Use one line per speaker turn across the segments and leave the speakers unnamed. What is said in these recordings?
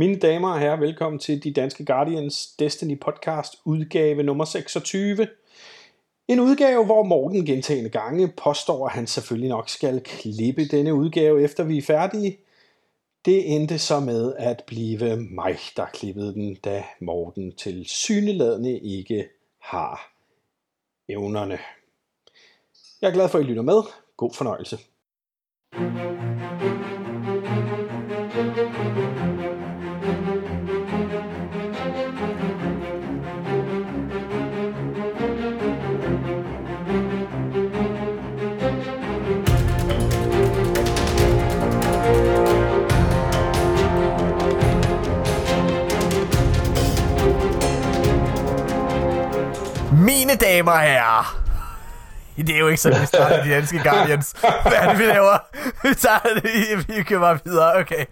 Mine damer og herrer, velkommen til De Danske Guardians Destiny podcast udgave nummer 26. En udgave, hvor Morten gentagende gange påstår, at han selvfølgelig nok skal klippe denne udgave, efter vi er færdige. Det endte så med at blive mig, der klippede den, da Morten til syneladende ikke har evnerne. Jeg er glad for, at I lytter med. God fornøjelse.
Mine damer og herrer. Det er jo ikke sådan, vi starter de danske Guardians. Hvad er det, vi laver? Vi tager det, vi kører bare videre. Okay.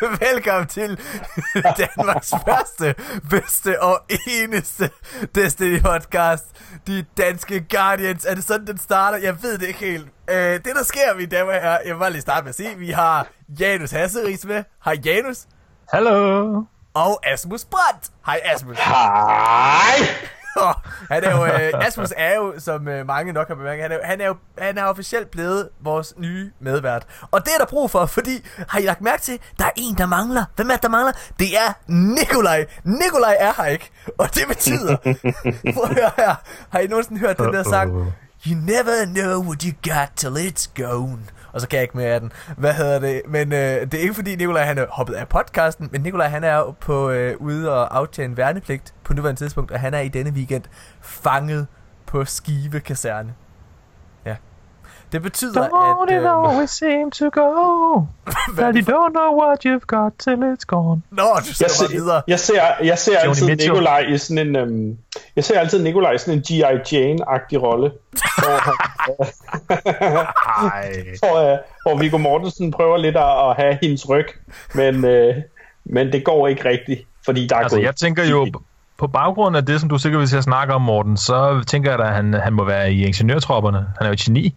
Velkommen til Danmarks første, bedste og eneste Destiny podcast. De danske Guardians. Er det sådan, den starter? Jeg ved det ikke helt. Uh, det, der sker, mine damer herrer, jeg vil bare lige starte med at sige, vi har Janus Hasseris med. Hej Janus.
Hallo.
Og Asmus Brandt. Hej Asmus.
Hej!
han er jo, øh, Asmus er jo, som øh, mange nok har bemærket, han er, han, er jo, han er officielt blevet vores nye medvært. Og det er der brug for, fordi, har I lagt mærke til, der er en, der mangler. Hvem er det, der mangler? Det er Nikolaj. Nikolaj er her ikke. Og det betyder, prøv at høre her, har I nogensinde hørt den der sang? You never know what you got till it's gone og så kan jeg ikke mere af den. Hvad hedder det? Men øh, det er ikke fordi Nikolaj han er hoppet af podcasten, men Nikolaj han er på øh, ude og aftjene værnepligt på nuværende tidspunkt, og han er i denne weekend fanget på Skive Kaserne. Det betyder,
don't
at...
it
Øh,
always seem to go
er
That
det
you don't know what you've got till it's gone
Nå, du
Jeg ser,
videre.
jeg ser, jeg ser
Joni
altid
Mitchell.
Nikolaj i sådan en, øhm, jeg ser altid Nikolaj i sådan en G.I. Jane-agtig rolle. hvor,
Ej.
hvor, øh, hvor Viggo Mortensen prøver lidt at, at have hendes ryg, men, øh, men det går ikke rigtigt, fordi der er
Altså
gået...
jeg tænker jo På baggrund af det, som du sikkert vil til at snakke om, Morten Så tænker jeg da, at han, han må være i ingeniørtropperne Han er jo et geni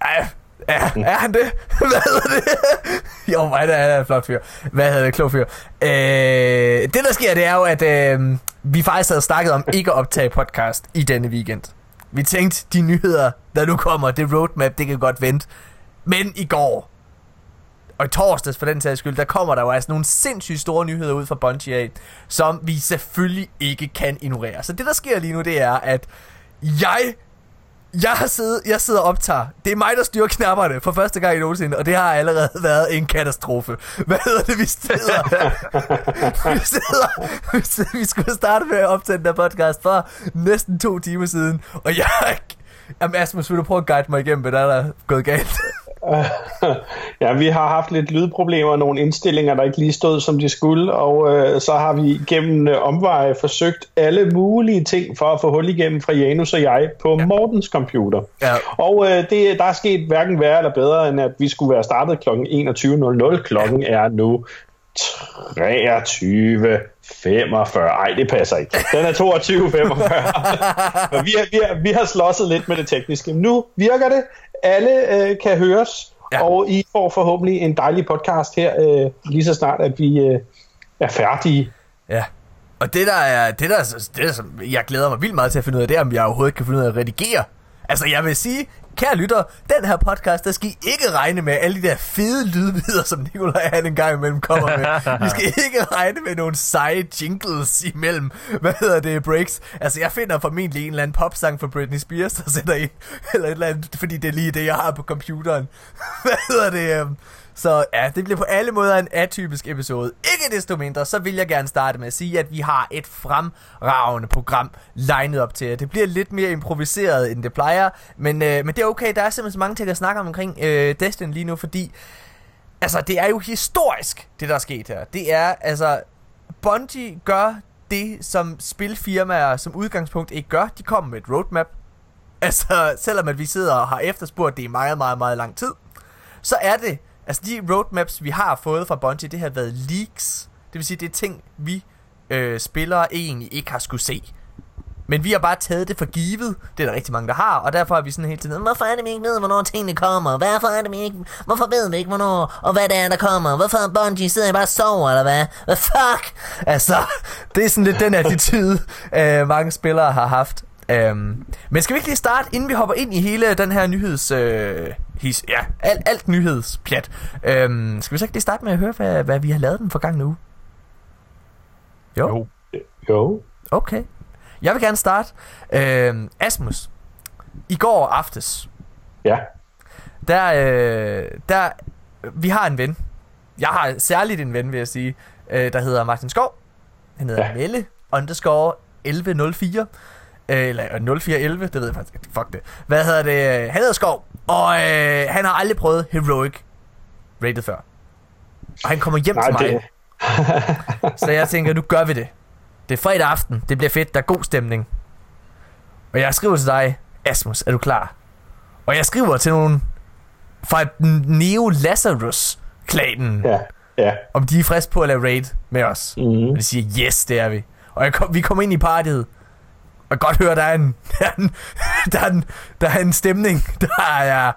ej, er, er han det? Hvad hedder det? jo, mig der er en flot fyr. Hvad hedder det, klog fyr? Øh, det, der sker, det er jo, at øh, vi faktisk havde snakket om ikke at optage podcast i denne weekend. Vi tænkte, de nyheder, der nu kommer, det roadmap, det kan godt vente. Men i går, og i torsdags for den sags skyld, der kommer der jo altså nogle sindssygt store nyheder ud fra Bungie af, som vi selvfølgelig ikke kan ignorere. Så det, der sker lige nu, det er, at jeg jeg, har siddet, jeg sidder og optager. Det er mig, der styrer knapperne for første gang i nogensinde, og det har allerede været en katastrofe. Hvad hedder det, vi sidder? vi sidder, vi, skulle starte med at optage den der podcast for næsten to timer siden, og jeg har ikke... Jamen Asmus, vil du prøve at guide mig igennem, hvad der er gået galt?
ja, vi har haft lidt lydproblemer og nogle indstillinger, der ikke lige stod, som de skulle, og øh, så har vi gennem øh, omveje forsøgt alle mulige ting for at få hul igennem fra Janus og jeg på ja. Mortens computer.
Ja.
Og øh, det, der er sket hverken værre eller bedre, end at vi skulle være startet kl. 21.00. Klokken ja. er nu 23.45. Ej, det passer ikke. Den er 22.45. Men vi, har, vi, har, vi har slåsset lidt med det tekniske. Nu virker det. Alle øh, kan høres. Ja. Og I får forhåbentlig en dejlig podcast her, øh, lige så snart, at vi øh, er færdige.
Ja. Og det der er, det der, er- det der jeg glæder mig vildt meget til at finde ud af, det er, om jeg overhovedet kan finde ud af at redigere. Altså jeg vil sige, kære lytter, den her podcast, der skal I ikke regne med alle de der fede lydvider, som Nikolaj han en gang imellem kommer med. Vi skal ikke regne med nogle seje jingles imellem, hvad hedder det, breaks. Altså jeg finder formentlig en eller anden popsang for Britney Spears, der sætter ind, eller et eller andet, fordi det er lige det, jeg har på computeren. hvad hedder det, øhm, så ja, det bliver på alle måder en atypisk episode. Ikke desto mindre, så vil jeg gerne starte med at sige, at vi har et fremragende program legnet op til jer. Det bliver lidt mere improviseret, end det plejer, men, øh, men det er okay. Der er simpelthen så mange ting at snakke om omkring øh, Destiny lige nu, fordi altså, det er jo historisk, det der er sket her. Det er, altså, Bungie gør det, som spilfirmaer som udgangspunkt ikke gør. De kommer med et roadmap. Altså, selvom at vi sidder og har efterspurgt det i meget, meget, meget lang tid, så er det, altså de roadmaps, vi har fået fra Bungie, det har været leaks. Det vil sige, det er ting, vi øh, spillere egentlig ikke har skulle se. Men vi har bare taget det for givet. Det er der rigtig mange, der har. Og derfor er vi sådan hele tiden, hvorfor er det, vi ikke ved, hvornår tingene kommer? Hvorfor er det, vi ikke... Hvorfor ved vi ikke, hvornår og hvad det er, der kommer? Hvorfor er Bungie sidder I bare og sover, eller hvad? Hvad fuck? Altså, det er sådan lidt den attitude, øh, mange spillere har haft. Um, men skal vi ikke lige starte, inden vi hopper ind i hele den her nyheds... Øh, his, ja, alt, alt nyhedspjat. Um, skal vi så ikke lige starte med at høre, hvad, hvad vi har lavet den forgangne uge? Jo.
Jo.
Jo.
Okay. Jeg vil gerne starte. Uh, Asmus, i går aftes,
Ja.
der, øh, der, vi har en ven. Jeg har særligt en ven, vil jeg sige, øh, der hedder Martin Skov. Han hedder. Ja. Melle underscore 1104. Øh, Eller 0411, det ved jeg faktisk. Fuck det. Hvad hedder det? Han hedder Skov. Og øh, han har aldrig prøvet Heroic rated før. Og han kommer hjem
Nej,
til mig.
det,
Så jeg tænker, nu gør vi det. Det er fredag aften. Det bliver fedt. Der er god stemning. Og jeg skriver til dig, Asmus, er du klar? Og jeg skriver til nogen fra Neo Lazarus klanen, ja.
ja.
Om de er friske på at lave raid med os.
Mm.
Og de siger, yes, det er vi. Og jeg kom, vi kommer ind i partiet, og jeg kan godt høre, der er en, der er en, der er en, der er en stemning, der er,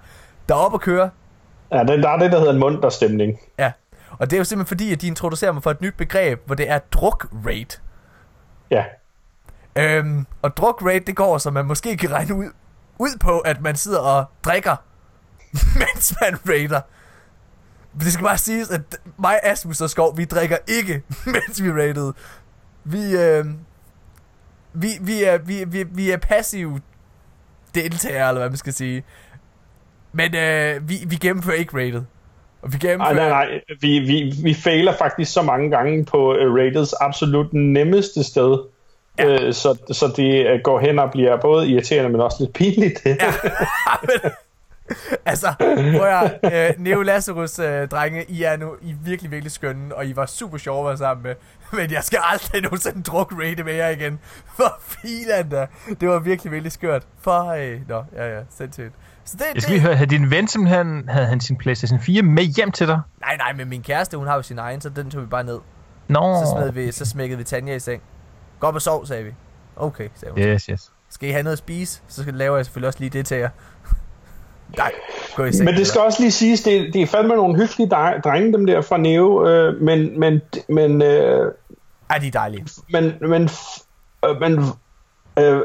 der er op at køre.
Ja, det, der er det, der hedder en munter stemning.
Ja. Og det er jo simpelthen fordi, at de introducerer mig for et nyt begreb, hvor det er druk raid.
Ja.
Øhm, og druk rate, det går, så man måske kan regne ud, ud på, at man sidder og drikker, mens man raider. Det skal bare siges, at mig, Asmus og Skov, vi drikker ikke, mens vi raidede. Vi, øh, vi, vi, er, vi, vi, vi er passive deltagere, eller hvad man skal sige. Men øh, vi, vi gennemfører ikke rated. Og vi gennemfører...
nej, nej. Vi, vi, vi fejler faktisk så mange gange på uh, Raiders absolut nemmeste sted.
Ja.
Uh, så, så det uh, går hen og bliver både irriterende, men også lidt pinligt.
Ja, altså, prøv at øh, Neo Lazarus øh, drenge, I er nu I er virkelig, virkelig skønne, og I var super sjove at være sammen med. Men jeg skal aldrig nogensinde druk rate med jer igen. For filan da. Det var virkelig, virkelig skørt. For, øh, nå, ja, ja, sindssygt. Så det,
Jeg skal lige høre, havde din ven simpelthen havde han sin Playstation 4 med hjem til dig?
Nej, nej, men min kæreste, hun har jo sin egen, så den tog vi bare ned.
Nå.
Så, smed vi, så smækkede vi Tanja i seng. Gå op og sov, sagde vi. Okay, sagde hun.
Yes, yes.
Skal I have noget at spise? Så skal laver jeg selvfølgelig også lige det til jer. Nej, gå i seng.
Men det skal også lige siges, det, det er fandme nogle hyggelige dre- drenge, dem der fra Neo, øh, men, men, men, øh,
Ej, de er dejlige.
men, men, øh, men øh,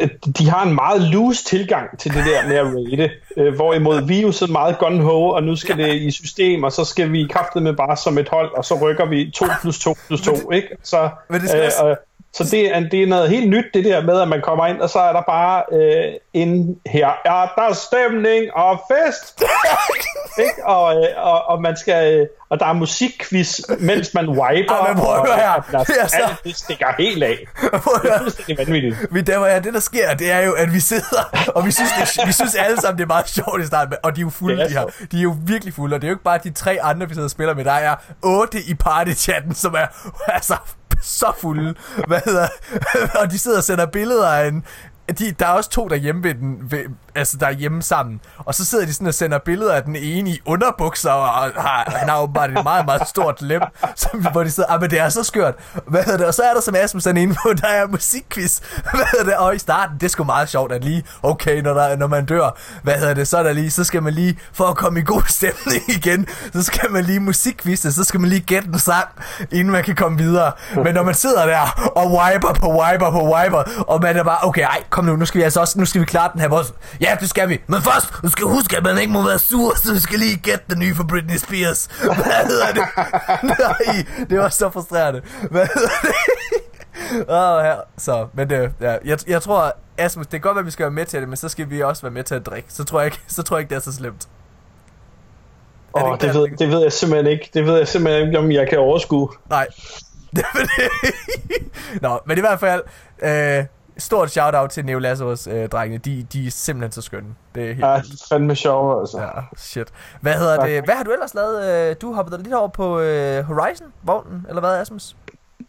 øh, de har en meget loose tilgang til det der med at rate, øh, hvorimod vi er jo så meget gun-ho, og nu skal det i system, og så skal vi kraftet med bare som et hold, og så rykker vi 2 plus 2 plus 2, ikke? Så,
Men det skal også-
øh, så det er, det er noget helt nyt, det der med, at man kommer ind, og så er der bare øh, en her, ja, der er stemning og fest, ikke? Og, øh, og, og man skal, øh, og der er musikquiz, mens man wiper,
Ej, men prøv at
og,
høre her.
og,
Det er så-
alt det stikker helt af. Det er fuldstændig vanvittigt.
Men der, jeg, det der sker, det er jo, at vi sidder, og vi synes, det, vi synes alle sammen, det er meget sjovt i starten, og de er jo fulde,
er
de her. De er jo virkelig fulde, og det er jo ikke bare de tre andre, vi sidder og spiller med. Der er otte i partychatten, som er altså så fulde. Hvad hedder, og de sidder og sender billeder af en, de, der er også to der hjemme ved den, ved, altså der er hjemme sammen. Og så sidder de sådan og sender billeder af den ene i underbukser, og har, han har åbenbart et meget, meget stort lem, som, hvor de sidder, ah, men det er så skørt. Hvad hedder det? Og så er der som Asmus er inde på, der er musikquiz. Hvad hedder det? Og i starten, det er sgu meget sjovt, at lige, okay, når, der, når man dør, hvad hedder det, så er der lige, så skal man lige, for at komme i god stemning igen, så skal man lige musikquizze, så skal man lige gætte en sang, inden man kan komme videre. Men når man sidder der og wiper på wiper på wiper, og man er bare, okay, ej, kom nu, nu skal vi altså også, nu skal vi klare den her vores. Ja, det skal vi. Men først, du skal huske, at man ikke må være sur, så vi skal lige gætte den nye for Britney Spears. Hvad hedder det? Nej, det var så frustrerende. Hvad hedder det? Åh, oh, her. Så, men det, ja, jeg, jeg tror, Asmus, det kan godt være, at vi skal være med til det, men så skal vi også være med til at drikke. Så tror jeg ikke, så tror jeg ikke det er så slemt.
Åh,
ikke
det,
der,
ved, det ved jeg simpelthen ikke. Det ved jeg simpelthen ikke, om jeg kan overskue.
Nej. Det er det. Nå, men i hvert fald, øh, stort shout-out til Neo Lazarus øh. De, de er simpelthen så skønne. Det er helt
Ja, fandme sjov, altså.
Ja, shit. Hvad hedder
Tak.
det? Hvad har du ellers lavet? Øh, Du hoppede lidt over på øh, Horizon-vognen, eller hvad, Asmus?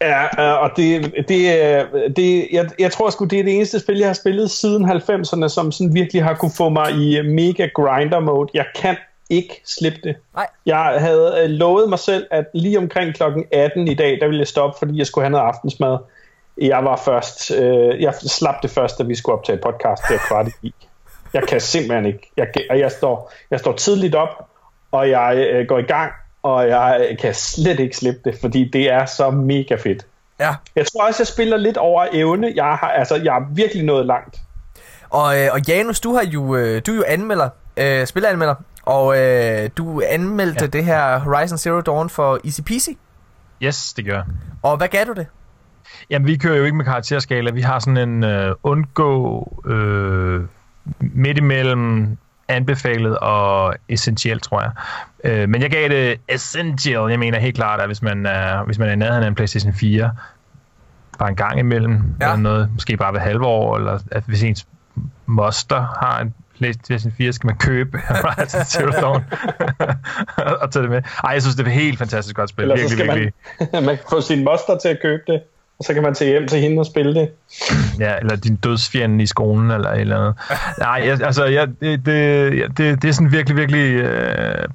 Ja, øh, og det, det, er- det jeg, jeg tror sgu, det er det eneste spil, jeg har spillet siden 90'erne, som sådan virkelig har kunne få mig i øh, mega grinder mode. Jeg kan ikke slippe det.
Nej.
Jeg havde øh, lovet mig selv, at lige omkring klokken 18 i dag, der ville jeg stoppe, fordi jeg skulle have noget aftensmad. Jeg var først, øh, jeg slap det først, da vi skulle optage podcast der kvart i. Jeg kan simpelthen ikke. Jeg, og jeg står, jeg står tidligt op, og jeg øh, går i gang, og jeg kan slet ikke slippe det, fordi det er så mega fedt.
Ja.
Jeg tror også, jeg spiller lidt over evne. Jeg har, altså, jeg har virkelig nået langt.
Og, øh, og Janus, du har jo, øh, du er jo anmelder, øh, spilleranmelder, og øh, du anmeldte ja. det her Horizon Zero Dawn for Easy Peasy.
Yes, det gør.
Og hvad gav du det?
Jamen, vi kører jo ikke med karakterskala. Vi har sådan en øh, undgå øh, midt imellem anbefalet og essentielt, tror jeg. Øh, men jeg gav det essential. Jeg mener helt klart, at hvis man er, hvis man er i nærheden af en PlayStation 4, bare en gang imellem, ja. eller noget, måske bare ved halve år, eller at hvis ens moster har en PlayStation 4, skal man købe Horizon Zero Dawn og tage det med. Ej, jeg synes, det er et helt fantastisk godt spil.
Eller
virkelig,
så skal
virkelig.
Man, man kan få sin moster til at købe det, og så kan man tage hjem til hende og spille det.
Ja, eller din dødsfjende i skolen, eller et eller andet. Nej, jeg, altså, jeg, det, det, det, det er sådan virkelig, virkelig uh,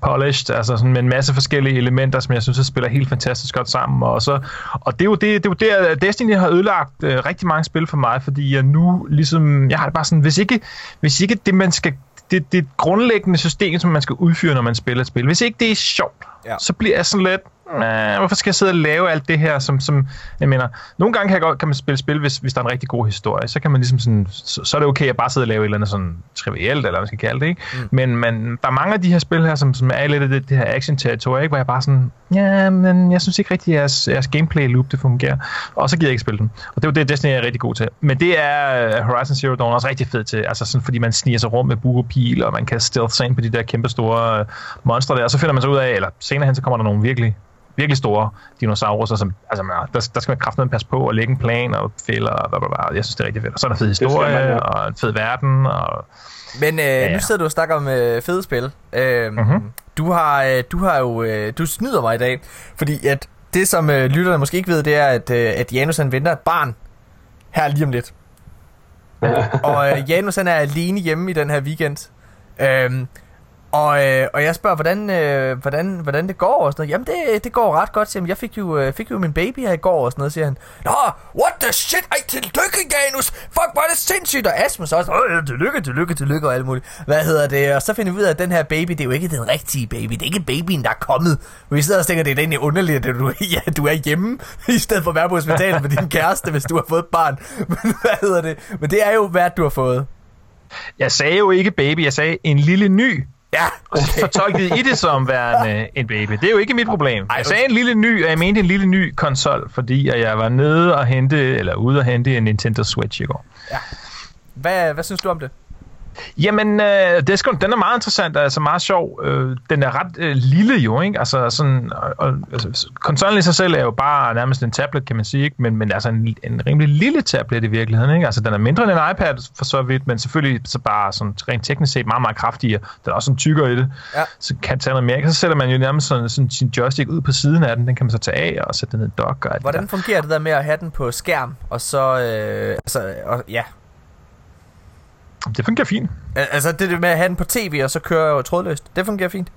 polished, altså sådan med en masse forskellige elementer, som jeg synes, der spiller helt fantastisk godt sammen. Og, så, og det er jo det, det er jo der, Destiny har ødelagt uh, rigtig mange spil for mig, fordi jeg nu ligesom, jeg har det bare sådan, hvis ikke, hvis ikke det, man skal det, det grundlæggende system, som man skal udføre, når man spiller et spil. Hvis ikke det er sjovt, ja. så bliver jeg sådan lidt, hvorfor skal jeg sidde og lave alt det her, som, som jeg mener, nogle gange kan, jeg godt, kan man spille spil, hvis, hvis der er en rigtig god historie, så kan man ligesom sådan, så, så er det okay at bare sidde og lave et eller andet sådan trivielt, eller hvad man skal kalde det, ikke? Mm. Men man, der er mange af de her spil her, som, som er lidt af det, det her action-territorie, ikke? Hvor jeg bare sådan, ja, men jeg synes ikke rigtig, at jeres, jeres gameplay-loop, det fungerer. Og så gider jeg ikke spille den. Og det er jo det, Destiny er rigtig god til. Men det er Horizon Zero Dawn også rigtig fedt til, altså sådan, fordi man sniger sig rum med bue pil, og man kan stealth sig ind på de der kæmpe store monstre der, og så finder man så ud af, eller senere hen, så kommer der nogle virkelig virkelig store dinosaurer, som, altså, man, der, der skal man kraftigt passe på og lægge en plan og fælder og bla, bla, bla. Jeg synes, det er rigtig fedt. Og så er der fed historie man, ja. og en fed verden. Og,
Men øh, ja, ja. nu sidder du og snakker om øh, fede spil. Øh, mm-hmm. du, har, øh, du har jo, øh, du snyder mig i dag, fordi at det, som øh, lytterne måske ikke ved, det er, at, øh, at Janus han venter et barn her lige om lidt. og øh, Janus han er alene hjemme i den her weekend. Øh, og, øh, og jeg spørger, hvordan, øh, hvordan, hvordan det går og sådan noget. Jamen, det, det går ret godt, siger han. Jeg fik jo, øh, fik jo min baby her i går og sådan noget, siger han. Nå, what the shit? Ej, tillykke, Janus! Fuck, hvor er det sindssygt! Og Asmus også, Åh, tillykke, tillykke, tillykke og alt muligt. Hvad hedder det? Og så finder vi ud af, at den her baby, det er jo ikke den rigtige baby. Det er ikke babyen, der er kommet. Vi sidder og tænker, det er egentlig underligt, at du, ja, du er hjemme, i stedet for at være på hospitalet med din kæreste, hvis du har fået et barn. Men hvad hedder det? Men det er jo, hvad du har fået.
Jeg sagde jo ikke baby, jeg sagde en lille ny
Ja,
okay. fortolket I det som værende en baby. Det er jo ikke mit problem. Jeg sagde en lille ny, og jeg mente en lille ny konsol, fordi jeg var nede og hente, eller ude og hente en Nintendo Switch i går. Ja.
Hvad, hvad synes du om det?
Jamen, øh, det er sgu, den er meget interessant, altså meget sjov. Øh, den er ret øh, lille jo, ikke? Altså sådan, og, altså, konsollen i sig selv er jo bare nærmest en tablet, kan man sige, ikke? Men, men altså en, en rimelig lille tablet i virkeligheden, ikke? Altså den er mindre end en iPad for så vidt, men selvfølgelig så bare sådan rent teknisk set meget, meget kraftigere. Den er også sådan tykkere i det, ja. så kan tage noget mere. Så sætter man jo nærmest sådan, sådan sin joystick ud på siden af den, den kan man så tage af og sætte den i dock. Og
Hvordan fungerer det der med at have den på skærm, og så, øh, altså, og, ja,
det fungerer fint.
Altså det med at have den på tv, og så kører jo trådløst, det fungerer fint.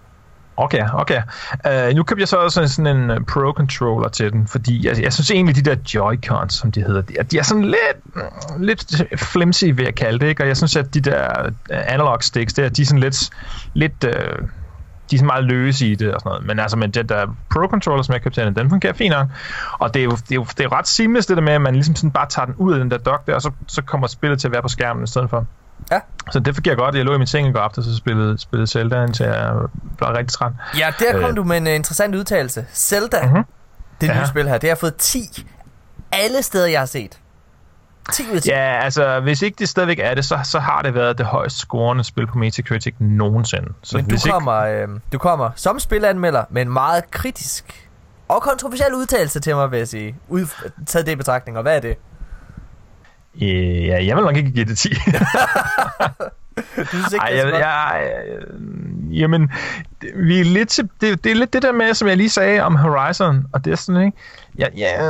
Okay, okay. Uh, nu købte jeg så også sådan en uh, Pro-controller til den, fordi jeg, jeg synes egentlig, de der Joy-Cons, som de hedder, de er, de er sådan lidt, mm, lidt flimsy, ved at kalde det, ikke? Og jeg synes, at de der uh, analog sticks, der, de er sådan lidt, lidt uh, de er sådan meget løse i det og sådan noget. Men altså med den der Pro-controller, som jeg købte til den, den fungerer fint nok. Og det er jo, det er jo, det er jo ret seamless, det der med, at man ligesom sådan bare tager den ud af den der dock der, og så, så kommer spillet til at være på skærmen i stedet for. Ja. Så det fungerer godt. Jeg lå i min seng i går aftes og spillede, spillede Zelda, indtil jeg blev rigtig træt.
Ja, der kom øh. du med en uh, interessant udtalelse. Zelda, mm-hmm. det nye ja. spil her, det har fået 10 alle steder, jeg har set. 10 ud 10.
Ja, altså, hvis ikke det stadigvæk er det, så, så har det været det højst scorende spil på Metacritic nogensinde. Så
Men du kommer, ikke... øh, du kommer som spilanmelder med en meget kritisk og kontroversiel udtalelse til mig, vil jeg sige. Ud, taget det i betragtning, og hvad er det?
Øh, ja, jeg vil nok ikke give det 10. du synes ikke, Ej, jeg, jeg, jamen, vi er lidt til, det, det er lidt det der med, som jeg lige sagde om Horizon og Destiny. Ja, ja,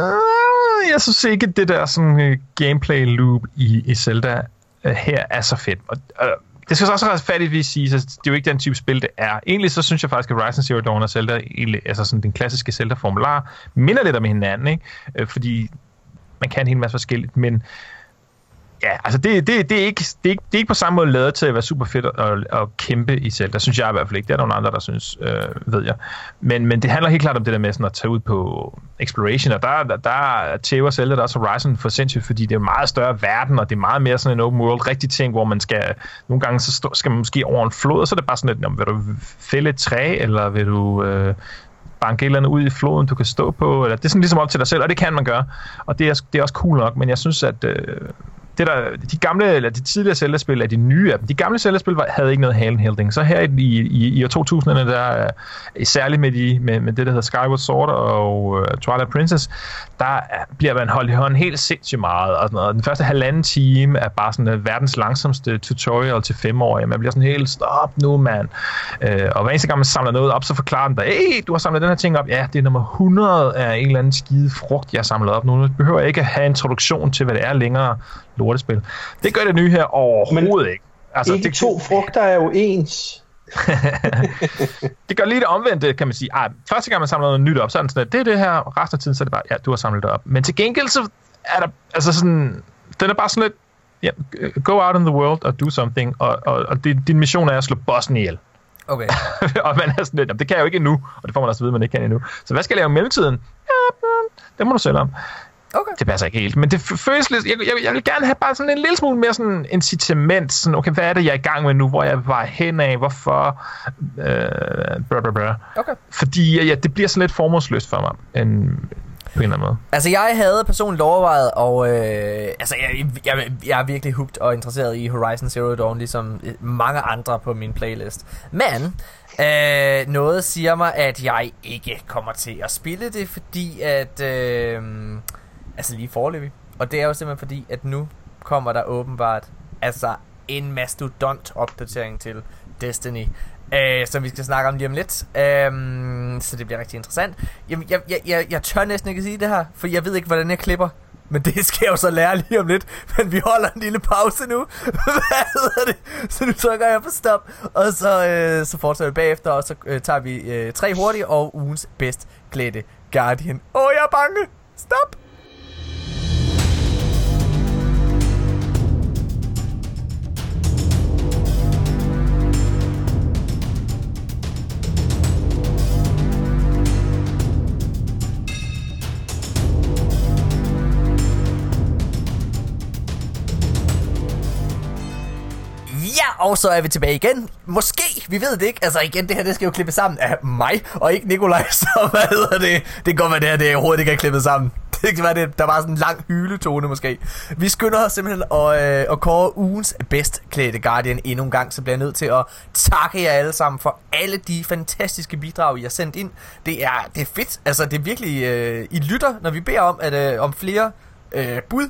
jeg synes ikke, det der sådan, uh, gameplay loop i, i Zelda uh, her er så fedt. Og, uh, det skal så også retfærdigvis sige, at det er jo ikke den type spil, det er. Egentlig så synes jeg faktisk, at Horizon Zero Dawn og Zelda, altså sådan den klassiske Zelda-formular, minder lidt om hinanden, ikke? Fordi man kan en hel masse forskelligt, men Ja, altså det, det, det, er ikke, det, er ikke, det er ikke på samme måde lavet til at være super fedt at, at kæmpe i Zelda. synes jeg i hvert fald ikke. Det er der nogle andre, der synes, øh, ved jeg. Men, men det handler helt klart om det der med sådan at tage ud på exploration, og der, der, der tæver Zelda der også Horizon for sindssygt, fordi det er en meget større verden, og det er meget mere sådan en open world rigtig ting, hvor man skal, nogle gange så stå, skal man måske over en flod, og så er det bare sådan lidt, vil du fælde et træ, eller vil du øh, banke et eller andet ud i floden, du kan stå på, eller det er sådan ligesom op til dig selv, og det kan man gøre, og det er, det er også cool nok, men jeg synes, at øh, det der, de gamle, eller de tidligere Zelda-spil er de nye af dem. De gamle Zelda-spil havde ikke noget handhelding. Så her i, i, i år 2000'erne, der, øh, særligt med, de, med, med det, der hedder Skyward Sword og uh, Twilight Princess, der øh, bliver man holdt i hånden helt sindssygt meget. Og sådan noget. Den første halvanden time er bare sådan uh, verdens langsomste tutorial til fem år. Man bliver sådan helt, stop nu, mand. Uh, og hver eneste gang, man samler noget op, så forklarer den dig, hey, du har samlet den her ting op. Ja, det er nummer 100 af en eller anden skide frugt, jeg har samlet op. Nu behøver jeg ikke at have introduktion til, hvad det er længere lortespil. Det gør det nye her overhovedet Men ikke.
Altså, ikke det, to frugter er jo ens.
det gør lige det omvendte, kan man sige. Ej, første gang man samler noget nyt op, så er det sådan, at det er det her, resten af tiden, så er det bare, ja, du har samlet det op. Men til gengæld, så er der, altså sådan, den er bare sådan lidt, ja, go out in the world og do something, og, og, og det, din mission er at slå bossen ihjel.
Okay.
og man er sådan lidt, det kan jeg jo ikke endnu, og det får man også at vide, at man ikke kan endnu. Så hvad skal jeg lave i mellemtiden? Ja, det må du selv om. Okay. Det passer ikke helt, men det føles lidt... Jeg, jeg, jeg vil gerne have bare sådan en lille smule mere sådan incitament. Sådan, okay, hvad er det, jeg er i gang med nu? Hvor jeg vej hen af? Hvorfor? Øh, blah, blah, blah. Okay. Fordi ja, det bliver sådan lidt formålsløst for mig. En, på en eller anden måde.
Altså, jeg havde personligt overvejet, og øh, altså, jeg, jeg, jeg er virkelig hooked og interesseret i Horizon Zero Dawn, ligesom mange andre på min playlist. Men øh, noget siger mig, at jeg ikke kommer til at spille det, fordi at... Øh, Altså lige forløbig. Og det er jo simpelthen fordi, at nu kommer der åbenbart altså en mastodont opdatering til Destiny. Øh, som vi skal snakke om lige om lidt. Øh, så det bliver rigtig interessant. Jamen, jeg, jeg, jeg, jeg tør næsten ikke sige det her, for jeg ved ikke, hvordan jeg klipper. Men det skal jeg jo så lære lige om lidt. Men vi holder en lille pause nu. Hvad hedder det? Så nu trykker jeg på stop. Og så, øh, så fortsætter vi bagefter, og så øh, tager vi øh, tre hurtige og ugens bedst klædte Guardian. Åh, oh, jeg er bange! Stop! Og så er vi tilbage igen. Måske, vi ved det ikke. Altså igen, det her det skal jo klippe sammen af mig, og ikke Nikolaj, så hvad hedder det? Det går med det her, det overhovedet ikke er klippet sammen. Det kan være, det, der var sådan en lang hyletone måske. Vi skynder os simpelthen at, øh, at kåre ugens bedst klædte Guardian endnu en gang, så bliver jeg nødt til at takke jer alle sammen for alle de fantastiske bidrag, I har sendt ind. Det er, det er fedt. Altså, det er virkelig... Øh, I lytter, når vi beder om, at, øh, om flere øh, bud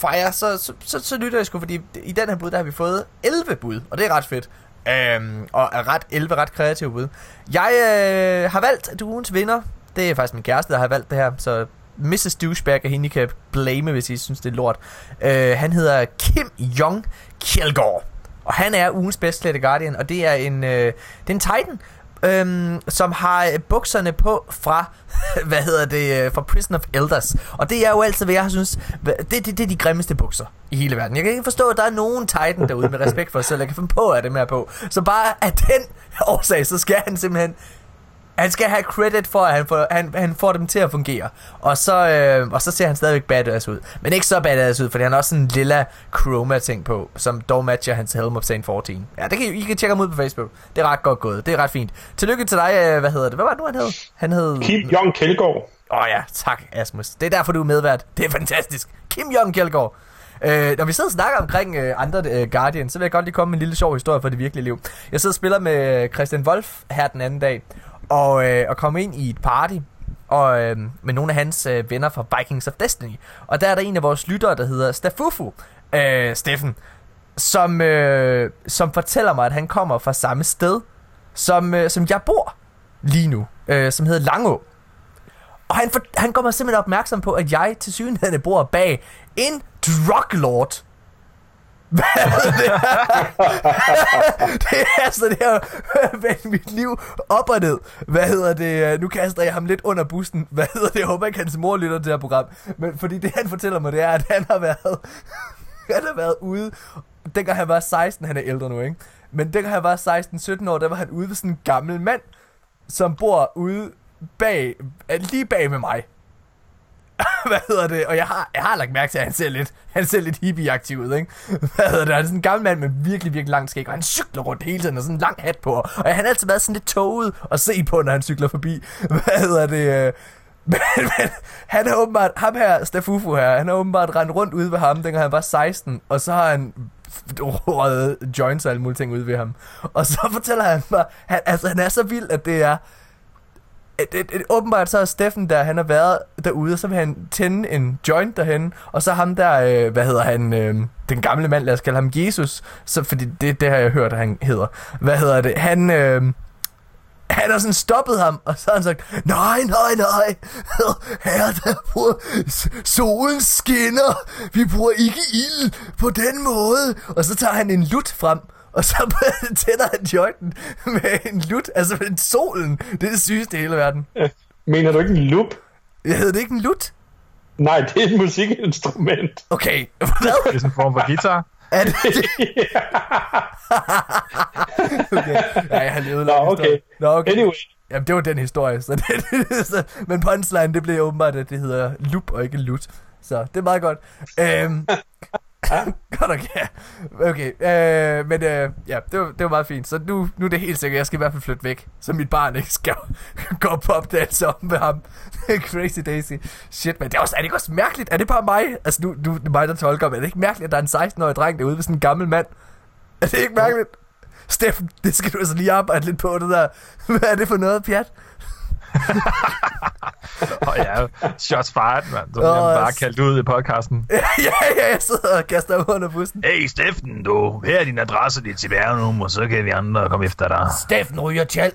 fra jer, så, så, så, så lytter jeg sgu, fordi i den her bud, der har vi fået 11 bud, og det er ret fedt. Øhm, og er ret 11 ret kreative bud. Jeg øh, har valgt ugens vinder. Det er faktisk min kæreste, der har valgt det her, så Mrs. Douchebag er hende, I kan blame, hvis I synes, det er lort. Øh, han hedder Kim Jong Kjeldgaard. Og han er ugens bedst Guardian, og det er en, øh, det er en Titan, øhm, som har øh, bukserne på fra, hvad hedder det, øh, fra Prison of Elders. Og det er jo altid, hvad jeg synes, det, det, det er de grimmeste bukser i hele verden. Jeg kan ikke forstå, at der er nogen Titan derude med respekt for sig selv, jeg kan finde på at det med på. Så bare af den årsag, så skal han simpelthen han skal have credit for, at han får, han, han får dem til at fungere. Og så, øh, og så ser han stadigvæk badass ud. Men ikke så badass ud, fordi han har også sådan en lilla chroma-ting på, som dog matcher hans Helm of Saint 14. Ja, det kan I, I kan tjekke ham ud på Facebook. Det er ret godt gået. Det er ret fint. Tillykke til dig, øh, hvad hedder det? Hvad var det nu, han hed? Han hed...
Kim Jong Kjeldgaard.
Åh oh, ja, tak Asmus. Det er derfor, du er medvært. Det er fantastisk. Kim Jong Kjeldgaard. Øh, når vi sidder og snakker omkring øh, andre øh, Guardian, så vil jeg godt lige komme med en lille sjov historie fra det virkelige liv. Jeg sidder og spiller med Christian Wolf her den anden dag, og, øh, og komme ind i et party og, øh, med nogle af hans øh, venner fra Vikings of Destiny. Og der er der en af vores lyttere, der hedder Stafufu, øh, Steffen, som, øh, som fortæller mig, at han kommer fra samme sted, som, øh, som jeg bor lige nu, øh, som hedder Langå. Og han, for, han kommer simpelthen opmærksom på, at jeg til synligheden bor bag en druglord. Hvad er det? det er altså det her vend mit liv op og ned. Hvad hedder det? Nu kaster jeg ham lidt under bussen. Hvad hedder det? Jeg håber ikke, hans mor lytter til det her program. Men fordi det, han fortæller mig, det er, at han har været, han har været ude. Dengang han var 16, han er ældre nu, ikke? Men dengang han var 16-17 år, der var han ude ved sådan en gammel mand, som bor ude bag, lige bag med mig. hvad hedder det? Og jeg har, jeg har lagt mærke til, at han ser lidt, han ser lidt hippie-aktiv ud, ikke? Hvad hedder det? Han er sådan en gammel mand med virkelig, virkelig lang skæg, og han cykler rundt hele tiden og sådan en lang hat på. Og han har altid været sådan lidt toget at se på, når han cykler forbi. Hvad hedder det? Øh, men, men han er åbenbart, ham her, Stafufu her, han har åbenbart rendt rundt ude ved ham, dengang han var 16, og så har han røget joints og alle mulige ting ude ved ham. Og så fortæller han mig, han, altså han er så vild, at det er, Øh, et, et, et, åbenbart så er Steffen der, han har været derude, og så vil han tænde en joint derhen, og så ham der, øh, hvad hedder han, øh, den gamle mand, lad os kalde ham Jesus, så, fordi det, det har jeg hørt, han hedder. Hvad hedder det? Han, øh, han har sådan stoppet ham, og så har han sagt, nej, nej, nej, her der bruger solen skinner, vi bruger ikke ild på den måde. Og så tager han en lut frem, og så tænder han jointen med en lut, altså med solen. Det er det sygeste i hele verden.
Mener du ikke en lup?
Jeg hedder det ikke en lut?
Nej, det er et musikinstrument.
Okay,
hvad? Det er sådan en form for guitar.
Er det det? okay. Ja, jeg har levet Nå,
okay. Nå, okay. Anyway.
Jamen, det var den historie. Så det, så, men punchline, det blev åbenbart, at det hedder lup og ikke lut. Så det er meget godt. Øhm, Godt nok, ja. Okay, øh, men øh, ja, det var, det var meget fint. Så nu, nu er det helt sikkert, jeg skal i hvert fald flytte væk, så mit barn ikke skal gå på opdagelse om med ham. Crazy Daisy. Shit, men det er, også, er det ikke også mærkeligt? Er det bare mig? Altså, nu, nu er det mig, der tolker, men er det ikke mærkeligt, at der er en 16-årig dreng derude ved sådan en gammel mand? Er det ikke mærkeligt? Steffen, det skal du altså lige arbejde lidt på, det der. Hvad er det for noget, pjat?
og ja, shots fired, mand. Så oh, bare kaldt ud i podcasten.
ja, ja, jeg sidder og kaster ud under bussen.
Hey, Steffen, du. Her er din adresse, dit CPR-nummer, så kan vi andre komme efter dig.
Steffen ryger tjal.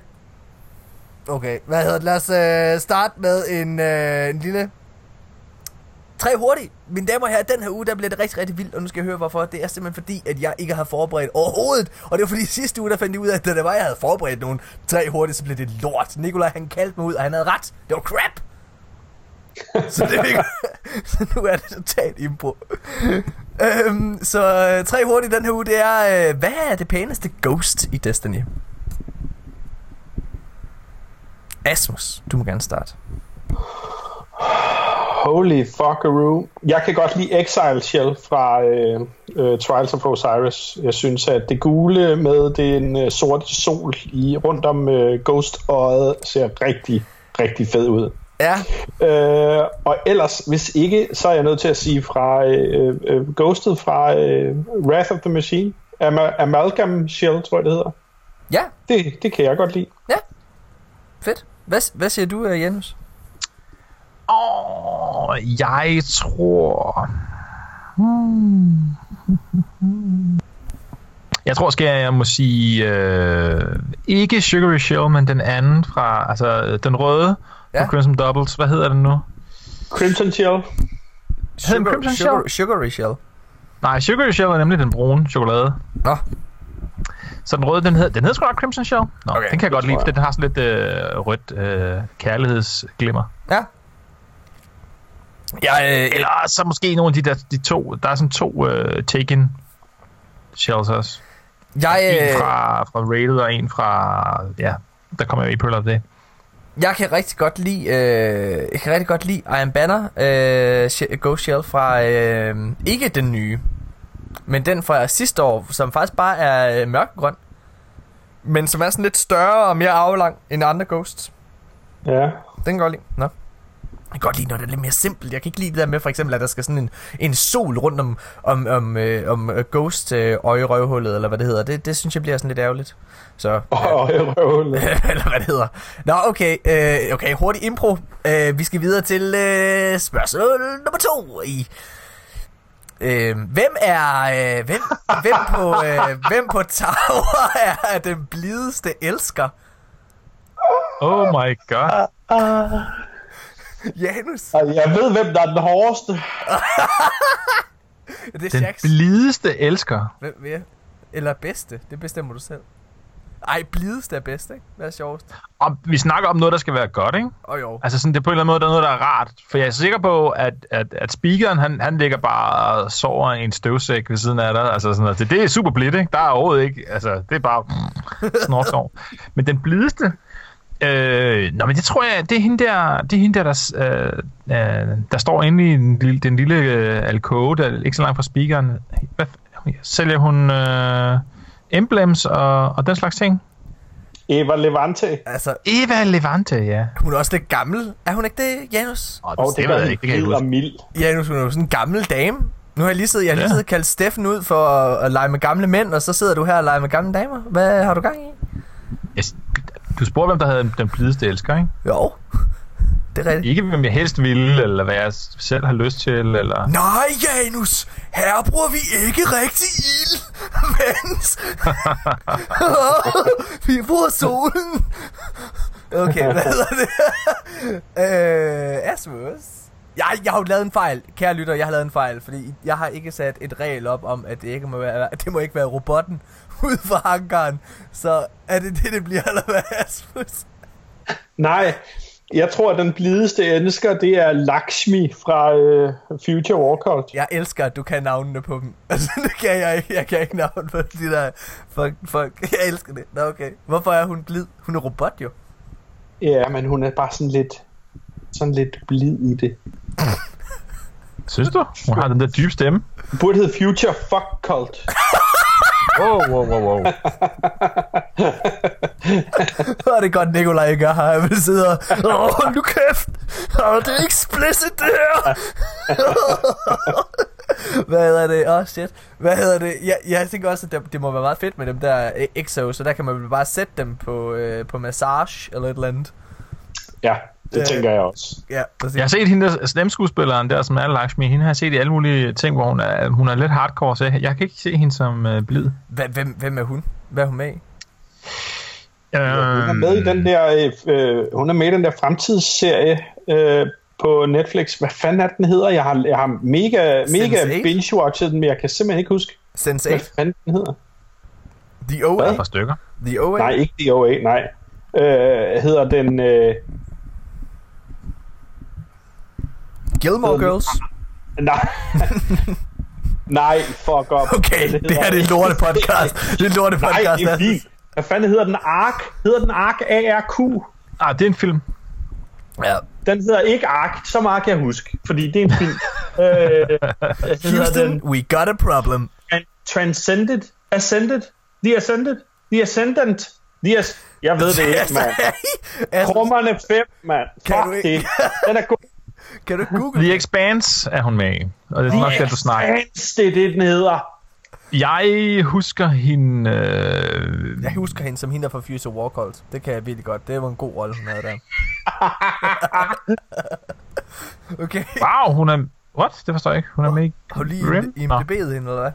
Okay, hvad hedder det? Lad os uh, starte med en, uh, en lille Tre hurtigt. Mine damer og herrer, den her uge, der bliver det rigtig, rigtig vildt, og nu skal jeg høre hvorfor. Det er simpelthen fordi, at jeg ikke har forberedt overhovedet. Og det var fordi sidste uge, der fandt jeg ud af, at da det var, jeg havde forberedt nogen tre hurtigt, så blev det lort. Nikolaj, han kaldte mig ud, og han havde ret. Det var crap. så, det ikke, så nu er det totalt impro. øhm, så øh, tre hurtigt den her uge, det er, øh, hvad er det pæneste ghost i Destiny? Asmus, du må gerne starte.
Holy fuckaroo. Jeg kan godt lide Exile Shell fra uh, uh, Trials of Osiris. Jeg synes, at det gule med den uh, sorte sol i rundt om uh, Ghost øjet ser rigtig, rigtig fed ud.
Ja.
Uh, og ellers, hvis ikke, så er jeg nødt til at sige fra uh, uh, Ghostet fra uh, Wrath of the Machine. Am- Amalgam Shell, tror jeg det hedder.
Ja.
Det, det kan jeg godt lide.
Ja. Fedt. Hvad, hvad siger du, Janus?
Åh, jeg tror... Hmm. Jeg tror, skal jeg må sige, øh, ikke Sugary Shell, men den anden fra, altså den røde ja. fra Crimson Doubles. Hvad hedder den nu?
Crimson Shell.
Sugar, Crimson sugar, Shell? Sugary Shell.
Nej, Sugary Shell er nemlig den brune chokolade.
Nå.
Så den røde, den hedder, den hedder sgu nok Crimson Shell. Nå, okay, den kan jeg godt lide, for den har sådan lidt øh, rødt øh, kærlighedsglimmer.
Ja,
Ja, øh, Eller så måske nogle af de der de to, der er sådan to uh, Taken shells også.
Jeg,
øh, en fra, fra Rated og en fra, ja, der kommer jo i Pearl of det.
Jeg kan rigtig godt lide, øh, jeg kan rigtig godt lide Iron Banner øh, Ghost Shell fra, øh, ikke den nye, men den fra sidste år, som faktisk bare er øh, mørkgrøn, men som er sådan lidt større og mere aflang end andre Ghosts.
Ja. Den
kan godt lide. Nå. Jeg kan godt lide, når det er lidt mere simpelt. Jeg kan ikke lide det der med, for eksempel, at der skal sådan en, en sol rundt om, om, om, øh, om uh, ghost øh, øjerøvhullet, eller hvad det hedder. Det, det synes jeg bliver sådan lidt ærgerligt. Så,
øjerøvhullet.
eller hvad det hedder. Nå, okay. Øh, okay, hurtig impro. Øh, vi skal videre til øh, spørgsmål nummer to i Øh, hvem er øh, hvem, hvem på øh, hvem på Tower er den blideste elsker?
Oh my god. Uh, uh.
Janus.
Jeg ved, hvem der er den hårdeste.
Det er
Den
Shax.
blideste elsker.
Hvem jeg? Eller bedste. Det bestemmer du selv. Ej, blideste er bedst, ikke? Hvad er sjovest?
Og vi snakker om noget, der skal være godt, ikke?
Og jo.
Altså sådan, det er på en eller anden måde, der er noget, der er rart. For jeg er sikker på, at, at, at speakeren, han, han ligger bare og sover i en støvsæk ved siden af dig. Altså sådan noget. Det, det er super blidt, ikke? Der er overhovedet ikke, altså det er bare snorksov. Men den blideste, øh, nå, men det tror jeg, det er hende der, det er hende der, der, øh, øh, der står inde i den lille, den lille øh, alcove, der er ikke så langt fra speakeren. Hvad, sælger hun øh, emblems og, og den slags ting?
Eva Levante.
Altså,
Eva Levante, ja.
hun er også lidt gammel. Er hun ikke det, Janus?
Og
Og det,
ved
var
jeg ikke, det kan jeg
mild.
Janus, hun er jo sådan en gammel dame. Nu har jeg lige siddet, jeg har lige siddet og kaldt Steffen ud for at, at lege med gamle mænd, og så sidder du her og leger med gamle damer. Hvad har du gang i?
Jeg- Du spurgte, hvem der havde den blideste elsker, ikke?
Jo, det er rigtigt.
Ikke hvem jeg helst ville, eller hvad jeg selv har lyst til, eller...
Nej, Janus! Her bruger vi ikke rigtig ild, mens... vi bruger solen. Okay, hvad hedder det? øh, Asmus? Jeg, jeg har jo lavet en fejl, kære lytter, jeg har lavet en fejl, fordi jeg har ikke sat et regel op om, at det ikke må være, det må ikke være robotten ud fra hangaren. Så er det det, det bliver, eller hvad, Asmus?
Nej, jeg tror, at den blideste elsker, det er Lakshmi fra øh, Future Warcraft.
Jeg elsker, at du kan navnene på dem. Altså, det kan jeg ikke. Jeg kan ikke navn på de der folk. folk. Jeg elsker det. Nå, okay. Hvorfor er hun blid? Hun er robot, jo.
Ja, men hun er bare sådan lidt, sådan lidt blid i det.
Synes du? Hun har den der dybe stemme.
Det burde hedde Future Fuck Cult.
Wow, wow, wow, wow.
Hvor er det godt, Nikolaj ikke er her. Jeg vil sidde og... Åh, nu kæft! Åh, det er explicit, det her! Hvad hedder det? Åh, oh, shit. Hvad hedder det? Jeg, jeg tænker også, at det, det må være meget fedt med dem der EXO, så der kan man vel bare sætte dem på, øh, på massage eller et eller andet.
Ja, det
Øh.
tænker jeg også.
Ja, præcis.
Jeg har set hende der stemskuespilleren der, som er Lakshmi. Hende har jeg set i alle mulige ting, hvor hun er, hun er lidt hardcore, så jeg, jeg kan ikke se hende som uh, blid.
Hvem, hvem, hvem er hun? Hvad er hun med i?
Hun er med i den der, øh, hun er med i den der fremtidsserie øh, på Netflix. Hvad fanden er det, den hedder? Jeg har, jeg har mega, mega
Sense8?
binge-watchet den, men jeg kan simpelthen ikke huske,
Sense8?
hvad fanden den hedder.
The OA?
er et par stykker.
The OA?
Nej, ikke DOA, nej. Øh, hedder den... Øh,
Gilmore Girls?
nej. nej, fuck op.
Okay, det her det er en lorte podcast. Det er en lorte
Nej,
podcast.
det er fint. Hvad fanden hedder den? Ark? Hedder den Ark ARQ?
Ah, det er en film.
Ja.
Den hedder ikke Ark, så meget kan jeg huske, fordi det er en film. øh,
Houston,
den
we got a problem.
Tran- Transcended? Ascended? The Ascended? The Ascendant? The As- jeg ved det ikke, mand. Krummerne 5, mand.
Kan
Fuck
du ikke-
det. Den er god.
Kan du google
The? Expanse er hun med i. Og det er nok den, du snakker.
Expanse, det er det, den hedder.
Jeg husker hende... Øh,
Jeg husker hende som hende der fra Future Warcraft. Det kan jeg virkelig godt. Det var en god rolle, hun havde der. okay.
wow, hun er... What? Det forstår jeg ikke. Hun er med i...
Har du lige
Rim?
i
Nå.
MDB'et hende, eller hvad?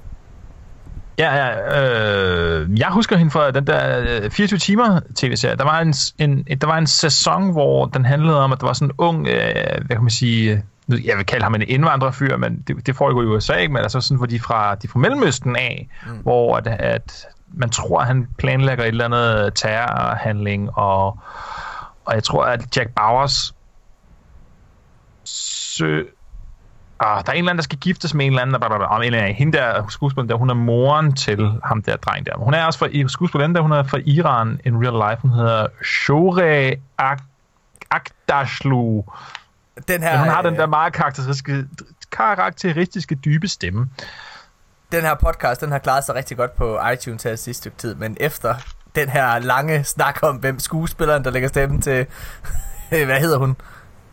Ja, ja. Øh, jeg husker hende fra den der øh, 24 timer tv-serie. Der var en, en, der var en sæson, hvor den handlede om, at der var sådan en ung, øh, hvad kan man sige, nu- jeg vil kalde ham en indvandrerfyr, men det, det foregår i USA, ikke? men altså sådan, hvor de er fra, de er fra Mellemøsten af, mm. hvor at, at man tror, at han planlægger et eller andet terrorhandling, og, og jeg tror, at Jack Bowers sø, Ah, der er en eller anden, der skal giftes med en eller anden, blablabla. om en eller anden. Hende der skuespilleren der, hun er moren til ham der dreng der. Hun er også fra skuespilleren der, hun er fra Iran in real life. Hun hedder Shore Ak- Akdashlu.
Den her,
Ja, hun har den
øh,
der meget karakteristiske, karakteristiske dybe stemme.
den her podcast, den har klaret sig rigtig godt på iTunes her sidste stykke tid, men efter den her lange snak om, hvem skuespilleren, der lægger stemmen til, hvad hedder hun?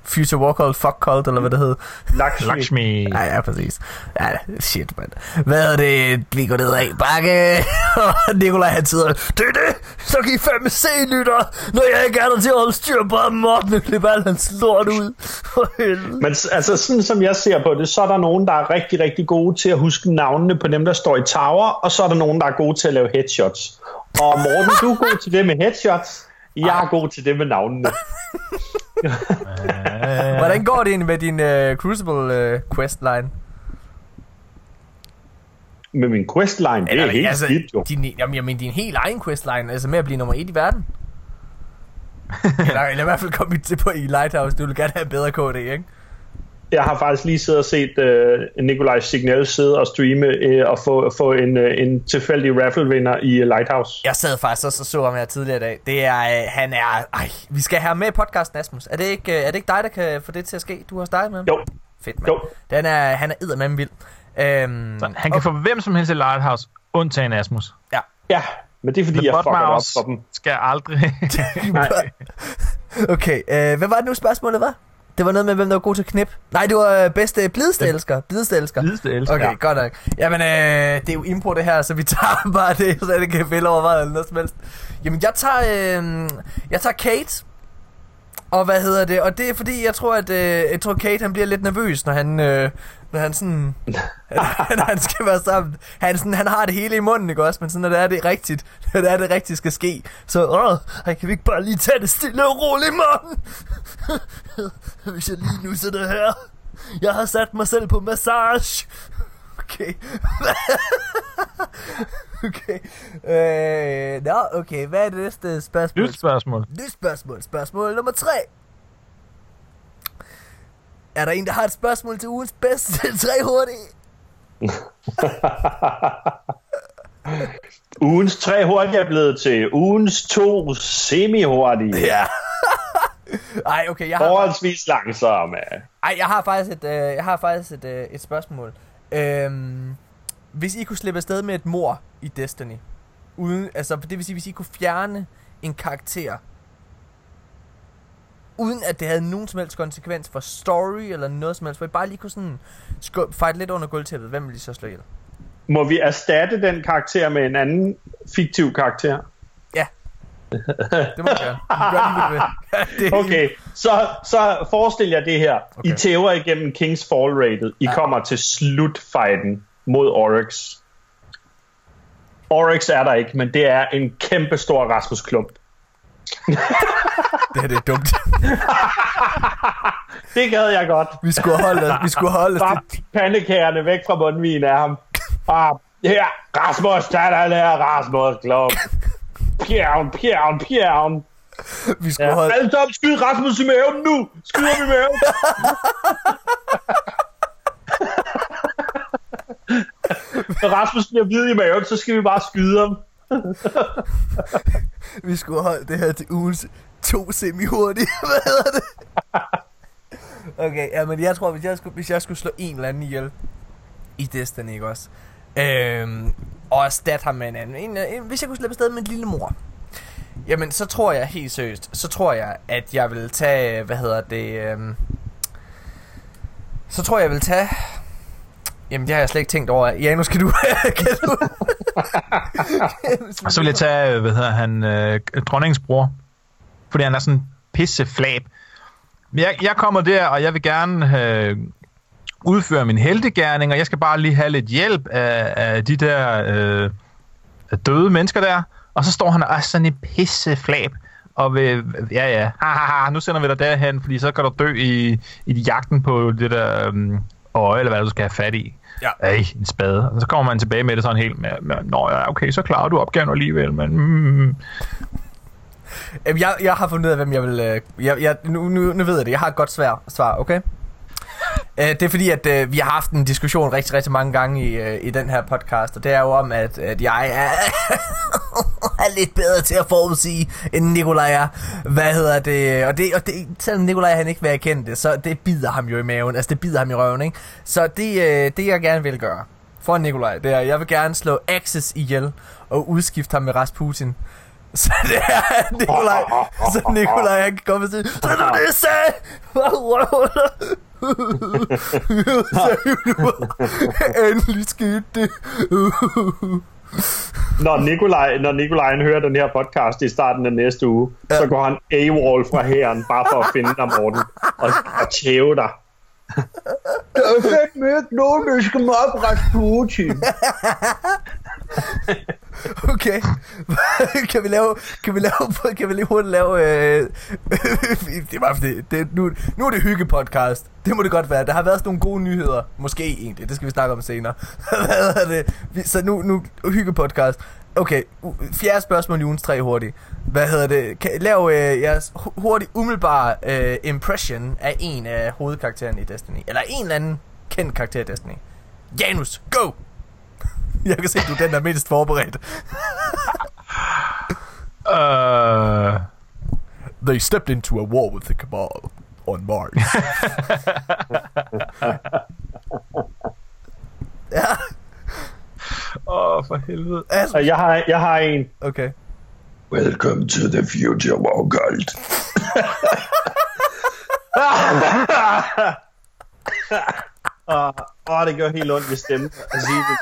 Future Warcraft, Fuck Cult, eller hvad det hedder.
Lakshmi.
Lakshmi.
Ja, ja, præcis. Ja, shit, mand. Hvad er det? Vi går ned ad bakke. Og Nikolaj, han sidder, det er det. Så kan I fandme se, lytter. Når jeg ikke er der til at holde styr på ham op, nu klipper alt hans lort ud.
Men altså, sådan som jeg ser på det, så er der nogen, der er rigtig, rigtig gode til at huske navnene på dem, der står i tower, og så er der nogen, der er gode til at lave headshots. Og Morten, du er god til det med headshots. Jeg er god til det med navnene.
Hvordan går det egentlig med din uh, Crucible uh, questline?
med min questline, det er
Eller,
helt
altså,
skidt jo.
din, jamen, jeg mener, din helt egen questline, altså med at blive nummer et i verden. eller, eller i hvert fald komme til på i Lighthouse, du vil gerne have bedre KD, ikke?
Jeg har faktisk lige siddet og set uh, Nikolaj Signal sidde og streame uh, og få, få en, uh, en tilfældig raffle-vinder i uh, Lighthouse.
Jeg sad faktisk også og så ham her tidligere i dag. Det er, øh, han er, ej, vi skal have ham med i podcasten, Asmus. Er det, ikke, øh, er det ikke dig, der kan få det til at ske? Du har startet med ham?
Jo,
Fedt, mand.
jo.
Den er, han er eddermame vild. Øhm,
Så han kan få hvem som helst i Lighthouse, undtagen Asmus.
Ja.
Ja, men det er fordi,
The
jeg fucker det op for dem.
skal aldrig...
Nej.
Okay, øh, hvad var det nu spørgsmålet var? Det var noget med, hvem der var god til knip. Nej, det var øh, bedste blideste elsker. Blideste elsker.
Blideste elsker.
Okay,
Ja.
godt nok. Jamen, øh, det er jo impro det her, så vi tager bare det, så det kan fælde over eller noget som helst. Jamen, jeg tager, øh, jeg tager Kate. Og hvad hedder det? Og det er fordi, jeg tror, at øh, jeg tror, Kate han bliver lidt nervøs, når han, øh, når han sådan, når han skal være sammen. Han, sådan, han har det hele i munden, ikke også? Men sådan, når det er det rigtigt, når det er det rigtigt skal ske, så åh, ej, kan vi ikke bare lige tage det stille og roligt, mand? Hvis jeg lige nu det her. Jeg har sat mig selv på massage. Okay. okay. Øh, nå, okay. Hvad er det næste spørgsmål?
Nyt spørgsmål.
Nyt spørgsmål. Spørgsmål nummer 3. Er der en, der har et spørgsmål til ugens bedste tre hurtige?
Ugens tre hurtige er blevet til ugens to semi-hurtige.
Ja. Ej, okay, jeg har,
Forholdsvis langsomme.
ej, jeg har faktisk et, øh, jeg har faktisk et, øh, et spørgsmål. Øhm, hvis I kunne slippe afsted med et mor i Destiny, uden, altså det vil sige, hvis I kunne fjerne en karakter, uden at det havde nogen som helst konsekvens for story eller noget som helst, hvor I bare lige kunne sådan skub, fight lidt under gulvtæppet, hvem vil I så slå ihjel?
Må vi erstatte den karakter med en anden fiktiv karakter?
Det må jeg gerne. Gør det
Okay, så, så forestil jer det her. Okay. I tæver igennem Kings Fall rated. I ja. kommer til slutfighten mod Oryx. Oryx er der ikke, men det er en kæmpe stor Rasmus Klump.
Det her det er dumt.
Det gad jeg godt.
Vi skulle holde os, vi skulle holde
Bare pandekagerne væk fra mundvinen af ham. Ah, her, Rasmus, der er der, Rasmus Klump. Pjern, pjern, pjern.
vi skulle
Ja.
holde,
Alle sammen, skyd Rasmus i maven nu! Skyd ham i maven! Når Rasmus bliver hvid i maven, så skal vi bare skyde ham.
vi skulle holde det her til ugens to semi-hurtige. Hvad hedder det? Okay, ja, men jeg tror, hvis jeg skulle, hvis jeg skulle slå en eller anden ihjel i Destiny, ikke også? Øhm, og erstatte ham med en anden. En, en, hvis jeg kunne slippe afsted med en lille mor. Jamen, så tror jeg helt seriøst, så tror jeg, at jeg vil tage, hvad hedder det, øhm, så tror jeg, jeg vil tage, jamen det har jeg slet ikke tænkt over. Ja, nu skal du, kan du?
Og så vil jeg tage, øh, hvad hedder han, øh, dronningens bror. Fordi han er sådan pisse flab. Men jeg, jeg kommer der, og jeg vil gerne øh, udføre min heltegærning, og jeg skal bare lige have lidt hjælp af, af de der øh, døde mennesker der. Og så står han og er sådan en pisse flab. Og vil, ja ja, ha, ha, ha, nu sender vi dig derhen, fordi så kan du dø i, i jagten på det der øhm, øje, eller hvad du skal have fat i.
Ja.
Ej, en spade. Og så kommer man tilbage med det sådan helt med, med Nå ja, okay, så klarer du opgaven alligevel, men... Mm,
Jamen, jeg, jeg har fundet ud af, hvem jeg vil... Øh, jeg, jeg, nu, nu, nu ved jeg det. Jeg har et godt svar, svar okay? Øh, det er fordi, at øh, vi har haft en diskussion rigtig, rigtig mange gange i, øh, i den her podcast, og det er jo om, at, at jeg er, er lidt bedre til at forudsige, end Nikolaj er. Hvad hedder det? Og det, og det selvom Nikolaj han ikke vil erkende det, så det bider ham jo i maven. Altså, det bider ham i røven, ikke? Så det, øh, det jeg gerne vil gøre for Nikolaj, det er, jeg vil gerne slå Axis ihjel og udskifte ham med Rasputin. Så det er Nikolaj, så Nikolaj han kan komme og sige, så er det sagde! Endelig skete det.
Når Nikolaj, når Nikolaj hører den her podcast i starten af næste uge, ja. så går han AWOL fra hæren, bare for at finde dig, Morten, og, og tæve dig. Der er fandme ikke nogen, der skal mig op Rasputin.
Okay. kan vi lave, kan vi lave, kan vi lige hurtigt lave, øh, det var fordi, det, nu, nu er det hyggepodcast. Det må det godt være. Der har været sådan nogle gode nyheder. Måske egentlig, det skal vi snakke om senere. Hvad er det? Så nu, nu hyggepodcast. Okay, fjerde spørgsmål i ugens tre hurtigt. Hvad hedder det? Kan, lav øh, jeres hurtigt umiddelbare øh, impression af en af hovedkaraktererne i Destiny. Eller en eller anden kendt karakter i Destiny. Janus, go! Jeg kan se, du er den, der er mindst forberedt.
uh...
They stepped into a war with the Cabal on Mars. ja.
Åh, oh, for helvede.
Altså, jeg har, jeg har en.
Okay.
Welcome to the future, Walgold. Åh, oh, det gør helt ondt ved stemmen at sige det.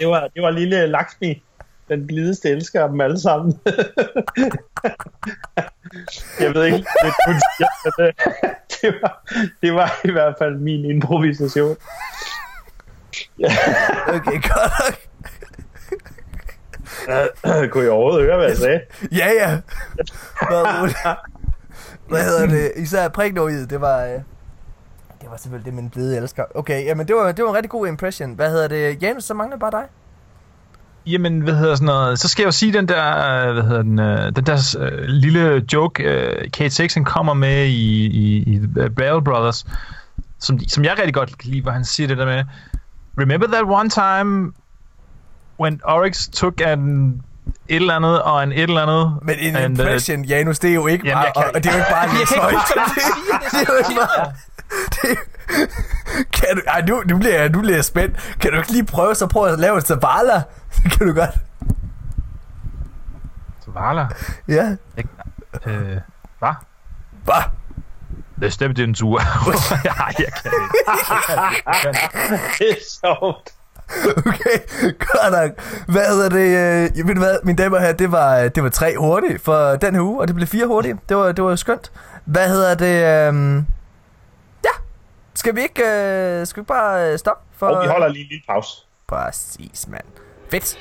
Det var, det var lille Lakshmi, den blideste elsker af dem alle sammen. jeg ved ikke, det, det, det, var, det var i hvert fald min improvisation.
Okay, godt
Kunne I overhovedet høre, hvad jeg sagde?
ja, ja. Hvad hedder det? Især prægnoidet, det var... Øh, det var selvfølgelig det, min blide elsker. Okay, jamen det var, det var en rigtig god impression. Hvad hedder det? Janus, så mangler bare dig.
Jamen, hvad hedder sådan noget? Så skal jeg jo sige den der, hvad hedder den, uh, den der lille joke, Kate Sixen kommer med i, i, i Battle Brothers, som, som jeg rigtig godt kan lide, hvor han siger det der med, Remember that one time when Oryx took an et eller andet og en et eller andet.
Men en and, impression, uh, Janus, det er jo ikke jamen, bare, kan, og, det er jo ikke bare højt. det, er jo ikke bare... Det, kan du, ej, nu, nu, bliver jeg, nu bliver jeg spændt. Kan du ikke lige prøve så prøve at lave en Zavala? kan du godt.
Zavala?
Ja.
Jeg, øh, hvad?
Hvad?
Det stemte en tur. Nej, jeg kan ikke.
det er sjovt.
Okay, godt nok. Hvad hedder det? Øh, ved du hvad, mine damer her, det var, det var tre hurtigt for den her uge, og det blev fire hurtigt. Det var, det var skønt. Hvad hedder det? Øh, ja, skal vi ikke, øh, skal vi bare stoppe?
For... Og vi holder lige en lille pause.
Præcis, mand. Fedt.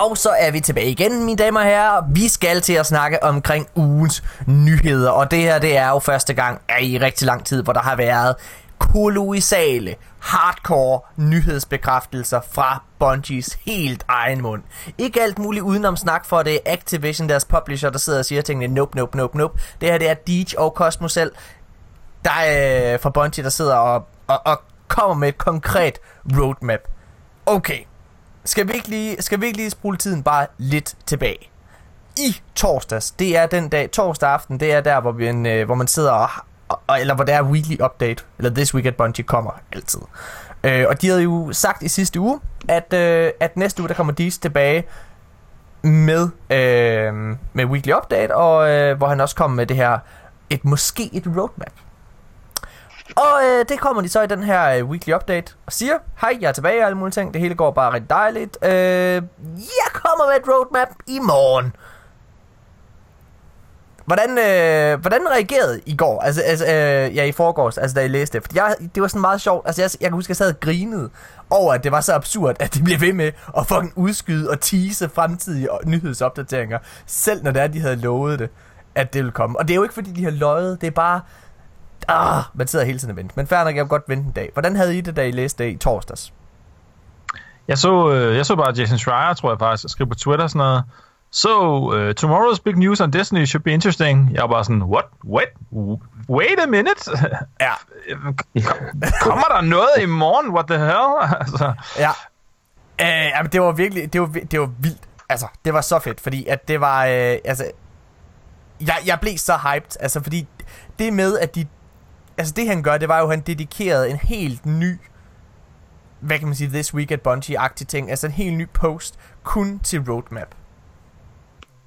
Og så er vi tilbage igen, mine damer og herrer. Vi skal til at snakke omkring ugens nyheder, og det her det er jo første gang i rigtig lang tid, hvor der har været kolossale, hardcore nyhedsbekræftelser fra Bungies helt egen mund. Ikke alt muligt udenom snak for det er Activision, deres publisher, der sidder og siger tingene, nope, nope, nope, nope. Det her det er Deej og Cosmos selv, der er øh, fra Bungie, der sidder og, og, og kommer med et konkret roadmap. Okay, skal vi, ikke lige, skal vi ikke lige spole tiden bare lidt tilbage? I torsdags, det er den dag, torsdag aften, det er der, hvor, vi, en, øh, hvor man sidder og, og, eller hvor der er weekly update, eller This Week at Bungie kommer altid. Øh, og de havde jo sagt i sidste uge, at, øh, at næste uge, der kommer Deez tilbage med, øh, med weekly update, og øh, hvor han også kommer med det her, et måske et roadmap. Og øh, det kommer de så i den her øh, weekly update og siger, hej, jeg er tilbage og alle mulige ting, det hele går bare rigtig dejligt. Øh, jeg kommer med et roadmap i morgen. Hvordan, øh, hvordan reagerede I går? Altså, altså øh, ja, i forgårs, altså da I læste det. For jeg, det var sådan meget sjovt. Altså, jeg, jeg kan huske, at jeg sad og grinede over, at det var så absurd, at de blev ved med at fucking udskyde og tease fremtidige nyhedsopdateringer. Selv når det er, de havde lovet det, at det ville komme. Og det er jo ikke, fordi de har løjet. Det er bare, ah, man sidder hele tiden og venter. Men nok, jeg kan godt vente en dag. Hvordan havde I det, da I læste det i torsdags?
Jeg så, øh, jeg så bare Jason Schreier, tror jeg faktisk, skrive på Twitter sådan noget. So, uh, tomorrow's big news on Destiny should be interesting. Jeg var bare sådan, what? Wait, wait a minute?
Ja.
Kommer der noget i morgen? What the hell?
altså. Ja. Uh, jamen, det var virkelig, det var, det var vildt. Altså, det var så fedt, fordi at det var, uh, altså, jeg, jeg blev så hyped, altså, fordi det med, at de altså det han gør, det var jo, at han dedikerede en helt ny, hvad kan man sige, This Week at Bungie-agtig ting, altså en helt ny post, kun til roadmap.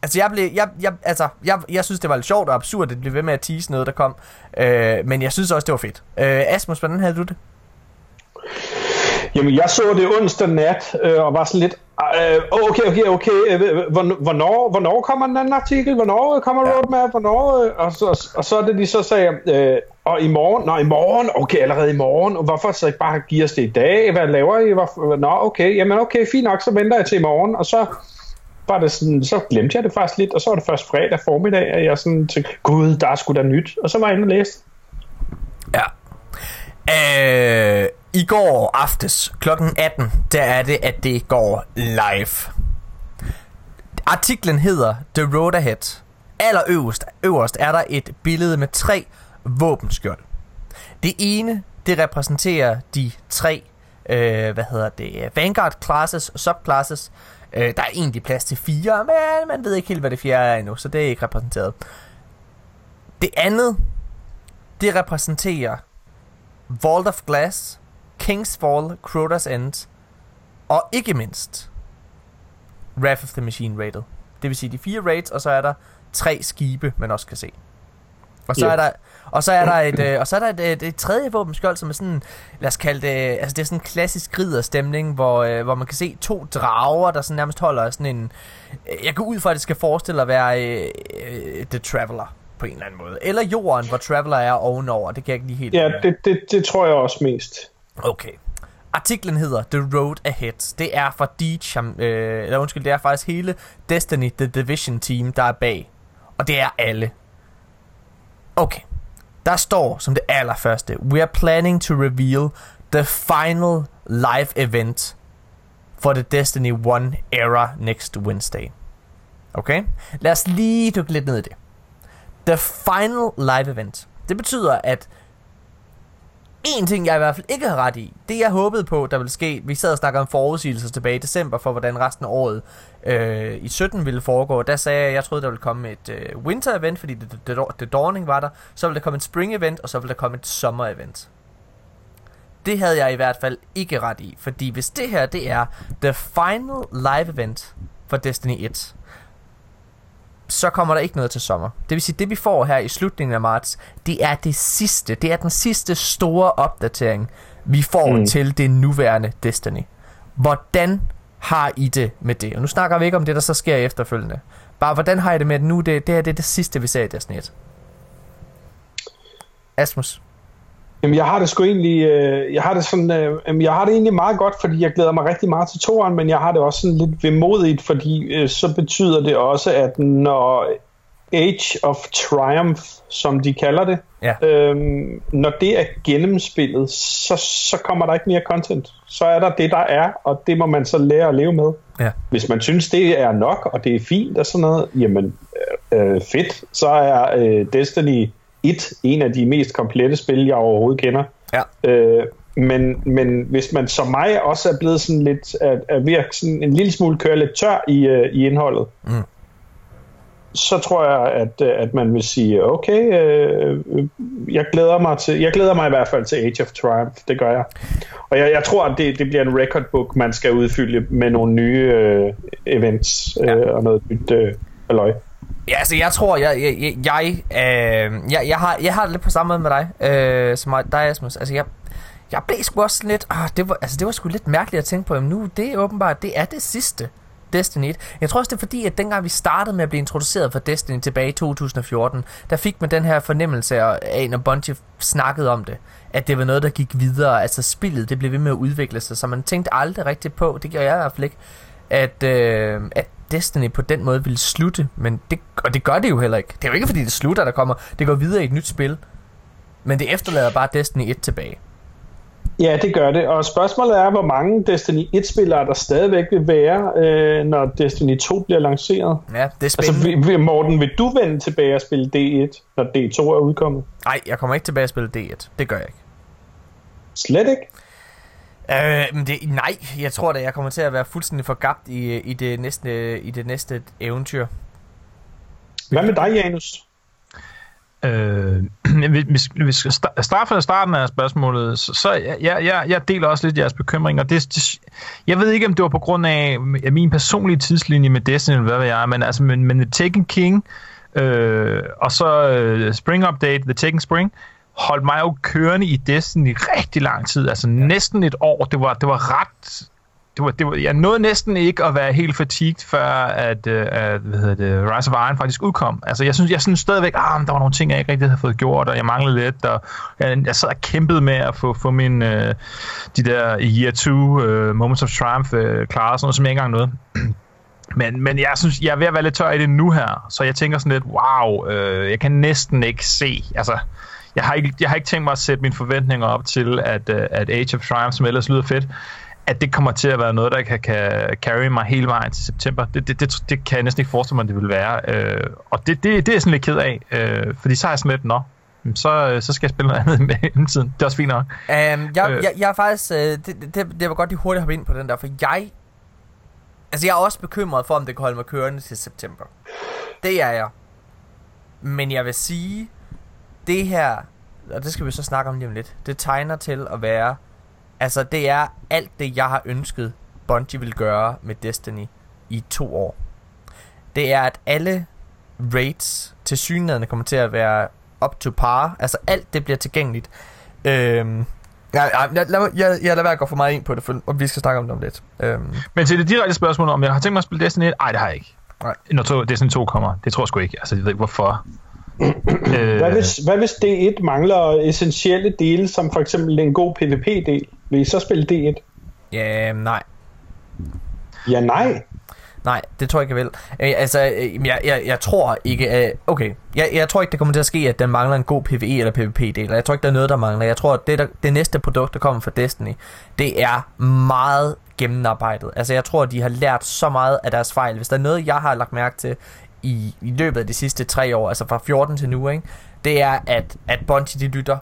Altså, jeg, blev, jeg, jeg, altså jeg, jeg synes, det var lidt sjovt og absurd, at det blev ved med at tease noget, der kom. Øh, men jeg synes også, det var fedt. Øh, Asmus, hvordan havde du det?
Jamen, jeg så det onsdag nat, øh, og var sådan lidt, øh, okay, okay, okay, øh, hvornår, hvornår kommer den anden artikel? Hvornår kommer ja. roadmap? Hvornår? Øh, og, så, og så er det, de så sagde, øh, og i morgen, nå, i morgen, okay, allerede i morgen, hvorfor så ikke bare give os det i dag? Hvad laver I? Hvor, nå, okay, jamen okay, fint nok, så venter jeg til i morgen, og så var det sådan, så glemte jeg det faktisk lidt, og så var det først fredag formiddag, at jeg sådan tænkte, gud, der er sgu da nyt, og så var jeg inde og læste.
Ja. Øh, i går aftes kl. 18, der er det, at det går live. Artiklen hedder The Road Ahead. Allerøverst øverst er der et billede med tre våbenskjold. Det ene, det repræsenterer de tre, øh, hvad hedder det, Vanguard classes og subclasses. Øh, der er egentlig plads til fire, men man ved ikke helt, hvad det fjerde er endnu, så det er ikke repræsenteret. Det andet, det repræsenterer Vault of Glass, King's Fall, Crota's End, og ikke mindst Wrath of the Machine rated. Det vil sige de fire raids, og så er der tre skibe, man også kan se. Og så yeah. er der og så er der et øh, og så er der et, et, et tredje våbenskjold som er sådan lad os kalde det altså det er sådan en klassisk ridderstemning hvor øh, hvor man kan se to drager der sådan nærmest holder sådan en øh, jeg går ud fra at det skal forestille at være øh, øh, The Traveler på en eller anden måde. Eller jorden, hvor Traveler er ovenover. Det kan jeg ikke lige helt...
Ja, det, det, det tror jeg også mest.
Okay. Artiklen hedder The Road Ahead. Det er fra Deej, øh, eller undskyld, det er faktisk hele Destiny The Division team, der er bag. Og det er alle. Okay. Der står som det allerførste, We are planning to reveal the final live event for the Destiny 1 era next Wednesday. Okay? Lad os lige dykke lidt ned i det. The Final Live Event. Det betyder, at en ting, jeg i hvert fald ikke har ret i, det jeg håbede på, der ville ske, vi sad og snakkede om forudsigelser tilbage i december, for hvordan resten af året øh, i 17 ville foregå. Der sagde jeg, at jeg troede, der ville komme et øh, winter event, fordi det, det, det, Dawning var der. Så ville der komme et spring event, og så ville der komme et sommer event. Det havde jeg i hvert fald ikke ret i, fordi hvis det her, det er the final live event for Destiny 1, så kommer der ikke noget til sommer. Det vil sige, det vi får her i slutningen af marts, det er det sidste. Det er den sidste store opdatering, vi får mm. til det nuværende Destiny. Hvordan har I det med det? Og nu snakker vi ikke om det, der så sker efterfølgende. Bare hvordan har I det med, at nu det, det her det er det sidste, vi ser i Destiny 1? Asmus?
Jamen, jeg har det sgu egentlig, øh, jeg har det sådan, øh, jeg har det egentlig meget godt, fordi jeg glæder mig rigtig meget til toeren, men jeg har det også sådan lidt vemodigt, fordi øh, så betyder det også, at når Age of Triumph, som de kalder det, ja. øhm, når det er gennemspillet, så, så kommer der ikke mere content. Så er der det, der er, og det må man så lære at leve med. Ja. Hvis man synes, det er nok, og det er fint og sådan noget, jamen øh, fedt, så er øh, Destiny 1 en af de mest komplette spil, jeg overhovedet kender. Ja. Øh, men, men hvis man som mig også er blevet sådan lidt, er, er ved at sådan en lille smule køre lidt tør i, uh, i indholdet, mm. så tror jeg, at, øh, at man vil sige, okay, uh, jeg glæder mig til, jeg glæder mig i hvert fald til Age of Triumph, det gør jeg. Og jeg, jeg tror, at det, det bliver en record book, man skal udfylde med nogle nye uh, events ja. uh, og noget nyt uh, halløj.
Ja, altså jeg tror, jeg, jeg, jeg, øh, jeg, jeg, har, jeg har det lidt på samme måde med dig, øh, som dig, Asmus. Altså jeg, jeg blev sgu også lidt, ah, det, var, altså det var sgu lidt mærkeligt at tænke på, jamen nu, det er åbenbart, det er det sidste Destiny 1. Jeg tror også, det er fordi, at dengang vi startede med at blive introduceret for Destiny tilbage i 2014, der fik man den her fornemmelse af, når Bungie snakkede om det, at det var noget, der gik videre, altså spillet, det blev ved med at udvikle sig, så man tænkte aldrig rigtigt på, det gjorde jeg i hvert fald ikke, at, øh, at Destiny på den måde ville slutte, men det, og det gør det jo heller ikke. Det er jo ikke fordi det slutter, der kommer, det går videre i et nyt spil, men det efterlader bare Destiny 1 tilbage.
Ja, det gør det. Og spørgsmålet er, hvor mange Destiny 1-spillere der stadigvæk vil være, øh, når Destiny 2 bliver lanceret.
Ja, det er
altså, spændende. Altså, Morten, vil du vende tilbage og spille D1, når D2 er udkommet?
Nej, jeg kommer ikke tilbage og spille D1. Det gør jeg ikke.
Slet ikke?
Øh, men det, nej, jeg tror da, jeg kommer til at være fuldstændig forgabt i, i, det, næste, i det næste eventyr.
Hvad med dig, Janus?
Øh, hvis, hvis vi starter fra starten af spørgsmålet, så, så jeg, jeg, jeg deler også lidt jeres bekymring, og det, det, jeg ved ikke, om det var på grund af, min personlige tidslinje med Destiny, eller hvad ved jeg, men altså, men, men The Taken King, øh, og så uh, Spring Update, The Taken Spring, holdt mig jo kørende i Destiny rigtig lang tid, altså næsten et år. Det var, det var ret det var, det var, jeg nåede næsten ikke at være helt fatigued, før at, uh, at hvad hedder det, Rise of Iron faktisk udkom. Altså, jeg synes, jeg synes stadigvæk, ah, der var nogle ting, jeg ikke rigtig havde fået gjort, og jeg manglede lidt, og jeg, jeg sad og kæmpede med at få, få min, uh, de der Year 2 uh, Moments of Triumph uh, klare, sådan noget, som jeg ikke engang nåede. Men, men jeg synes, jeg er ved at være lidt tør i det nu her, så jeg tænker sådan lidt, wow, øh, jeg kan næsten ikke se, altså, jeg har, ikke, jeg har ikke tænkt mig at sætte mine forventninger op til, at, at Age of Triumph, som ellers lyder fedt, at det kommer til at være noget, der kan, kan carry mig hele vejen til september. Det, det, det, det kan jeg næsten ikke forestille mig, det vil være. Øh, og det, det, det er jeg sådan lidt ked af, øh, fordi så er jeg sådan lidt, nå, så, så skal jeg spille noget andet med tiden. Det er også fint nok.
Um, jeg, øh. jeg, jeg er faktisk... Øh, det, det, det var godt lige hurtigt hoppe ind på den der, for jeg... Altså, jeg er også bekymret for, om det kan holde mig kørende til september. Det er jeg. Men jeg vil sige, det her, og det skal vi så snakke om lige om lidt, det tegner til at være Altså, det er alt det, jeg har ønsket, Bungie vil gøre med Destiny i to år. Det er, at alle raids til synligheden kommer til at være up to par. Altså, alt det bliver tilgængeligt. Øhm, ja, jeg, lad, jeg, jeg lader være at gå for meget ind på det, for, og vi skal snakke om det om lidt. Øhm.
Men til det direkte spørgsmål, om jeg har tænkt mig at spille Destiny 1? Nej, det har jeg ikke. Nej. Når to, Destiny 2 kommer. Det tror jeg sgu ikke. Altså, jeg ved ikke hvorfor.
Hvad, hvis, hvad hvis D1 mangler essentielle dele, som for eksempel en god PvP-del? Vil I så spille D1?
Ja, nej.
Ja, nej.
Nej, det tror jeg ikke, jeg vil. Øh, altså, øh, jeg, jeg, jeg tror ikke... Øh, okay, jeg, jeg tror ikke, det kommer til at ske, at den mangler en god PvE eller PvP-del. Jeg tror ikke, der er noget, der mangler. Jeg tror, at det, der, det næste produkt, der kommer fra Destiny, det er meget gennemarbejdet. Altså, jeg tror, de har lært så meget af deres fejl. Hvis der er noget, jeg har lagt mærke til i, i løbet af de sidste tre år, altså fra 14 til nu, ikke? det er, at, at Bungie de lytter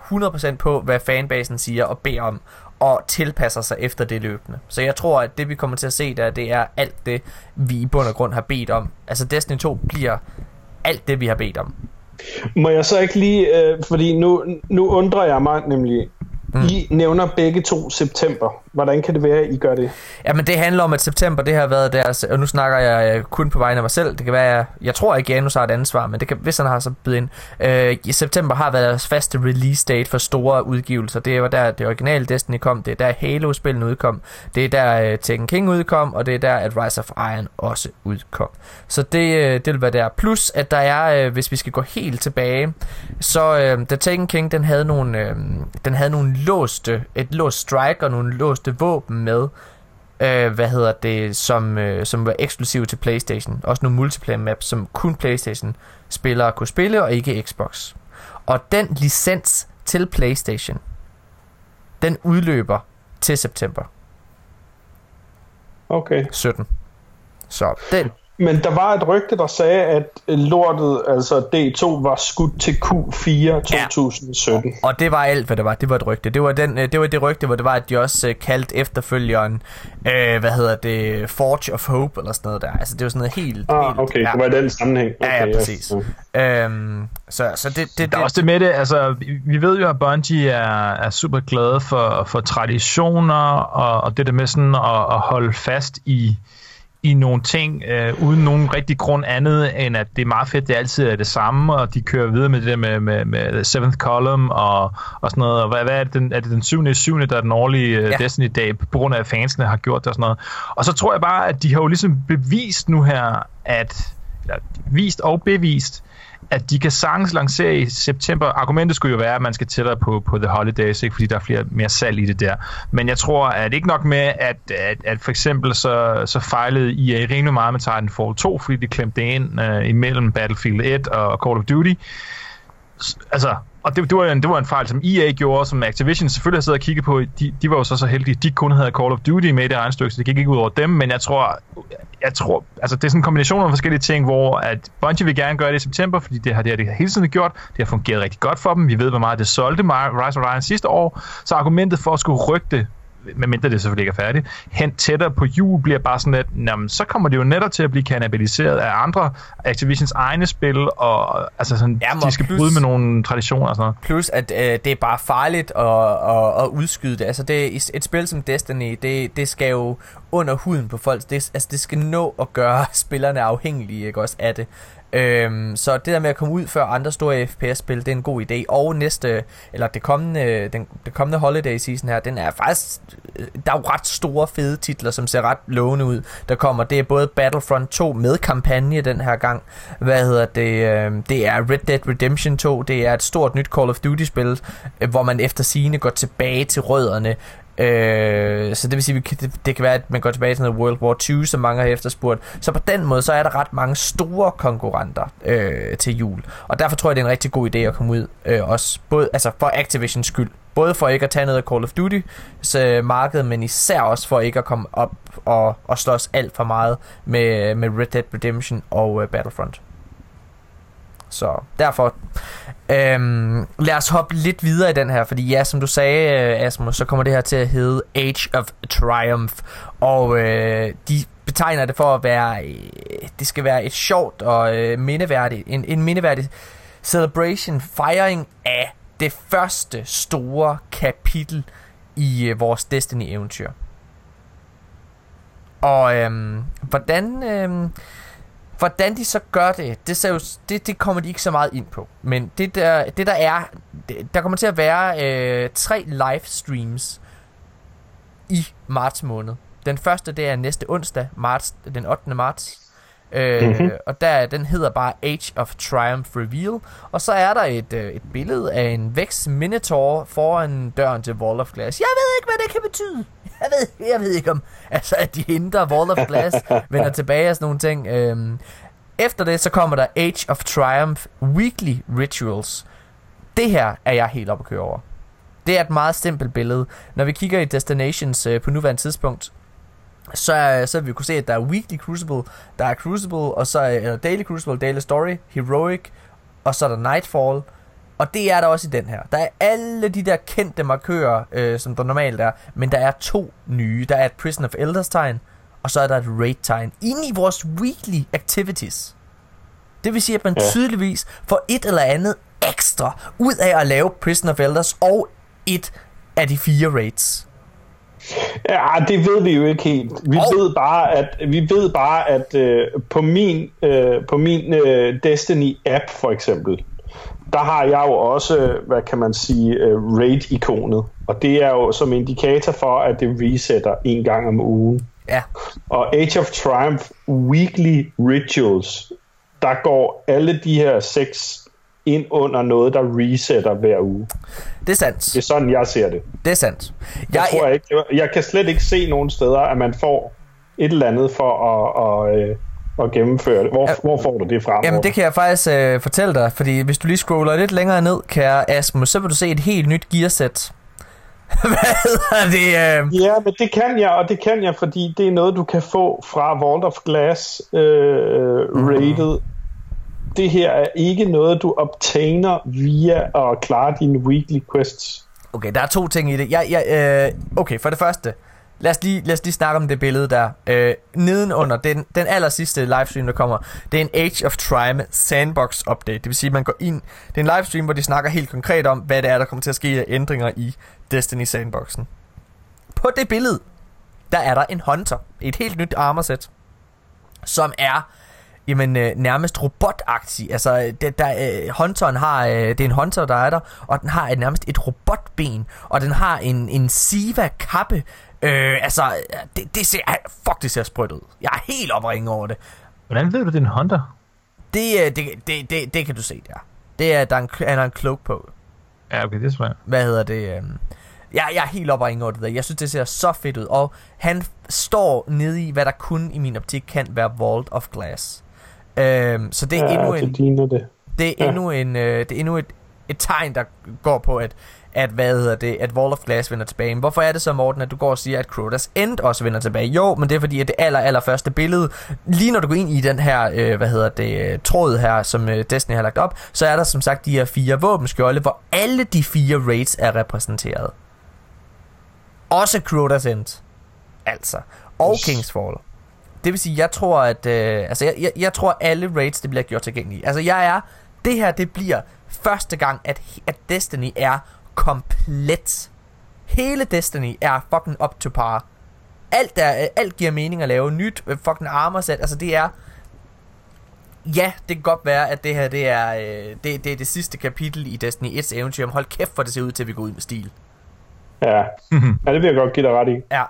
100% på, hvad fanbasen siger og beder om, og tilpasser sig efter det løbende. Så jeg tror, at det vi kommer til at se der, det er alt det, vi i bund og grund har bedt om. Altså Destiny 2 bliver alt det, vi har bedt om.
Må jeg så ikke lige, øh, fordi nu, nu undrer jeg mig nemlig, Mm. I nævner begge to september. Hvordan kan det være, at I gør det?
Jamen det handler om, at september det har været deres, og nu snakker jeg øh, kun på vegne af mig selv. Det kan være, jeg, jeg tror ikke, Janus har et ansvar, men det kan, hvis han har så bid ind. Øh, I september har været deres faste release date for store udgivelser. Det var der, det originale Destiny kom. Det er der Halo-spillene udkom. Det er der uh, Tekken King udkom, og det er der, at Rise of Iron også udkom. Så det, uh, det vil være der. Plus, at der er, uh, hvis vi skal gå helt tilbage, så uh, The Tekken King, den havde nogle, uh, den havde nogle låste, et låst strike og nogle låste våben med, øh, hvad hedder det, som, øh, som var eksklusive til Playstation. Også nogle multiplayer maps, som kun Playstation spillere kunne spille, og ikke Xbox. Og den licens til Playstation, den udløber til september.
Okay.
17. Så den,
men der var et rygte, der sagde, at lortet, altså D2, var skudt til Q4 2017.
Ja. Og det var alt, hvad det var. Det var et rygte. Det var, den, det var det rygte, hvor det var, at de også uh, kaldte efterfølgeren, øh, hvad hedder det, Forge of Hope, eller sådan noget der. Altså, det var sådan noget helt...
Ah,
helt,
okay. Ja. Det var i den sammenhæng. Okay,
ja, ja, præcis. Ja. Øhm, så, så det, det,
det, der er også det med det, altså, vi ved jo, at Bungie er, er super glade for, for traditioner, og, og det der med sådan at, at holde fast i i nogle ting, øh, uden nogen rigtig grund andet, end at det er meget fedt, det altid er det samme, og de kører videre med det der med, med, med Seventh Column og, og sådan noget. Og hvad, hvad er, det, den, er det den 7. 7. der er den årlige uh, ja. Destiny-dag, på grund af, at fansene har gjort det og sådan noget. Og så tror jeg bare, at de har jo ligesom bevist nu her, at, eller vist og bevist, at de kan sagtens lancere i september. Argumentet skulle jo være, at man skal tættere på, på The Holidays, ikke? fordi der er flere, mere salg i det der. Men jeg tror, at det ikke nok med, at, at, at for eksempel så, så fejlede EA rimelig meget med Titanfall 2, fordi de klemte det ind uh, imellem Battlefield 1 og Call of Duty. Altså, og det, det, var en, det var en fejl, som EA gjorde, som Activision selvfølgelig har siddet og kigget på. De, de var jo så så heldige, de kun havde Call of Duty med i det regnstykke, så det gik ikke ud over dem, men jeg tror, jeg tror, altså det er sådan en kombination af forskellige ting, hvor at Bungie vil gerne gøre det i september, fordi det har det, har det hele tiden gjort. Det har fungeret rigtig godt for dem. Vi ved, hvor meget det solgte Rise of Ryan sidste år. Så argumentet for at skulle rykke det medmindre det selvfølgelig ikke er færdigt, hen tættere på jul, bliver bare sådan lidt, jamen, så kommer det jo netop til at blive kannibaliseret af andre Activisions egne spil, og altså sådan,
Jamen,
de skal
plus-
bryde med nogle traditioner og sådan noget.
Plus, at øh, det er bare farligt at, at, at udskyde det. Altså, det, er- et spil som Destiny, det, det skal jo under huden på folk. Det, altså, det skal nå at gøre spillerne afhængige ikke også, af det. Øhm, så det der med at komme ud før andre store FPS-spil, det er en god idé. Og næste, eller det kommende, den, det kommende holiday season her, den er faktisk, øh, der er jo ret store fede titler, som ser ret lovende ud. Der kommer, det er både Battlefront 2 med kampagne den her gang. Hvad hedder det? Øhm, det er Red Dead Redemption 2. Det er et stort nyt Call of Duty-spil, øh, hvor man efter sine går tilbage til rødderne. Øh, så det vil sige, at det, det kan være, at man går tilbage til noget World War 2, som mange har efterspurgt. Så på den måde, så er der ret mange store konkurrenter øh, til jul. Og derfor tror jeg, det er en rigtig god idé at komme ud. Øh, også både, altså for Activisions skyld. Både for ikke at tage noget af Call of Duty øh, markedet, men især også for ikke at komme op og, og slås alt for meget med, med Red Dead Redemption og øh, Battlefront. Så derfor Øhm, lad os hoppe lidt videre i den her, fordi ja, som du sagde, øh, Asmus, så kommer det her til at hedde Age of Triumph, og øh, de betegner det for at være, øh, det skal være et sjovt og øh, mindeværdigt, en, en mindeværdig celebration, fejring af det første store kapitel i øh, vores Destiny-eventyr. Og øhm, hvordan... Øhm, Hvordan de så gør det, det, ser jo, det, det kommer de ikke så meget ind på. Men det der, det der er, det, der kommer til at være øh, tre livestreams i marts måned. Den første, det er næste onsdag, marts, den 8. marts. Øh, mm-hmm. Og der, den hedder bare Age of Triumph Reveal. Og så er der et, øh, et billede af en Vex Minotaur foran døren til Wall of Glass. Jeg ved ikke, hvad det kan betyde. Jeg ved, jeg ved ikke om, altså, at de hindrer Wall of Glass, vender tilbage og sådan nogle ting. Øhm, efter det, så kommer der Age of Triumph Weekly Rituals. Det her er jeg helt oppe at køre over. Det er et meget simpelt billede. Når vi kigger i Destinations øh, på nuværende tidspunkt, så, så vil vi kunne se, at der er Weekly Crucible, der er Crucible, og så er eller Daily Crucible, Daily Story, Heroic, og så er der Nightfall. Og det er der også i den her. Der er alle de der kendte markører, øh, som der normalt er, men der er to nye. Der er et Prison of Elders tegn, og så er der et raid tegn inde i vores weekly activities. Det vil sige, at man tydeligvis får et eller andet ekstra ud af at lave Prison of Elders og et af de fire raids.
Ja, det ved vi jo ikke helt. Vi
Og-
ved bare, at vi ved bare, at øh, på min øh, på min øh, Destiny app for eksempel, der har jeg jo også, øh, hvad kan man sige, øh, raid-ikonet. Og det er jo som indikator for, at det resetter en gang om ugen.
Ja,
Og Age of Triumph Weekly Rituals, der går alle de her seks ind under noget, der resetter hver uge.
det er sandt.
Det er sådan, jeg ser det.
Det er sandt.
Jeg,
Jeg,
tror jeg, ikke, jeg kan slet ikke se nogen steder, at man får et eller andet for at, at, øh, at gennemføre det. Hvor,
Ja.
hvor får du det fra?
Jamen det kan jeg faktisk øh, fortælle dig, fordi hvis du lige scroller lidt længere ned, kære Asmus, så vil du se et helt nyt gearsæt. Hvad hedder det? Øh?
Ja, men det kan jeg, og det kan jeg, fordi det er noget, du kan få fra Vault of Glass øh,
Mhm.
rated. Det her er ikke noget, du obtainer via at klare dine weekly quests.
Okay, der er to ting i det. Jeg, jeg, øh, okay, for det første. Lad os, lige, lad os lige snakke om det billede der. Øh, nedenunder, den, den aller sidste livestream, der kommer, det er en Age of Triumph sandbox update. Det vil sige, at man går ind. Det er en livestream, hvor de snakker helt konkret om, hvad det er, der kommer til at ske af ændringer i Destiny sandboxen. På det billede, der er der en hunter. Et helt nyt armorsæt. Som er jamen, øh, nærmest robotagtig. Altså, det, der, øh, hunteren har, øh, det er en hunter, der er der, og den har et, nærmest et robotben, og den har en, en Siva-kappe. Øh, altså, det, det ser, fuck, det ser sprødt ud. Jeg er helt opringet over det.
Hvordan ved du, det er en Hunter?
Det, øh, det, det, det, det kan du se der. Det er, der er en, han har en cloak på.
Ja, okay, det er svært.
hvad hedder det? øhm, Jeg, jeg er helt oppe og over det der. Jeg synes, det ser så fedt ud. Og han står nede i, hvad der kun i min optik kan være Vault of Glass. Øhm, så det er endnu
ja,
en,
det det.
det er
Ja.
endnu en, øh, det er endnu et, et tegn, der går på, at, at hvad hedder det, at Wall of Glass vender tilbage. Men hvorfor er det så, Morten, at du går og siger, at Crotas End også vender tilbage? Jo, men det er fordi, at det aller, aller første billede, lige når du går ind i den her, øh, hvad hedder det, øh, tråd her, som øh, Destiny har lagt op, så er der som sagt de her fire våbenskjolde, hvor alle de fire raids er repræsenteret. Også Crota's End. Altså. Og
Yes.
Kingsfall. Det vil sige, jeg tror, at... Øh, altså, jeg, jeg, jeg tror, alle raids, det bliver gjort tilgængelige. Altså, jeg er... Det her, det bliver første gang, at, at Destiny er komplet. Hele Destiny er fucking up to par. Alt, er, alt giver mening at lave. Nyt øh, fucking armor set. Altså, det er... Ja, det kan godt være, at det her det er, øh, det, det er det sidste kapitel i Destiny 1's eventyr. Men hold kæft, for det ser ud til, at vi går ud med stil.
Ja. ja, det vil jeg godt give dig ret i.
Ja,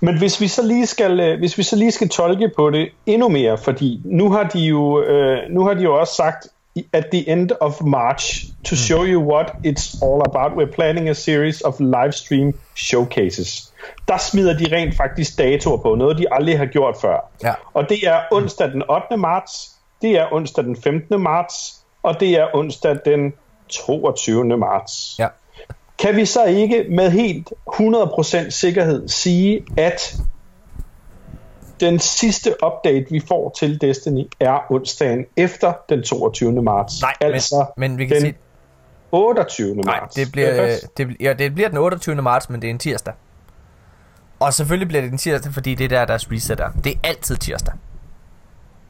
Men hvis vi så lige skal, øh, hvis vi så lige skal tolke på det endnu mere, fordi nu har de jo, øh, nu har de jo også sagt at the end of March to show you what it's all about. We're planning a series of live stream showcases. Der smider de rent faktisk datoer på, noget de aldrig har gjort før.
Ja.
Og det er onsdag den 8. marts, det er onsdag den 15. marts, og det er onsdag den 22. marts.
ja.
Kan vi så ikke med helt 100% sikkerhed sige, at den sidste update, vi får til Destiny, er onsdagen efter den 22. marts?
Nej,
altså
men, men vi kan
den
sige...
28.
Nej,
marts.
det bliver,
fast?
det, ja, det bliver den 28. marts, men det er en tirsdag. Og selvfølgelig bliver det en tirsdag, fordi det er der, deres reset er. Det er altid tirsdag.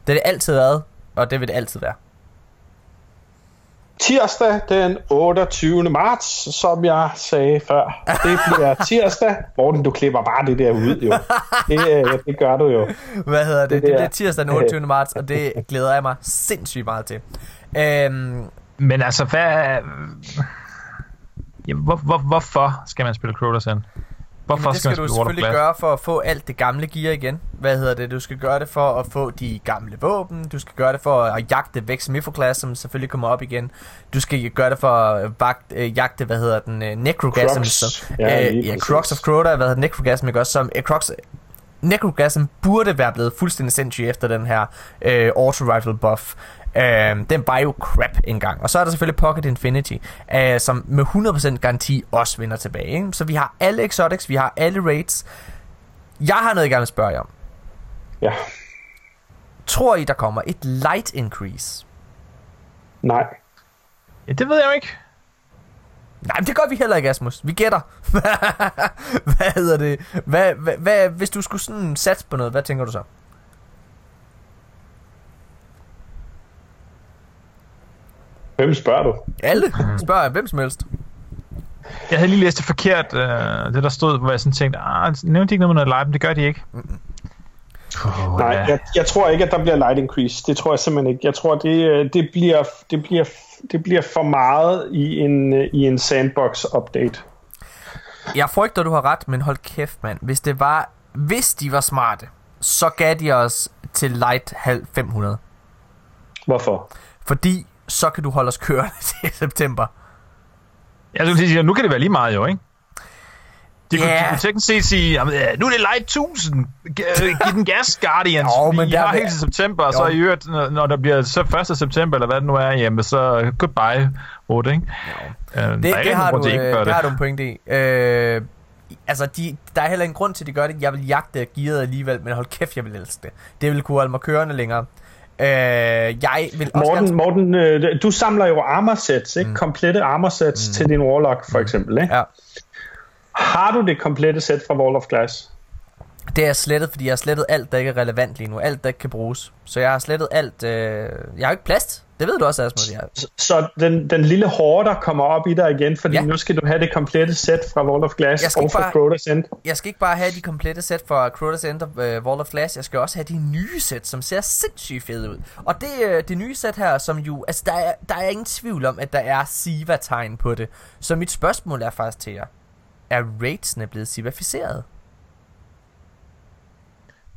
Det er det altid været, og det vil det altid være.
Tirsdag den 28. marts, som jeg sagde før. Det bliver tirsdag. Morten, du klipper bare det der ud, jo. Det, øh, det gør du jo.
Hvad hedder det? Det,
Det
bliver tirsdag den 28. marts, og det glæder jeg mig sindssygt meget til. Øhm,
Men altså, hvad... Ja, hvor, hvor, hvorfor skal man spille Crotas End? Hvorfor
Jamen, det skal du selvfølgelig gøre for at få alt det gamle gear igen. Hvad hedder det? Du skal gøre det for at få de gamle våben. Du skal gøre det for at jagte Vex Mifoclass, som selvfølgelig kommer op igen. Du skal gøre det for at vagt, øh, jagte, hvad hedder den, øh, Necrogasm.
Crocs.
Som,
Ja,
øh, ja. Crocs of Crota, hvad hedder Necrogasm, ikke også? Som, øh, Crocs, Necrogasm burde være blevet fuldstændig sindssyg efter den her øh, auto-rifle buff. Øh, den var jo crap engang. Og så er der selvfølgelig Pocket Infinity, øh, som med 100% garanti også vender tilbage. Ikke? Så vi har alle exotics, vi har alle raids. Jeg har noget, jeg gerne vil spørge jer om.
Ja.
Tror I, der kommer et light increase?
Nej.
Ja, det ved jeg jo ikke.
Nej, men det gør vi heller ikke, Asmus. Vi gætter. hvad hedder det? Hvad, hvad, hvad, hvis du skulle sådan satse på noget, hvad tænker du så?
Hvem spørger du?
Alle? Spørger jeg hvem som helst.
Jeg havde lige læst det forkert, øh, det der stod, hvor jeg sådan tænkte, ah, nævnte de ikke noget med noget live, men det gør de ikke. Oh,
Nej, jeg, jeg tror ikke, at der bliver light increase. Det tror jeg simpelthen ikke. Jeg tror, det, øh, det, bliver, det, bliver, det bliver for meget i en, øh, i en sandbox-update.
Jeg frygter, du har ret, men hold kæft, mand. Hvis det var... Hvis de var smarte, så gav de os til light halv 500.
Hvorfor?
Fordi så kan du holde os kørende til september.
Jeg skulle sige, nu kan det være lige meget jo, ikke? De kunne,
Ja.
de kunne teknisk set sige, jamen, øh, nu er det light 1000. G- øh, Giv den gas, Guardians.
Jo,
Vi
men der
har helt til september, og så i øvrigt, når, der bliver så 1. september, eller hvad det nu er, jamen, så goodbye, Rute, ikke? Øh,
Det,
ikke
det, har
grund
du,
de ikke
øh, det
det.
har du en pointe i. Øh, altså, de, der er heller ingen grund til, at de gør det. Jeg vil jagte gearet alligevel, men hold kæft, jeg vil elske det. Det vil kunne holde mig kørende længere. Øh, jeg vil også
Morten,
gerne...
Morten øh, du samler jo armor sets, ikke? Mm. Komplette armor sets mm. til din Warlock, for eksempel, ikke?
Ja,
Har du det komplette sæt fra Wall of Glass?
det er slettet, fordi jeg har slettet alt, der ikke er relevant lige nu. Alt, der ikke kan bruges. Så jeg har slettet alt... Øh, jeg har ikke plads. Det ved du også, Asmus. Jeg,
Så- Så den, den lille horder kommer op i dig igen, fordi
Ja.
nu skal du have det komplette sæt fra Wall of Glass
Jeg skal
og fra Crota's End.
jeg skal ikke bare have de komplette sæt fra Crota's End og uh, Wall of Glass, jeg skal også have de nye sæt, som ser sindssygt fede ud. Og det, uh, det nye sæt her, som jo, altså der er, der er ingen tvivl om, at der er Siva-tegn på det. Så mit spørgsmål er faktisk til jer. Er raidsene blevet Siva-ficeret?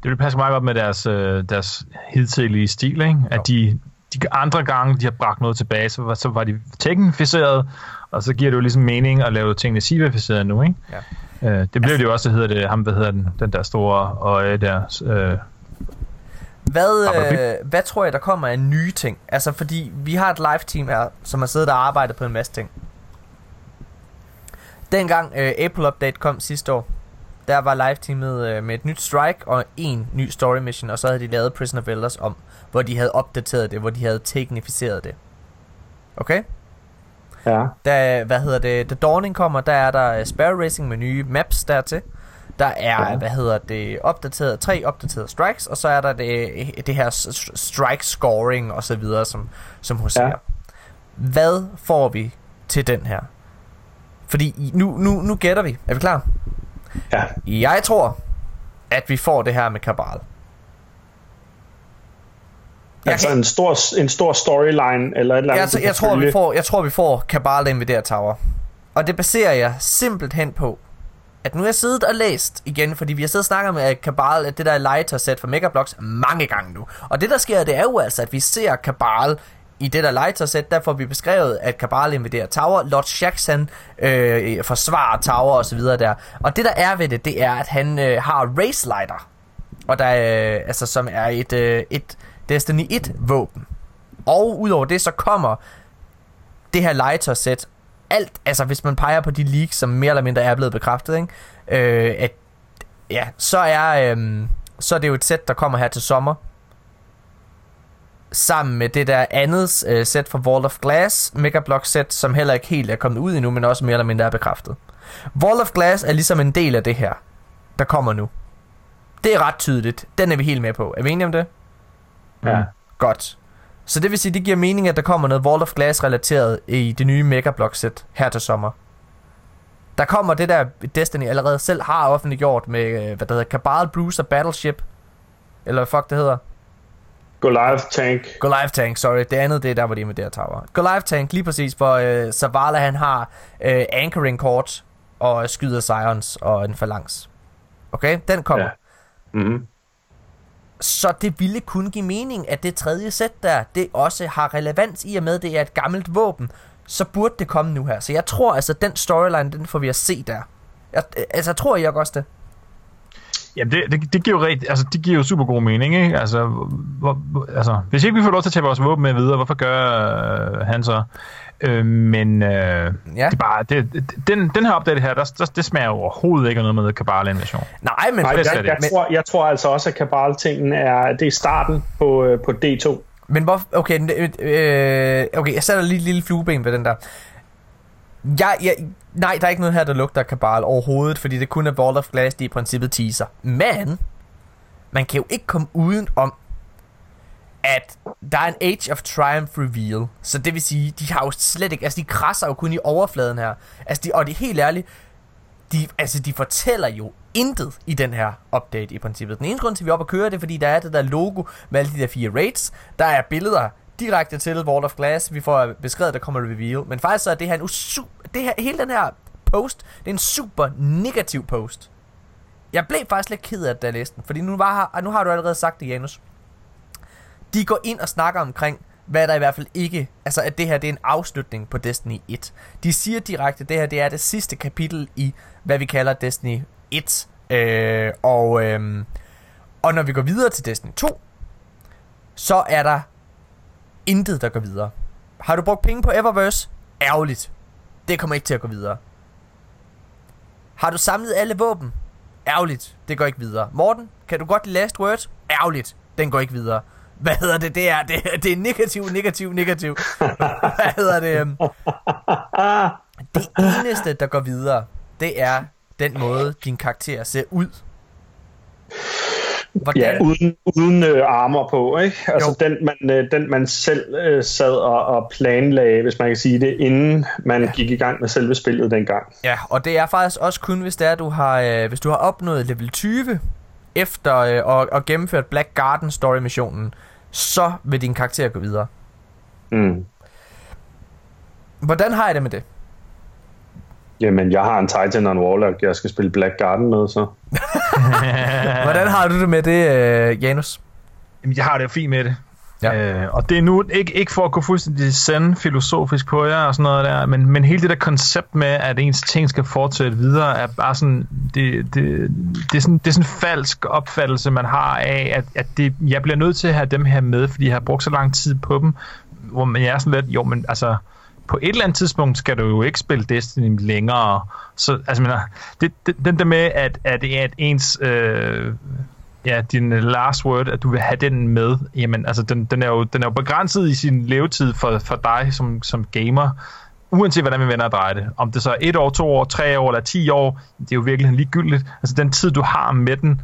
Det vil passe meget godt med deres, øh, deres hidtidige stil, ikke? At de, de andre gange, de har bragt noget tilbage, så var, så var de teknificeret, og så giver det jo ligesom mening at lave tingene sivificeret nu, ikke?
Ja.
Øh, det bliver det jo også, hedder det, ham, hvad hedder den, den der store øje der, øh,
Hvad, øh, hvad tror jeg, der kommer af nye ting? Altså, fordi vi har et live team her, som har siddet og arbejdet på en masse ting. Dengang øh, April Update kom sidste år, der var live teamet øh, med et nyt strike og en ny story mission, og så havde de lavet Prison of Elders om, hvor de havde opdateret det, hvor de havde teknificeret det. Okay?
Ja.
Da, hvad hedder det, The Dawning kommer, der er der Sparrow Racing med nye maps dertil. Der er,
Ja.
hvad hedder det, opdateret, tre opdaterede strikes, og så er der det, det her strike scoring og så videre, som, som huserer.
Ja.
Hvad får vi til den her? Fordi nu, nu, nu gætter vi. Er vi klar?
Ja.
Jeg tror, at vi får det her med Kabal. Jeg
Altså
kan-
en stor, en stor storyline, eller et eller andet.
jeg,
du
jeg, tror, vi får, jeg tror, vi får Kabal der invaderer Tower. Og det baserer jeg simpelthen på, at nu har jeg siddet og læst igen, fordi vi har siddet og snakket med at Kabal, at det der Lighter-sæt fra Megablocks mange gange nu. Og det der sker, det er jo altså, at vi ser Kabal i det der Leiter-sæt, der får vi beskrevet, at Kabal invaderer Tower, Lord Shax han øh, forsvarer Tower og så videre der. Og det der er ved det, det er, at han øh, har Race Lighter, og der øh, altså som er et, øh, et Destiny 1 våben. Og udover det, så kommer det her legetøjsæt, alt, altså hvis man peger på de leaks, som mere eller mindre er blevet bekræftet, ikke? Øh, at, ja, så er, øh, så er det jo et sæt, der kommer her til sommer, sammen med det der andet øh, sæt fra Wall of Glass, Megablock sæt, som heller ikke helt er kommet ud endnu, men også mere eller mindre er bekræftet. Wall of Glass er ligesom en del af det her, der kommer nu. Det er ret tydeligt. Den er vi helt med på. Er vi enige om det?
Ja.
Godt. Så det vil sige, det giver mening, at der kommer noget Wall of Glass relateret i det nye Megablock sæt her til sommer. Der kommer det der Destiny allerede selv har offentliggjort med, øh, hvad der hedder, Cabal Bruiser Battleship. Eller hvad fuck det hedder.
Goliath Tank.
Goliath Tank, sorry. Det andet, det er der, hvor de med der tower. Goliath Tank, lige præcis, hvor øh, Zavala han har øh, anchoring kort og skyder Sirens og en phalanx. Okay, den kommer.
Ja. Mm-hmm.
Så det ville kunne give mening, at det tredje sæt der, det også har relevans i og med, det er et gammelt våben. Så burde det komme nu her. Så jeg tror altså, den storyline, den får vi at se der. Jeg, altså, tror I også det?
Jamen, det, det, det, giver jo rigtig, altså, det giver jo super god mening, ikke? Altså, hvor, altså, hvis ikke vi får lov til at tage vores våben med videre, hvorfor gør øh, han så? Øh, men øh,
Ja.
det er bare, det, den, den her update her, der, der, det smager jo overhovedet ikke af noget med Kabal-invasion.
Nej, men,
Nej,
er
jeg,
det.
jeg, tror, jeg tror altså også, at Kabal-tingen er, det er starten på, øh, på D2.
men hvor... Okay, øh, øh, okay, jeg sætter lige et lille flueben ved den der. Jeg, jeg, nej, der er ikke noget her, der lugter Kabal overhovedet, fordi det kun er Vault of Glass, de i princippet teaser. Men, man kan jo ikke komme uden om, at der er en Age of Triumph reveal. Så det vil sige, de har jo slet ikke, altså de krasser jo kun i overfladen her. Altså de, og det er helt ærligt, de, altså de fortæller jo intet i den her update i princippet. Den eneste grund til, at vi er oppe at køre, det er, fordi der er det der logo med alle de der fire raids. Der er billeder direkte til Wall of Glass. Vi får beskrevet, at der kommer reveal. Men faktisk så er det her en super det her, hele den her post, det er en super negativ post. Jeg blev faktisk lidt ked af det, da jeg læste den. Fordi nu, var, nu har du allerede sagt det, Janus. De går ind og snakker omkring, hvad der i hvert fald ikke... Altså, at det her det er en afslutning på Destiny 1. De siger direkte, at det her det er det sidste kapitel i, hvad vi kalder Destiny 1. Øh, og, øh, og når vi går videre til Destiny 2, så er der intet, der går videre. Har du brugt penge på Eververse? Ærgerligt. Det kommer ikke til at gå videre. Har du samlet alle våben? Ærgerligt. Det går ikke videre. Morten, kan du godt lide Last Word? Ærgerligt. Den går ikke videre. Hvad hedder det? Det er, det, det er negativ, negativ, negativ. Hvad hedder det? Øhm? Det eneste, der går videre, det er den måde, din karakter ser ud. Hvordan?
Ja, uden, uden øh, armor på, ikke? Altså
Jo.
den man, øh, den, man selv øh, sad og, og planlagde, hvis man kan sige det, inden man ja. gik i gang med selve spillet dengang.
Ja, og det er faktisk også kun, hvis det er, du har, øh, hvis du har opnået level 20 efter øh, at, at gennemført Black Garden Story missionen, så vil din karakter gå videre.
Mm.
Hvordan har jeg det med det?
Jamen, jeg har en Titan og en Warlock, jeg skal spille Black Garden med, så.
Hvordan har du det med det, øh, Janus?
Jamen, jeg har det jo fint med det.
Ja.
Øh, og det er nu ikke, ikke for at gå fuldstændig send filosofisk på jer og sådan noget der, men, men hele det der koncept med, at ens ting skal fortsætte videre, er bare sådan, det, det, det, er sådan, det er sådan en falsk opfattelse, man har af, at, at det, jeg bliver nødt til at have dem her med, fordi jeg har brugt så lang tid på dem, hvor man jeg er sådan lidt, jo, men altså, på et eller andet tidspunkt skal du jo ikke spille Destiny længere. Så, altså, mener, det, det, den der med, at, at, at ens... Øh, ja, din last word, at du vil have den med, jamen altså den, den, er, jo, den er jo begrænset i sin levetid for, for dig som, som gamer. uanset hvordan vi vender og drejer det. Om det så er et år, to år, tre år eller ti år, det er jo virkelig ligegyldigt. Altså den tid, du har med den,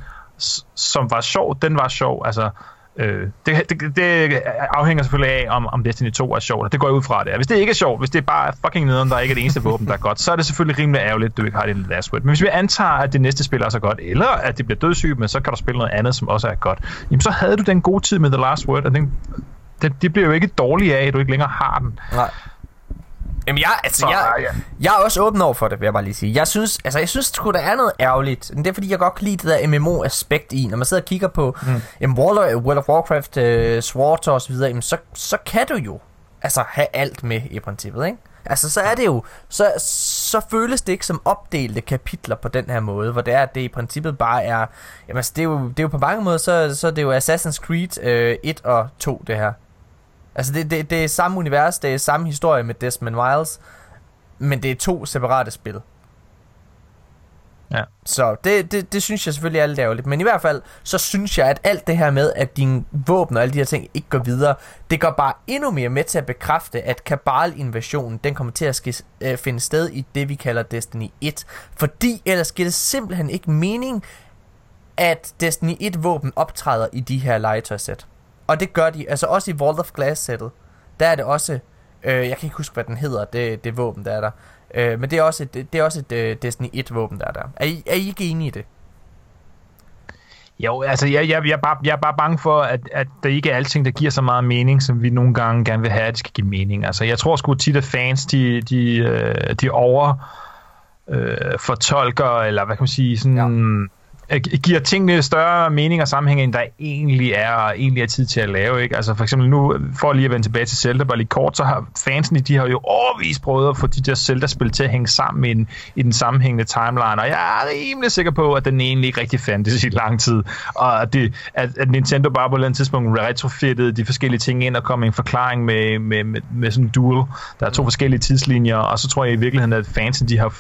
som var sjov, den var sjov. Altså, Øh, det, det, det afhænger selvfølgelig af, om, om Destiny 2 er sjovt, og det går jeg ud fra det. Hvis det ikke er sjovt, hvis det er bare fucking nederen, der ikke er det eneste våben, der er godt, så er det selvfølgelig rimelig ærgerligt, at du ikke har det last word. Men hvis vi antager, at det næste spil er så godt, eller at det bliver dødssygt, men så kan du spille noget andet, som også er godt, jamen så havde du den gode tid med The Last Word, og den, det, det bliver jo ikke dårligt af, at du ikke længere har den.
Nej. Jamen jeg, altså, jeg, jeg er også åben over for det, vil jeg bare lige sige. Jeg synes, altså, jeg synes sgu, der er noget ærgerligt. Men det er fordi, jeg godt kan lide det der MMO-aspekt i. Når man sidder og kigger på mm. jamen, World, of, World of Warcraft, uh, øh, Sword og så videre, jamen, så, så kan du jo altså, have alt med i princippet, ikke? Altså, så er det jo, så, så føles det ikke som opdelte kapitler på den her måde, hvor det er, at det i princippet bare er, jamen altså, det er jo, det er jo på mange måder, så, så det er jo Assassin's Creed øh, 1 og 2, det her. Altså det, det, det er samme univers, det er samme historie med Desmond Miles, men det er to separate spil.
Ja.
Så det, det, det synes jeg selvfølgelig er lidt ærgerligt. Men i hvert fald, så synes jeg, at alt det her med, at dine våben og alle de her ting ikke går videre, det går bare endnu mere med til at bekræfte, at Kabal-invasionen, den kommer til at ske, øh, finde sted i det, vi kalder Destiny 1. Fordi ellers giver det simpelthen ikke mening, at Destiny 1-våben optræder i de her legetøjsæt. Og det gør de, altså også i Vault of Glass-sættet, der er det også, øh, jeg kan ikke huske, hvad den hedder, det, det våben, der er der. Øh, men det er også et, det er også et uh, Destiny 1-våben, der er der. Er I, er I ikke enige i det?
Jo, altså jeg, jeg, jeg, er bare, jeg er bare bange for, at, at der ikke er alting, der giver så meget mening, som vi nogle gange gerne vil have, at det skal give mening. Altså jeg tror sgu tit, at fans, de, de, øh, de over øh, fortolker, eller hvad kan man sige, sådan... Ja giver tingene større mening og sammenhæng, end der egentlig er, og egentlig er tid til at lave. Ikke? Altså for eksempel nu, for lige at vende tilbage til Zelda, bare lige kort, så har fansene, de har jo overvist prøvet at få de der Zelda-spil til at hænge sammen i, i den sammenhængende timeline, og jeg er rimelig sikker på, at den egentlig ikke rigtig fandtes i lang tid, og at, det, at, at Nintendo bare på et eller andet tidspunkt retrofittede de forskellige ting ind og kom med en forklaring med, med, med, med sådan en duel. Der er to forskellige tidslinjer, og så tror jeg i virkeligheden, at fansene, de har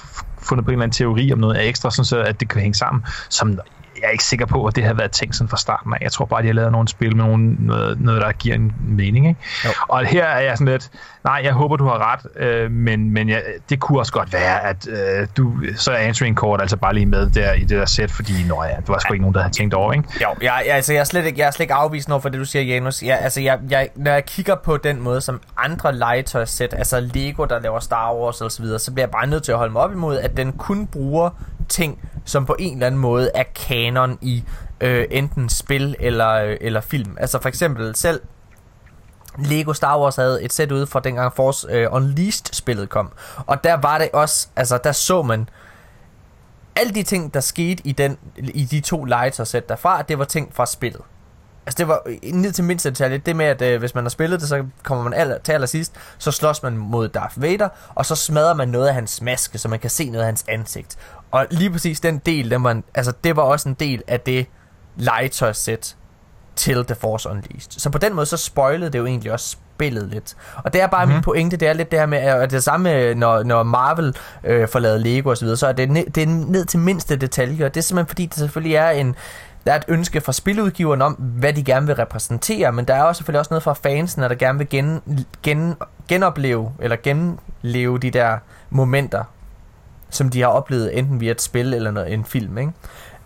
fundet på en eller anden teori om noget ekstra, sådan så at det kan hænge sammen, som jeg er ikke sikker på, at det har været tænkt sådan fra starten af. Jeg tror bare, at de har lavet nogle spil med nogle, noget, noget, der giver en mening. Ikke? Og her er jeg sådan lidt, nej, jeg håber, du har ret, øh, men, men jeg, det kunne også godt være, at øh, du, så er answering kort altså bare lige med der i det der sæt, fordi nå ja, du var sgu ikke nogen, der havde tænkt over, ikke?
Jo, jeg, jeg, altså, jeg, er slet ikke, jeg er slet ikke afvist over for det, du siger, Janus. Jeg, altså, jeg, jeg, når jeg kigger på den måde, som andre legetøjssæt, altså Lego, der laver Star Wars og så videre, så bliver jeg bare nødt til at holde mig op imod, at den kun bruger ting, som på en eller anden måde er kanon i øh, enten spil eller, øh, eller film. Altså for eksempel selv Lego Star Wars havde et sæt ude fra dengang Force øh, Unleashed-spillet kom. Og der var det også, altså der så man alle de ting, der skete i, den, i de to legetøjsæt derfra, det var ting fra spillet. Altså det var øh, ned til mindste detalje Det med at øh, hvis man har spillet det Så kommer man aller, til allersidst Så slås man mod Darth Vader Og så smadrer man noget af hans maske Så man kan se noget af hans ansigt og lige præcis den del den var, altså, Det var også en del af det Legetøjssæt Til The Force Unleashed Så på den måde så spoilede det jo egentlig også spillet lidt Og det er bare mm-hmm. min mhm. pointe Det er lidt det her med At det samme når, når Marvel øh, får lavet Lego og så videre Så er det, ned, det er ned til mindste detaljer Det er simpelthen fordi Det selvfølgelig er en der er et ønske fra spiludgiveren om, hvad de gerne vil repræsentere, men der er også selvfølgelig også noget fra fansene, der gerne vil gen, gen, genopleve, eller genleve de der momenter, som de har oplevet enten via et spil eller noget, en film, ikke?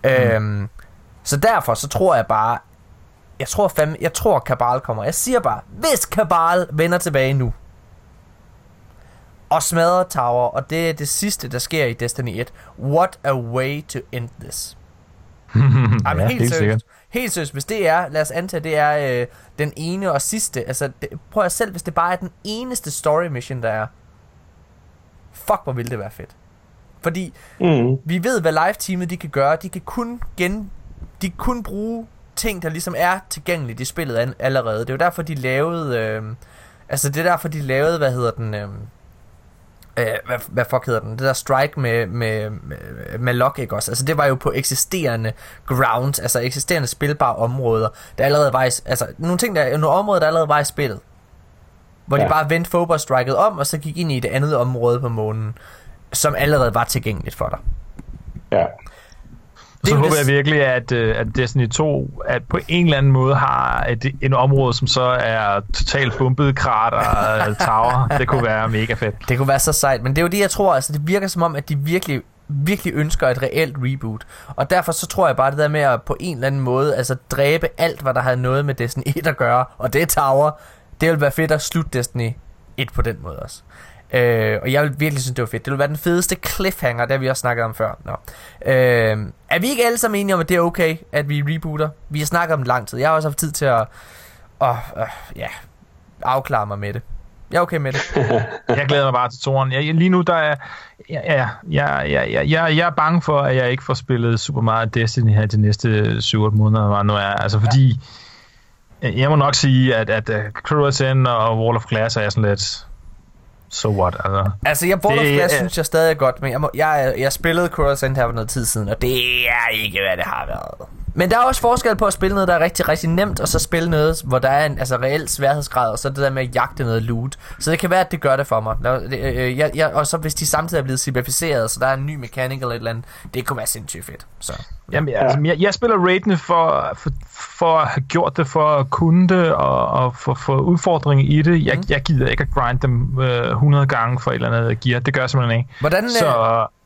Mm. Øhm, så derfor så tror jeg bare, jeg tror fandme, jeg tror Kabal kommer. Jeg siger bare, hvis Kabal vender tilbage nu, og smadrer Tower, og det er det sidste, der sker i Destiny 1. What a way to end this. Jamen, ja, helt, helt seriøst. Helt seriøst, hvis det er, lad os antage, det er øh, den ene og sidste, altså det, prøv at selv, hvis det bare er den eneste story mission, der er, fuck, hvor ville det være fedt. Fordi mm. vi ved, hvad live-teamet de kan gøre, de kan kun gen, de kan kun bruge ting, der ligesom er tilgængeligt i spillet allerede. Det er jo derfor, de lavede, øh, altså det er derfor, de lavede, hvad hedder den, øh, øh, hvad, hvad fuck hedder den, det der strike med, med, med, med Lock, ikke også? Altså det var jo på eksisterende grounds, altså eksisterende spilbare områder, der allerede var i, altså nogle ting, der, nogle områder, der allerede var i spillet. Hvor ja. de bare vendte Phobos striket om, og så gik ind i det andet område på månen, som allerede var tilgængeligt for dig.
Ja.
så håber jeg virkelig, at, øh, at Destiny 2 at på en eller anden måde har et, en område, som så er totalt bumpet krater og tower. Det kunne være mega fedt.
Det kunne være så sejt, men det er jo det, jeg tror. Altså, det virker som om, at de virkelig virkelig ønsker et reelt reboot. Og derfor så tror jeg bare det der med at på en eller anden måde altså dræbe alt, hvad der havde noget med Destiny 1 at gøre, og det er Tower, det vil være fedt at slutte Destiny 1 på den måde også. Øh, og jeg vil virkelig synes, det var fedt. Det ville være den fedeste cliffhanger, der vi også snakket om før. Nå. Øh, er vi ikke alle sammen enige om, at det er okay, at vi rebooter? Vi har snakket om det lang tid. Jeg har også haft tid til at, at, at ja, afklare mig med det. Jeg er okay med det.
jeg glæder mig bare til toren. Jeg, lige nu, der er... Ja, ja, ja, ja, ja, jeg, jeg er bange for, at jeg ikke får spillet super meget Destiny her de næste 7-8 måneder, nu er. Altså, fordi... Ja. Jeg må nok sige, at, at uh, og Wall of Glass er sådan lidt so what, altså.
Altså, jeg Wall of Glass uh, synes jeg stadig er godt, men jeg, må, jeg, jeg spillede Crew her for noget tid siden, og det er ikke, hvad det har været. Men der er også forskel på at spille noget, der er rigtig, rigtig nemt, og så spille noget, hvor der er en altså, reel sværhedsgrad, og så det der med at jagte noget loot. Så det kan være, at det gør det for mig. Øh, jeg, jeg, og så hvis de samtidig er blevet simplificeret, så der er en ny mekanik eller et eller andet, det kunne være sindssygt fedt. Så,
ja. Jamen, altså, jeg, jeg spiller raidene for, for, for at have gjort det, for at kunne det, og, og for at få udfordring i det. Jeg, mm. jeg gider ikke at grind dem øh, 100 gange for et eller andet gear. Det gør jeg simpelthen ikke.
Hvordan,
så,
øh,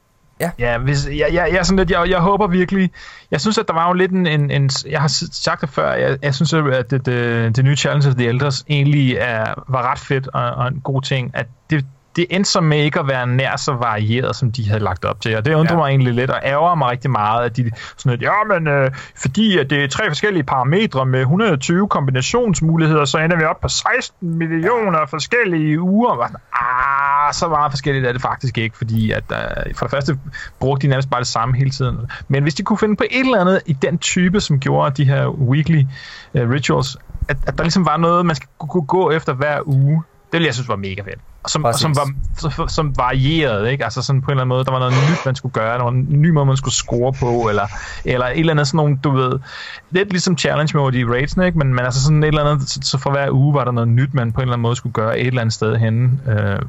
Ja, ja hvis, jeg, jeg, jeg, sådan lidt, jeg, jeg håber virkelig... Jeg synes, at der var jo lidt en... en, en jeg har sagt det før, jeg, jeg synes, at det, det, det nye Challenge of the Elders egentlig er, var ret fedt og, og en god ting. At det, det endte så med ikke at være nær så varieret, som de havde lagt op til. Og det undrer ja. mig egentlig lidt, og ærger mig rigtig meget, at de sådan lidt, ja, men øh, fordi at det er tre forskellige parametre med 120 kombinationsmuligheder, så ender vi op på 16 millioner forskellige uger. Og, ah, så meget forskelligt er det faktisk ikke, fordi at øh, for det første brugte de nærmest bare det samme hele tiden. Men hvis de kunne finde på et eller andet i den type, som gjorde de her weekly uh, rituals, at, at der ligesom var noget, man skulle kunne gå efter hver uge, det ville jeg synes var mega fedt som, som, var, som, varierede, ikke? Altså sådan på en eller anden måde, der var noget nyt, man skulle gøre, der var en ny måde, man skulle score på, eller, eller et eller andet sådan nogle, du ved, lidt ligesom challenge mode i raids, ikke? Men, men altså sådan et eller andet, så, så for hver uge var der noget nyt, man på en eller anden måde skulle gøre et eller andet sted henne. Øh,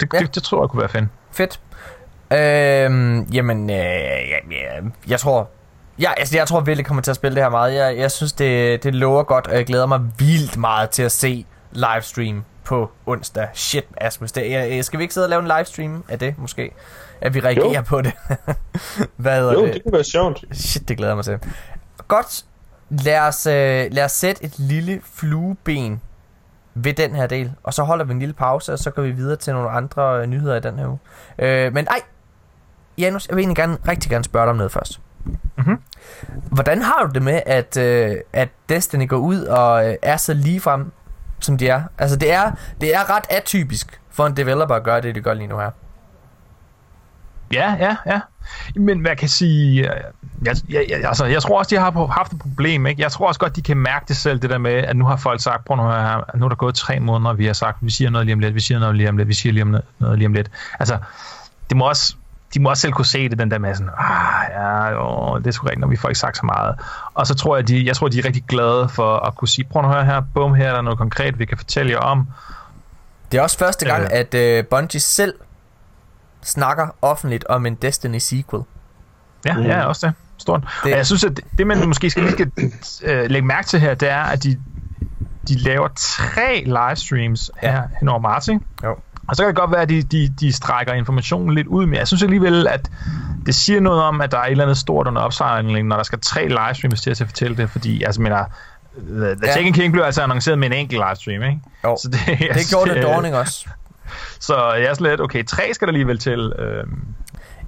det, ja. det, det, tror jeg kunne være fedt.
Fedt. Øhm, jamen, øh, ja, ja, jeg tror, Ja, altså jeg tror virkelig, kommer til at spille det her meget. Jeg, jeg synes, det, det lover godt, og jeg glæder mig vildt meget til at se livestream på onsdag. Shit, Asmus. Det, jeg, skal vi ikke sidde og lave en livestream af det, måske? At vi reagerer jo. på det.
Hvad jo, det? det kunne være sjovt.
Shit, det glæder mig til. Godt. Lad os, øh, lad os sætte et lille flueben ved den her del, og så holder vi en lille pause, og så går vi videre til nogle andre øh, nyheder i den her uge. Øh, men ej, Janus, jeg vil egentlig gerne, rigtig gerne spørge dig om noget først. Mm-hmm. Hvordan har du det med, at, øh, at Destiny går ud og øh, er så ligefrem som de er. Altså det er, det er ret atypisk for en developer at gøre det, de gør lige nu her.
Ja, ja, ja. Men man kan sige... Øh, jeg, jeg, jeg, altså, jeg tror også, de har haft et problem. Ikke? Jeg tror også godt, de kan mærke det selv, det der med, at nu har folk sagt, prøv nu her, nu er der gået tre måneder, og vi har sagt, vi siger noget lige om lidt, vi siger noget lige om lidt, vi siger lige om noget lige om lidt. Altså, det må også de må også selv kunne se det, den der med sådan, ah, ja, jo, det er sgu rigtigt, når vi får ikke sagt så meget. Og så tror jeg, de, jeg tror, de er rigtig glade for at kunne sige, prøv at høre her, bum, her er der noget konkret, vi kan fortælle jer om.
Det er også første gang, øh, at uh, Bungie selv snakker offentligt om en Destiny sequel.
Ja, mm. ja, også det. Stort. Det. Og jeg synes, at det, man måske skal lige skal, uh, lægge mærke til her, det er, at de, de laver tre livestreams her ja. hen over marts, ikke? Jo. Og så kan det godt være, at de, de, de strækker informationen lidt ud, men jeg synes alligevel, at det siger noget om, at der er et eller andet stort under opsejlingen, når der skal tre livestreams til at fortælle det, fordi, altså, mener, The, The ja. Taken King blev altså annonceret med en enkelt livestream, ikke?
Jo, så det, det gjorde det Dawning også.
Så jeg er lidt, okay, tre skal der alligevel til. Ja,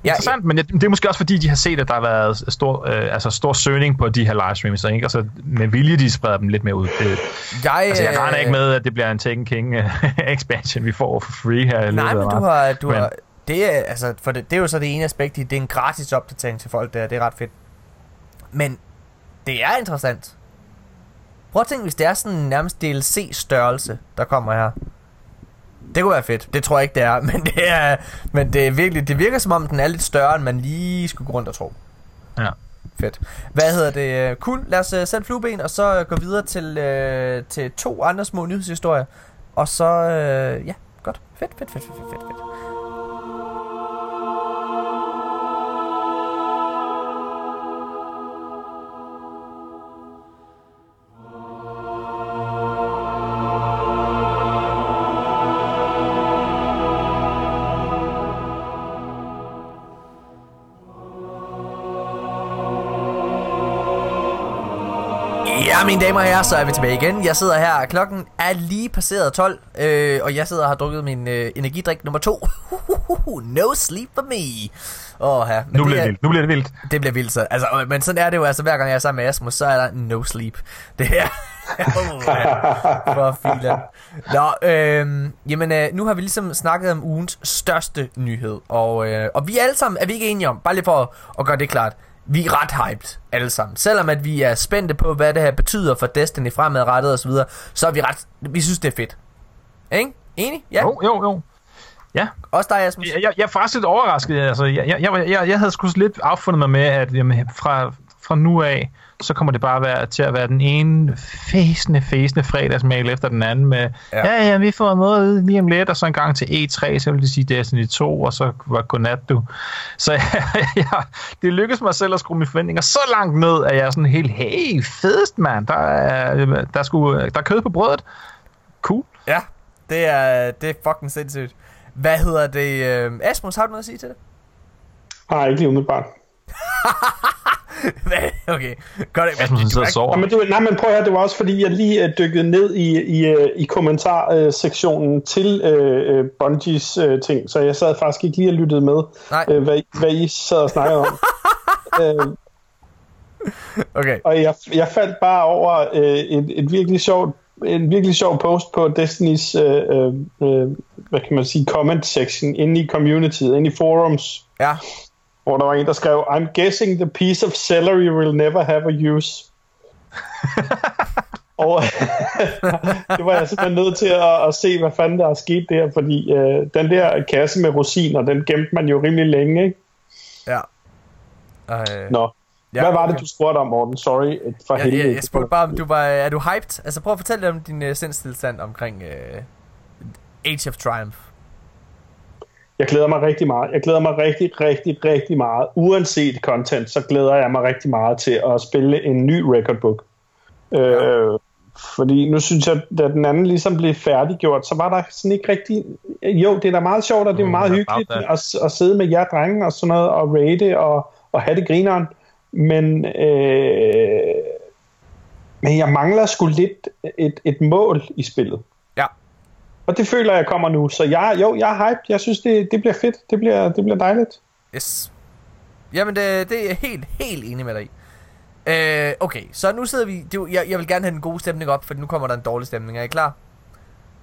interessant, men det, er måske også fordi, de har set, at der har været stor, øh, altså stor søgning på de her livestreams, ikke? Og så med vilje, de spreder dem lidt mere ud. Det, jeg, altså, jeg regner ikke med, at det bliver en Taken King uh, expansion, vi får for free her.
Nej, men du har, du men, har, det er, altså, for det, det er jo så det ene aspekt i, det er en gratis opdatering til folk der, det er ret fedt. Men det er interessant. Prøv at tænke, hvis det er sådan nærmest DLC-størrelse, der kommer her. Det kunne være fedt. Det tror jeg ikke, det er. Men det, er, men det, er virkelig, det virker som om, den er lidt større, end man lige skulle gå rundt og tro.
Ja.
Fedt. Hvad hedder det? Cool. Lad os uh, sætte flueben, og så gå videre til, uh, til to andre små nyhedshistorier. Og så, uh, ja, godt. Fedt, fedt, fedt, fedt, fedt, fedt. Ja, mine damer og herrer, så er vi tilbage igen. Jeg sidder her, klokken er lige passeret 12, øh, og jeg sidder og har drukket min øh, energidrik nummer 2. no sleep for me. Åh, ja.
Nu bliver det vildt. Nu bliver det vildt.
Det bliver vildt, så. Altså, men sådan er det jo, altså hver gang jeg er sammen med Asmus, så er der no sleep. Det er... oh, for filan. Nå, øh, jamen, øh, nu har vi ligesom snakket om ugens største nyhed, og, øh, og vi alle sammen, er vi ikke enige om, bare lige for at, at gøre det klart, vi er ret hyped alle sammen. Selvom at vi er spændte på, hvad det her betyder for Destiny fremadrettet og så videre, så er vi ret, vi synes det er fedt. Ikke? Enig? Ja.
Jo, jo, jo. Ja.
Også dig, Asmus.
Jeg, jeg, jeg er faktisk lidt overrasket. Altså, jeg, jeg, jeg, jeg, jeg havde sgu lidt affundet mig med, at jamen, fra, fra nu af, så kommer det bare være, til at være den ene fæsende, fæsende fredagsmail efter den anden med, ja, ja, ja vi får noget lige om lidt, og så en gang til E3, så vil det sige Destiny 2, og så var godnat du. Så ja, ja, det lykkedes mig selv at skrue mine forventninger så langt ned, at jeg er sådan helt, hey, fedest mand, der er, der, er sgu, der er kød på brødet. Cool.
Ja, det er, det er fucking sindssygt. Hvad hedder det? Øh, Asmus, har du noget at sige til det?
Nej, ikke lige umiddelbart.
okay, godt.
Asmus sidder og sover.
Ja, men det, nej, men prøv at høre, det var også fordi, jeg lige uh, dykkede ned i, i, uh, i kommentarsektionen til uh, uh, Bungies uh, ting, så jeg sad faktisk ikke lige og lyttede med, uh, hvad, hvad I sad og snakkede om. uh,
okay.
Og jeg, jeg faldt bare over uh, et, et virkelig sjovt en virkelig sjov post på Destinys uh, uh, hvad kan man sige comment section inde i communityet, inde i forums.
Ja
hvor der var en, der skrev, I'm guessing the piece of celery will never have a use. og det var jeg simpelthen nødt til at, at se, hvad fanden der er sket der, fordi øh, den der kasse med rosiner, den gemte man jo rimelig længe, ikke?
Ja.
Øh, Nå. Ja, hvad var det, du spurgte om, Morten? Sorry, for
ja,
helvede.
Jeg, jeg spurgte bare, om du var, er du hyped? Altså prøv at fortælle om din uh, sindstilstand omkring uh, Age of Triumph.
Jeg glæder mig rigtig meget. Jeg glæder mig rigtig, rigtig, rigtig meget. Uanset content, så glæder jeg mig rigtig meget til at spille en ny recordbook. Ja. Øh, fordi nu synes jeg, da den anden ligesom blev færdiggjort, så var der sådan ikke rigtig... Jo, det er da meget sjovt, og det er mm, meget hyggeligt at, at sidde med jer drenge og sådan noget, og rate og, og have det grineren. Men, øh, men jeg mangler sgu lidt et, et mål i spillet. Og det føler jeg kommer nu. Så jeg, jo, jeg er hyped. Jeg synes, det, det bliver fedt. Det bliver, det bliver dejligt.
Yes. Jamen, det, det er jeg helt, helt enig med dig i. Øh, okay, så nu sidder vi... Det, jeg, jeg vil gerne have den gode stemning op, for nu kommer der en dårlig stemning. Er I klar?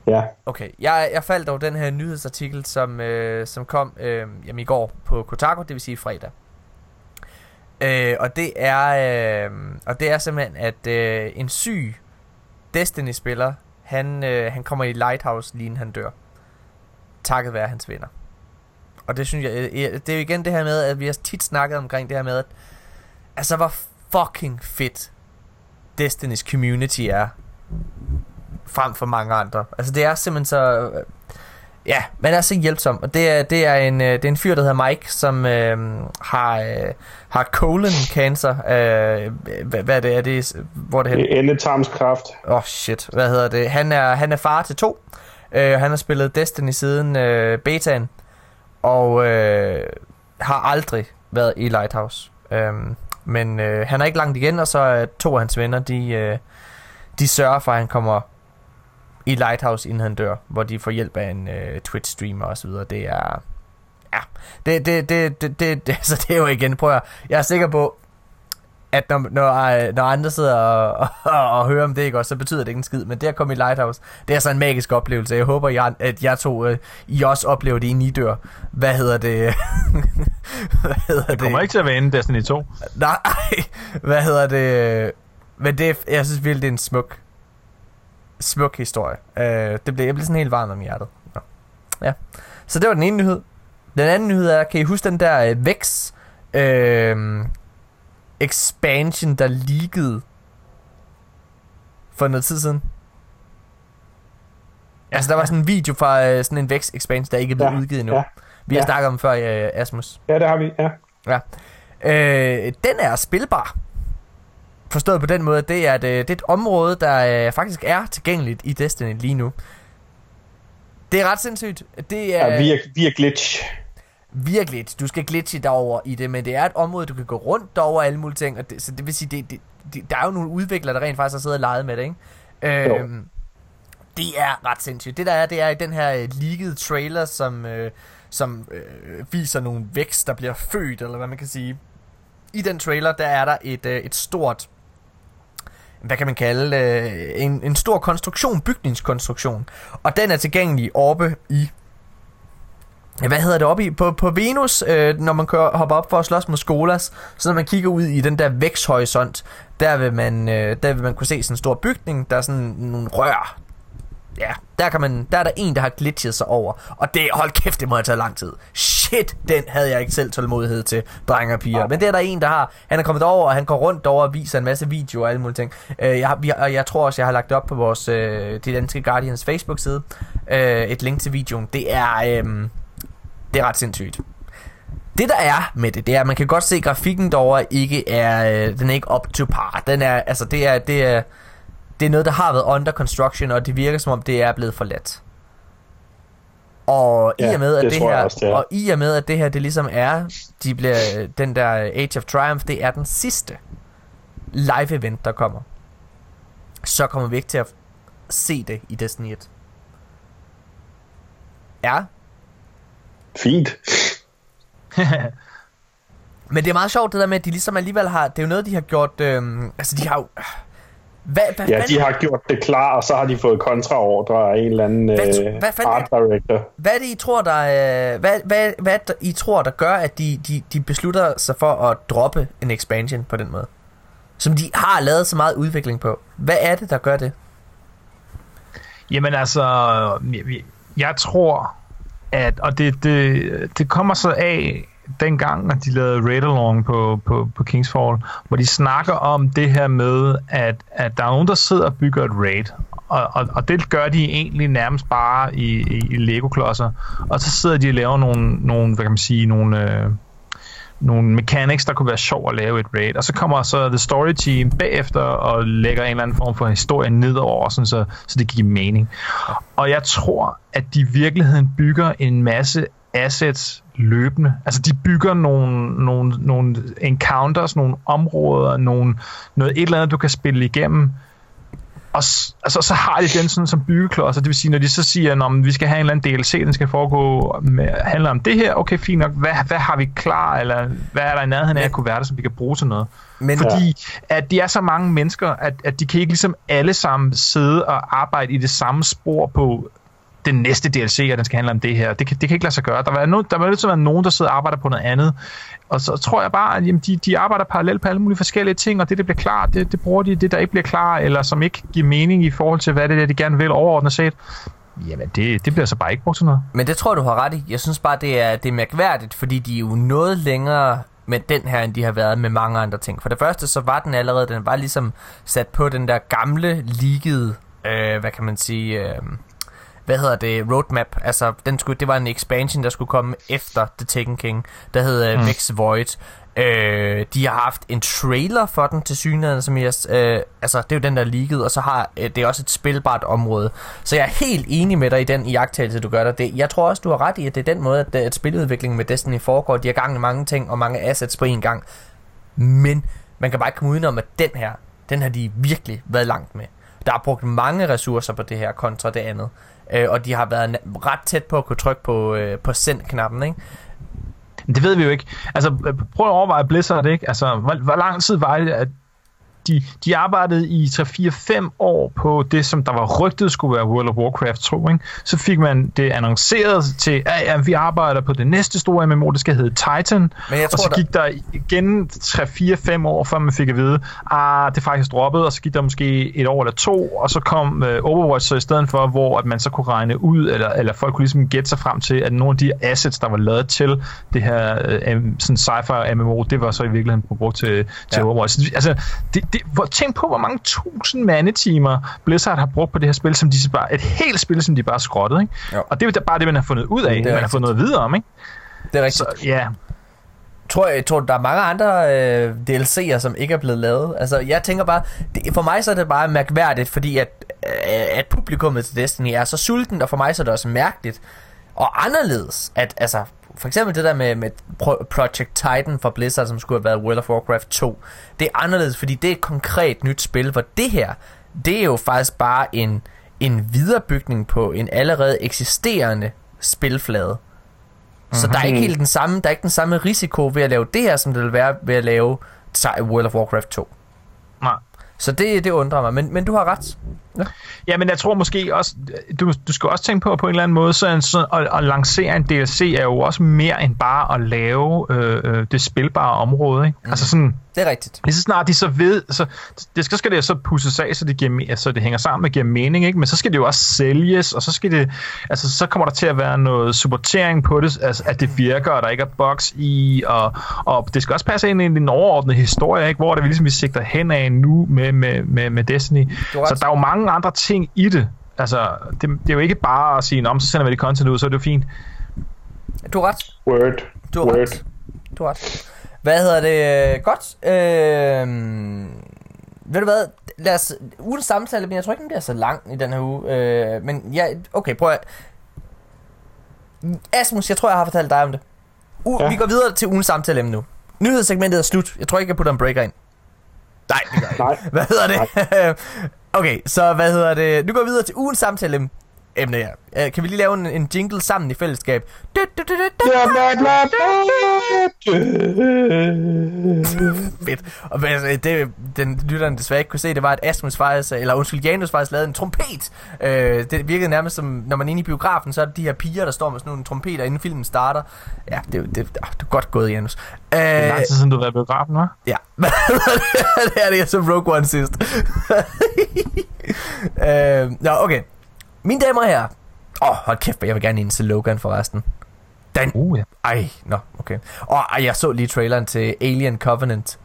Ja.
Okay, jeg, jeg faldt over den her nyhedsartikel, som, øh, som kom øh, jamen, i går på Kotaku, det vil sige fredag. Øh, og det er øh, og det er simpelthen at øh, en syg Destiny-spiller han, øh, han kommer i Lighthouse lige inden han dør. Takket være hans venner. Og det synes jeg, øh, øh, det er jo igen det her med, at vi har tit snakket omkring det her med, at altså hvor fucking fedt Destiny's community er frem for mange andre. Altså det er simpelthen så øh, Ja, man er så hjælpsom. Og det er, det er, en, øh, det er en fyr, der hedder Mike, som øh, har, øh, har colon cancer. Øh, hvad, hvad er det? Er det hvor det
er Endetarmskræft.
Åh, oh, shit. Hvad hedder det? Han er, han er far til to. Øh, han har spillet Destiny siden øh, betaen. Og øh, har aldrig været i Lighthouse. Øh, men øh, han er ikke langt igen, og så er to af hans venner, de, øh, de sørger for, at han kommer i Lighthouse, inden han dør, hvor de får hjælp af en uh, Twitch-streamer og så videre. Det er... Ja, det, det, det, det, det, det, altså det er jo igen, prøv at, jeg er sikker på, at når, når, når andre sidder og, og, og hører om det, ikke, også, så betyder det ikke en skid. Men det at komme i Lighthouse, det er så en magisk oplevelse. Jeg håber, jeg, at jeg to, uh, I også oplever det, inden I dør. Hvad hedder det?
hvad hedder det? kommer det? ikke til at være inde Destiny 2.
Nej, hvad hedder det? Men det, jeg synes virkelig, det er en smuk, smuk historie. Uh, det blev, jeg blev sådan helt varm om hjertet. Ja. ja. Så det var den ene nyhed. Den anden nyhed er, kan I huske den der uh, Vex uh, expansion, der leakede for noget tid siden? Ja, altså, der var sådan en video fra uh, sådan en Vex expansion, der ikke er blevet ja, udgivet endnu. Ja, vi har ja. snakket om før, uh, Asmus.
Ja, det har vi, ja.
Ja. Uh, den er spilbar. Forstået på den måde, at det er et, øh, det er et område, der øh, faktisk er tilgængeligt i Destiny lige nu. Det er ret sindssygt. Det er,
ja, via, via glitch.
Via glitch. Du skal glitche derover i det, men det er et område, du kan gå rundt derover alle mulige ting. Og det, så det vil sige, det, det, de, der er jo nogle udviklere, der rent faktisk har siddet og leget med det, ikke? Øh, det er ret sindssygt. Det der er, det er i den her øh, leaked trailer, som, øh, som øh, viser nogle vækst, der bliver født, eller hvad man kan sige. I den trailer, der er der et, øh, et stort hvad kan man kalde øh, en, en stor konstruktion, bygningskonstruktion. Og den er tilgængelig oppe i hvad hedder det oppe i? På, på Venus, øh, når man kører, hopper op for at slås mod Skolas, så når man kigger ud i den der væksthorisont, der vil man, øh, der vil man kunne se sådan en stor bygning, der er sådan nogle rør, ja, der, kan man, der er der en, der har glitchet sig over. Og det, hold kæft, det må have taget lang tid. Shit, den havde jeg ikke selv tålmodighed til, drenge og piger. Men det er der en, der har. Han er kommet over, og han går rundt over og viser en masse videoer og alle mulige ting. Øh, jeg, vi, og jeg tror også, jeg har lagt op på vores, øh, de danske Guardians Facebook-side, øh, et link til videoen. Det er, øh, det er ret sindssygt. Det der er med det, det er, at man kan godt se, at grafikken derovre ikke er, øh, den er ikke up to par. Den er, altså det er, det er, det er noget, der har været under construction, og det virker som om, det er blevet forladt. Og ja, i og med, at det, det her, også, det og i og med, at det her, det ligesom er, de bliver, den der Age of Triumph, det er den sidste live event, der kommer. Så kommer vi ikke til at se det i Destiny 1. Ja.
Fint.
Men det er meget sjovt det der med, at de ligesom alligevel har, det er jo noget, de har gjort, øhm, altså de har jo,
hvad, hvad ja, de har gjort det klar, og så har de fået kontraordre af en eller anden hvad, øh, hvad fanden, art director.
Hvad er det, I tror, der, øh, hvad, hvad, hvad I tror, der gør, at de, de, de beslutter sig for at droppe en expansion på den måde? Som de har lavet så meget udvikling på. Hvad er det, der gør det?
Jamen altså, jeg, jeg tror, at, og det, det, det kommer så af, dengang, når de lavede Raid Along på, på, på Kingsfall, hvor de snakker om det her med, at, at der er nogen, der sidder og bygger et raid, og, og, og det gør de egentlig nærmest bare i, i, i Lego-klodser, og så sidder de og laver nogle, nogle hvad kan man sige, nogle... Øh, nogle mechanics, der kunne være sjov at lave et raid. Og så kommer så The Story Team bagefter og lægger en eller anden form for historie nedover, sådan så, så det giver mening. Og jeg tror, at de i virkeligheden bygger en masse assets løbende. Altså de bygger nogle, nogle, nogle encounters, nogle områder, nogle, noget et eller andet, du kan spille igennem. Og altså, så har de den sådan som byggeklodser. Det vil sige, når de så siger, at vi skal have en eller anden DLC, den skal foregå med, handler om det her, okay, fint nok, hvad, hvad har vi klar, eller hvad er der i nærheden af at kunne være der, som vi kan bruge til noget? Men, Fordi at de er så mange mennesker, at, at de kan ikke ligesom alle sammen sidde og arbejde i det samme spor på den næste DLC, og den skal handle om det her. Det kan, det kan ikke lade sig gøre. Der var, no, der var nødt til at være nogen, der sidder og arbejder på noget andet. Og så tror jeg bare, at jamen, de, de arbejder parallelt på alle mulige forskellige ting, og det, der bliver klar, det, det bruger de. Det, der ikke bliver klar, eller som ikke giver mening i forhold til, hvad det er, de gerne vil overordnet set, Jamen, det, det bliver så bare ikke brugt til noget.
Men det tror jeg, du har ret i. Jeg synes bare, det er, det er mærkværdigt, fordi de er jo noget længere med den her, end de har været med mange andre ting. For det første, så var den allerede, den var ligesom sat på den der gamle, ligede, øh, hvad kan man sige, øh, hvad hedder det, roadmap. Altså, den skulle, det var en expansion, der skulle komme efter The Taken King, der hed uh, mm. Vex Void. Øh, de har haft en trailer for den til synligheden, som jeg, øh, altså det er jo den der ligget, og så har øh, det er også et spilbart område. Så jeg er helt enig med dig i den iagttagelse, du gør der. Det, jeg tror også, du har ret i, at det er den måde, at, at spiludviklingen med Destiny foregår. De har gang i mange ting og mange assets på en gang. Men man kan bare ikke komme udenom, at den her, den har de virkelig været langt med. Der er brugt mange ressourcer på det her kontra det andet øh, og de har været ret tæt på at kunne trykke på, øh, på send-knappen, ikke?
Det ved vi jo ikke. Altså, prøv at overveje Blizzard, ikke? Altså, hvor, hvor lang tid var det, at de, de arbejdede i 3-4-5 år på det, som der var rygtet skulle være World of Warcraft 2. Ikke? Så fik man det annonceret til, at ja, vi arbejder på det næste store MMO, det skal hedde Titan. Men jeg tror, og så gik der, der igen 3-4-5 år, før man fik at vide, at det faktisk droppet, og så gik der måske et år eller to, og så kom uh, Overwatch så i stedet for, hvor at man så kunne regne ud, eller, eller folk kunne ligesom gætte sig frem til, at nogle af de assets, der var lavet til det her uh, sådan sci-fi MMO, det var så i virkeligheden brugt til, til ja. Overwatch. Altså, det, det, hvor, tænk på, hvor mange tusind mandetimer Blizzard har brugt på det her spil, som de bare, et helt spil, som de bare skrottede. Ikke? Jo. Og det er bare det, man har fundet ud af, man rigtigt. har fået noget videre om. Ikke?
Det er rigtigt. Så, ja. Tror, jeg tror, der er mange andre øh, DLC'er, som ikke er blevet lavet. Altså, jeg tænker bare, det, for mig så er det bare mærkværdigt, fordi at, øh, at publikummet til Destiny er så sulten, og for mig så er det også mærkeligt og anderledes, at altså, for eksempel det der med, med Project Titan fra Blizzard, som skulle have været World of Warcraft 2, det er anderledes, fordi det er et konkret nyt spil, hvor det her, det er jo faktisk bare en, en viderebygning på en allerede eksisterende spilflade. Mm-hmm. Så der er ikke helt den samme, der er ikke den samme risiko ved at lave det her, som det vil være ved at lave World of Warcraft 2.
Nej.
Så det, det undrer mig, men, men du har ret.
Ja. ja, men jeg tror måske også, du, du skal også tænke på på en eller anden måde, så, så at, at lancere en DLC er jo også mere end bare at lave øh, øh det spilbare område. Ikke? Mm. Altså sådan,
det er rigtigt.
Lige så snart de så ved, så det skal, skal det så pusses af, så det, giver, så det hænger sammen og giver mening, ikke? men så skal det jo også sælges, og så skal det, altså så kommer der til at være noget supportering på det, altså at det virker, og der ikke er box i, og, og det skal også passe ind i en overordnet historie, ikke? hvor det vi ligesom vi sigter hen af nu med, med, med, med Destiny. Så der er jo mange andre ting i det. Altså, det, det er jo ikke bare at sige, om så sender vi det content ud, så er det jo fint.
Du har ret.
Word.
Du har
Word.
ret. Du har ret. Hvad hedder det? Godt. Øh, ved du hvad? Lad os... Ugens samtale, men jeg tror ikke, den bliver så lang i den her uge. Øh, men ja, okay, prøv at... Asmus, jeg tror, jeg har fortalt dig om det. U- ja. Vi går videre til ugens samtale nu. Nyhedssegmentet er slut. Jeg tror ikke, jeg putter en breaker ind. Nej, det gør jeg ikke. Hvad hedder det? okay, så hvad hedder det? Nu går vi videre til ugens samtale emne her. Uh, kan vi lige lave en, en jingle sammen i fællesskab? Fedt. Og altså, det, den lytteren desværre ikke kunne se, det var, at Asmus faktisk, eller undskyld, Janus faktisk lavede en trompet. Uh, det virkede nærmest som, når man er inde i biografen, så er det de her piger, der står med sådan nogle trompeter, inden filmen starter. Ja, det, det, det, det er godt gået, Janus.
Uh, det er lang tid siden, du var i biografen, hva'?
Ja. det er det, som Rogue One sidst. uh, nå, okay. Mine damer og herrer. Åh, oh, hold kæft, jeg vil gerne ind til Logan forresten. Den.
Uh, ja.
Ej, nå, okay. Og ej, jeg så lige traileren til Alien Covenant.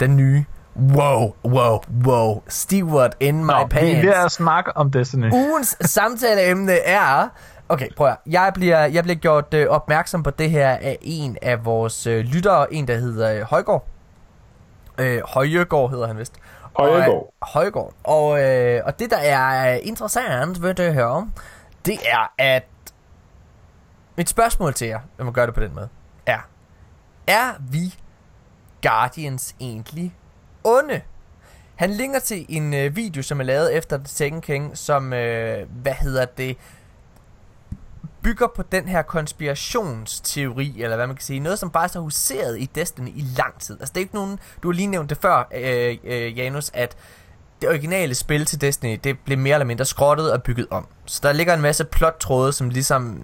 Den nye. Wow, wow, wow. Stewart in my Nå, pants. Vi er
ved at snakke om Destiny.
Ugens samtaleemne er... Okay, prøv at jeg bliver, jeg bliver gjort øh, opmærksom på det her af en af vores øh, lyttere. En, der hedder øh, Højgaard. Øh, Højegård hedder han vist. Højgaard. Højgaard. Og, øh, og det, der er interessant ved det her, det er, at mit spørgsmål til jer, når man gør det på den måde, er, er vi Guardians egentlig onde? Han linker til en øh, video, som er lavet efter The Second King, som, øh, hvad hedder det, bygger på den her konspirationsteori, eller hvad man kan sige, noget som faktisk har huseret i Destiny i lang tid. Altså det er ikke nogen, du har lige nævnt det før, øh, øh, Janus, at det originale spil til Destiny, det blev mere eller mindre skrottet og bygget om. Så der ligger en masse plottråde, som ligesom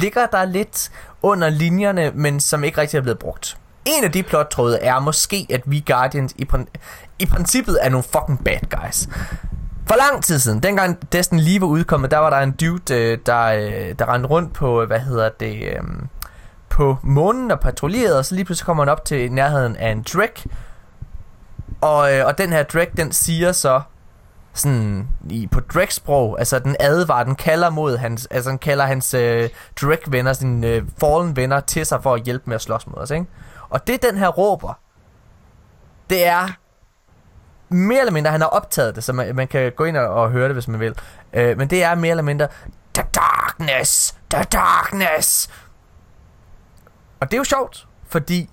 ligger der lidt under linjerne, men som ikke rigtig er blevet brugt. En af de plottråde er måske, at vi Guardians i, i princippet er nogle fucking bad guys. For lang tid siden, dengang Destiny lige var udkommet, der var der en dude, øh, der, øh, der rendte rundt på, øh, hvad hedder det, øhm, på månen og patruljerede, og så lige pludselig kommer han op til nærheden af en Drek. Og, øh, og den her Drek, den siger så, sådan i, på Drek-sprog, altså den advarer, den kalder mod hans, altså den kalder hans øh, Drek-venner, sine øh, fallen venner til sig for at hjælpe med at slås mod os, ikke? Og det den her råber, det er, mere eller mindre, han har optaget det, så man, man kan gå ind og, og høre det, hvis man vil. Øh, men det er mere eller mindre, The Darkness, The Darkness. Og det er jo sjovt, fordi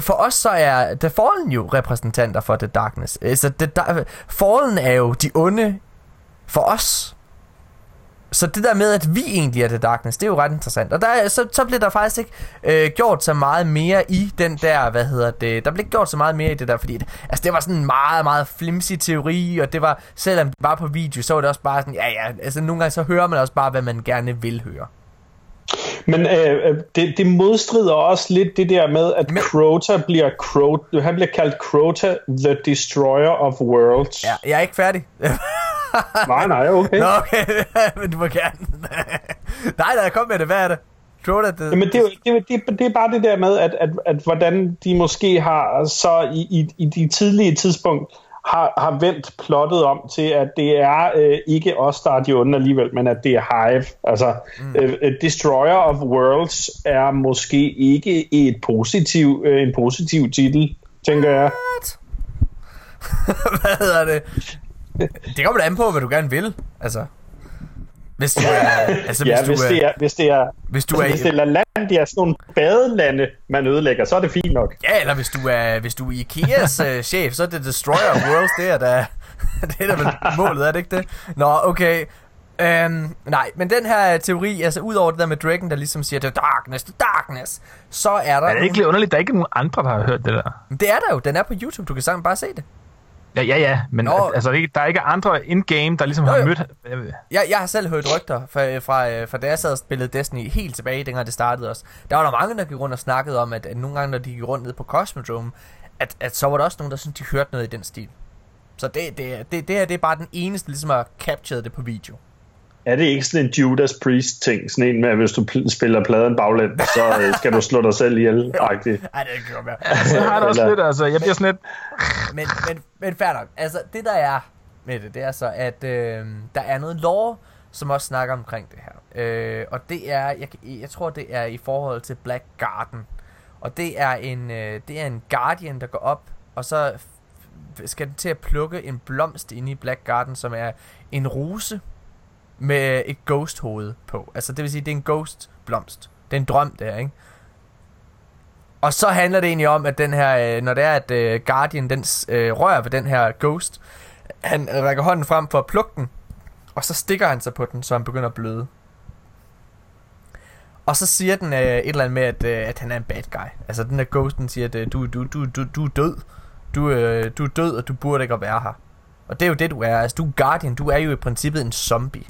for os så er The Fallen jo repræsentanter for The Darkness. Altså, The da- Fallen er jo de onde for os. Så det der med, at vi egentlig er The Darkness, det er jo ret interessant. Og der, så, så bliver der faktisk ikke øh, gjort så meget mere i den der, hvad hedder det, der blev ikke gjort så meget mere i det der, fordi det, altså det var sådan en meget, meget flimsy teori, og det var, selvom det var på video, så var det også bare sådan, ja ja, altså nogle gange så hører man også bare, hvad man gerne vil høre.
Men øh, øh det, det modstrider også lidt det der med, at Men... Crota bliver Crota, han bliver kaldt Crota, the Destroyer of Worlds.
Ja, jeg er ikke færdig.
nej, nej, okay.
Nå, okay, men du må gerne. nej, nej, kom med det. Hvad er det?
Crota, det... Jamen, det, det, det, det er bare det der med, at, at, at hvordan de måske har så i, i, i de tidlige tidspunkt har, har vendt plottet om til, at det er øh, ikke os, der er de onde alligevel, men at det er Hive. Altså, mm. øh, Destroyer of Worlds er måske ikke et positiv, øh, en positiv titel, tænker jeg.
Hvad hedder det? Det kommer da an på, hvad du gerne vil. Altså. Hvis du er... Altså,
ja,
hvis, du
hvis,
er,
det er, hvis det er,
hvis du er,
hvis det er land, det er sådan nogle badelande, man ødelægger, så er det fint nok.
Ja, eller hvis du er, hvis du er Ikeas uh, chef, så er det Destroyer of Worlds, det er da, det er da vel målet, er det ikke det? Nå, okay. Um, nej, men den her teori, altså udover det der med Dragon, der ligesom siger, the darkness, the darkness, så er der...
Er det ikke lidt underligt, der er ikke nogen andre, der har hørt det der?
Det er der jo, den er på YouTube, du kan sammen bare se det.
Ja, ja, ja, men
Nå.
altså, der er ikke- der andre in-game, der ligesom
Jo,
har mødt...
Jeg, jeg har selv hørt rygter fra, fra, øh, fra da jeg sad og spillede Destiny helt tilbage, dengang det startede også. Der var der mange, der gik rundt og snakkede om, at, at nogle gange, når de gik rundt ned på Cosmodrome, at, at så var der også nogen, der syntes, de hørte noget i den stil. Så det, det, det, det her det er bare den eneste, ligesom har captured det på video.
Er det ikke sådan en Judas Priest ting? Sådan en med, at hvis du pl- spiller pladen baglæns, så øh, skal du slå dig selv ihjel. agtigt.
Ej, det kan godt være.
Så har jeg det også
Eller-
lidt, altså, jeg bliver sådan lidt...
men, men, men fair nok. Altså, det der er med det, det er så, at øh, der er noget lore, som også snakker omkring det her. Øh, og det er, jeg, jeg tror, det er i forhold til Black Garden. Og det er en, øh, det er en Guardian, der går op, og så skal den til at plukke en blomst inde i Black Garden, som er en rose med et ghost hoved på. Altså, det vil sige, det er en ghost blomst. Det er en drøm, der, ikke? Og så handler det egentlig om, at den her, øh, når det er, at øh, Guardian den øh, rører ved den her ghost, han rækker hånden frem for at plukke den, og så stikker han sig på den, så han begynder at bløde. Og så siger den øh, et eller andet med, at, øh, at han er en bad guy. Altså den der ghosten siger, at øh, du, du, du, du, du er død. Du, øh, du er død, og du burde ikke at være her. Og det er jo det, du er. Altså du er Guardian, du er jo i princippet en zombie.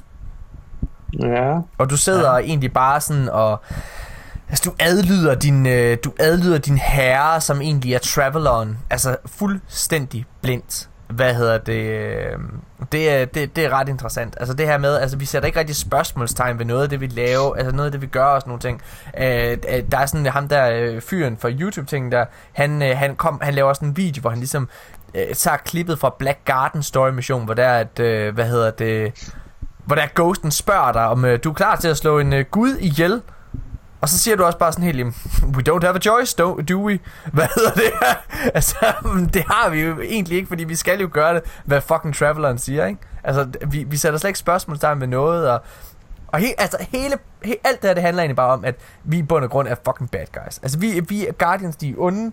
Ja.
Og du sidder ja. egentlig bare sådan og... Altså, du adlyder din, øh, du adlyder din herre, som egentlig er traveleren. Altså, fuldstændig blindt. Hvad hedder det? øh, Det er, det, det er ret interessant. Altså, det her med, altså, vi sætter ikke rigtig spørgsmålstegn ved noget af det, vi laver. Altså, noget af det, vi gør og sådan nogle ting. Øh, øh, der er sådan ham der øh, fyren fra YouTube-ting der, han, øh, han, kom, han laver sådan en video, hvor han ligesom øh, tager klippet fra Black Garden Story Mission, hvor der er, at, øh, hvad hedder det, hvor der Ghosten spørger dig, om øh, du er klar til at slå en øh, gud ihjel. Og så siger du også bare sådan helt, we don't have a choice, do, do we? Hvad hedder det her? Altså, mm, det har vi jo egentlig ikke, fordi vi skal jo gøre det, hvad fucking Traveleren siger, ikke? Altså, vi, vi sætter slet ikke spørgsmålstegn ved noget, og, og he, altså, hele, he, alt det her, det handler egentlig bare om, at vi i bund og grund er fucking bad guys. Altså, vi, vi er Guardians, de er onde,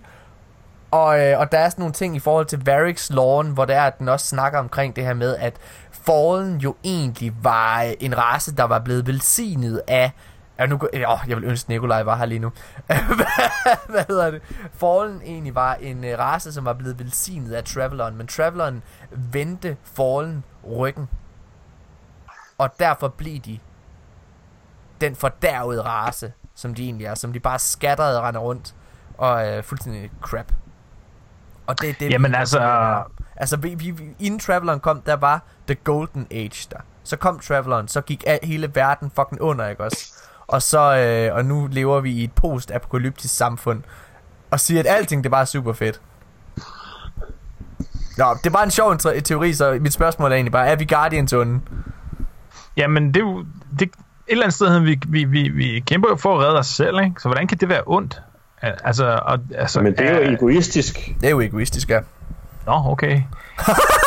og, øh, og der er sådan nogle ting i forhold til Varix Lawn, hvor der er, at den også snakker omkring det her med, at Fallen jo egentlig var øh, en race, der var blevet velsignet af... Ja, nu, åh, jeg vil ønske, Nikolaj var her lige nu. hvad, hedder det? Fallen egentlig var en øh, race, som var blevet velsignet af Traveleren, men Traveleren vendte Fallen ryggen. Og derfor blev de den fordærvede race, som de egentlig er, som de bare skatterede og render rundt, og øh, fuldstændig crap. Og det er det,
Jamen altså-
Altså, vi, vi, inden Traveleren kom, der var The Golden Age der. Så kom Traveleren, så gik al, hele verden fucking under, ikke også? Og så, øh, og nu lever vi i et post-apokalyptisk samfund, og siger, at alting det bare er super fedt. Nå, det er bare en sjov teori, så mit spørgsmål er egentlig bare, er vi Guardians onde?
Jamen, det er jo... Det, et eller andet sted, vi, vi, vi, vi kæmper jo for at redde os selv, ikke? Så hvordan kan det være ondt? Al- Altså, og, altså
Men det er jo
øh,
egoistisk.
Det er jo egoistisk, ja.
Nå, okay.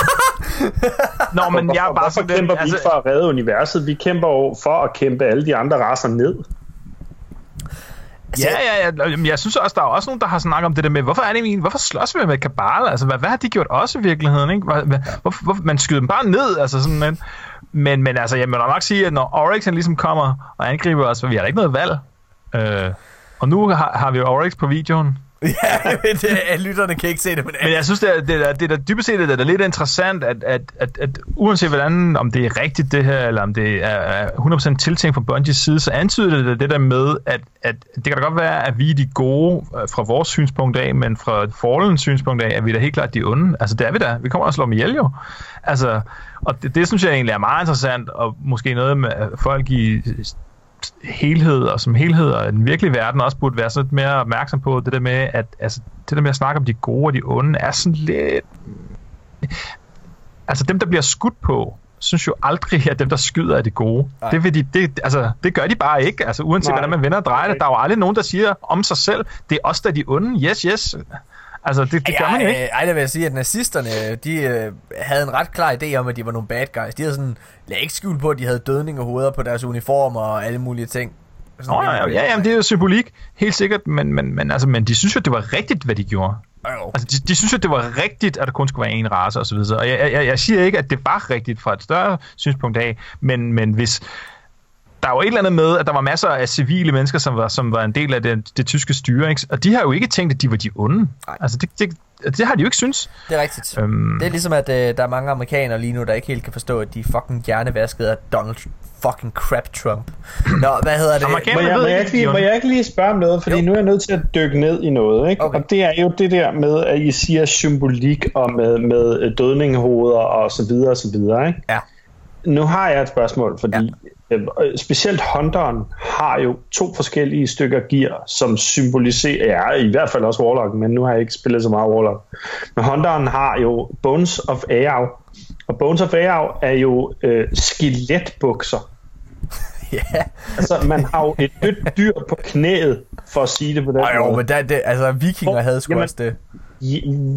Nå, men jeg er bare sådan...
kæmper vi
altså,
for at redde universet? Vi kæmper jo for at kæmpe alle de andre raser ned.
Altså,
Ja, ja, ja. Jeg synes også, der er også nogen, der har snakket om det der med, hvorfor er det hvorfor slås vi med Kabal? Altså, hvad, hvad har de gjort også i virkeligheden? Ikke? Hvad, hvorfor, hvorfor, man skyder dem bare ned, altså sådan, men, men, men altså, jeg må nok sige, at når Oryx ligesom kommer og angriber os, for vi har da ikke noget valg. Øh, og nu har, har vi Oryx på videoen.
ja, det, lytterne kan ikke se det, men,
Men jeg synes, det er, det er, det er dybest set det er lidt interessant, at, at, at, at uanset hvordan, om det er rigtigt det her, eller om det er 100% tiltænkt fra Bungies side, så antyder det det der med, at, at det kan da godt være, at vi er de gode øh, fra vores synspunkt af, men fra Fallens synspunkt af, er vi da helt klart de onde. Altså det er vi da. Vi kommer og slår dem ihjel jo. Altså, og det, det synes jeg egentlig er meget interessant, og måske noget med folk i helhed og som helhed og den virkelige verden også burde være sådan lidt mere opmærksom på det der med at altså, det der med at snakke om de gode og de onde er sådan lidt altså dem der bliver skudt på synes jo aldrig at dem der skyder er det gode.
Nej.
det, vil de, det, altså, det gør de bare ikke. Altså uanset
Nej.
hvordan man vender og drejer det der er jo aldrig nogen der siger om sig selv det er os der er de onde. Yes yes Altså, det, det gør man jo ikke.
Ej, det vil jeg sige, at nazisterne, de øh, havde en ret klar idé om, at de var nogle bad guys. De havde sådan, lad ikke skjul på, at de havde dødning og hoveder på deres uniformer og alle mulige ting. Sådan
Nå, ja, ja, ja, jamen, det er jo symbolik, helt sikkert, men, men, men, altså, men de synes jo, det var rigtigt, hvad de gjorde.
Jo.
Altså, de, de synes jo, det var rigtigt, at der kun skulle være en race og så videre. Og jeg, jeg, jeg siger ikke, at det var rigtigt fra et større synspunkt af, men, men hvis der var et eller andet med, at der var masser af civile mennesker, som var, som var en del af det, det tyske styre, ikke? og de har jo ikke tænkt, at de var de onde.
Nej.
Altså, det, det, det har de jo ikke synes.
Det er rigtigt.
Øhm.
Det er ligesom, at øh, der er mange amerikanere lige nu, der ikke helt kan forstå, at de er fucking hjernevaskede af Donald fucking crap Trump. Nå, hvad hedder det?
Amerikanerne
Må jeg,
ved
må, jeg
ikke,
lige, må jeg ikke lige spørge om noget, fordi
Jo.
nu er jeg nødt til at dykke ned i noget, ikke?
Okay.
Og det er jo det der med, at I siger symbolik og med, med øh, dødningehoveder og så videre og så videre, ikke?
Ja.
Nu har jeg et spørgsmål, fordi ja. Øh, specielt Hunteren har jo to forskellige stykker gear, som symboliserer, ja, i hvert fald også Warlocken, men nu har jeg ikke spillet så meget Warlock. Men Hunteren har jo Bones of Aeau, og Bones of Aeau er jo øh, skeletbukser.
Ja.
Altså, man har jo et dødt dyr på knæet, for at sige det på den
Ej, jo,
måde.
men der, det, altså, vikinger
Hvor-
havde sgu
Jamen-
også det.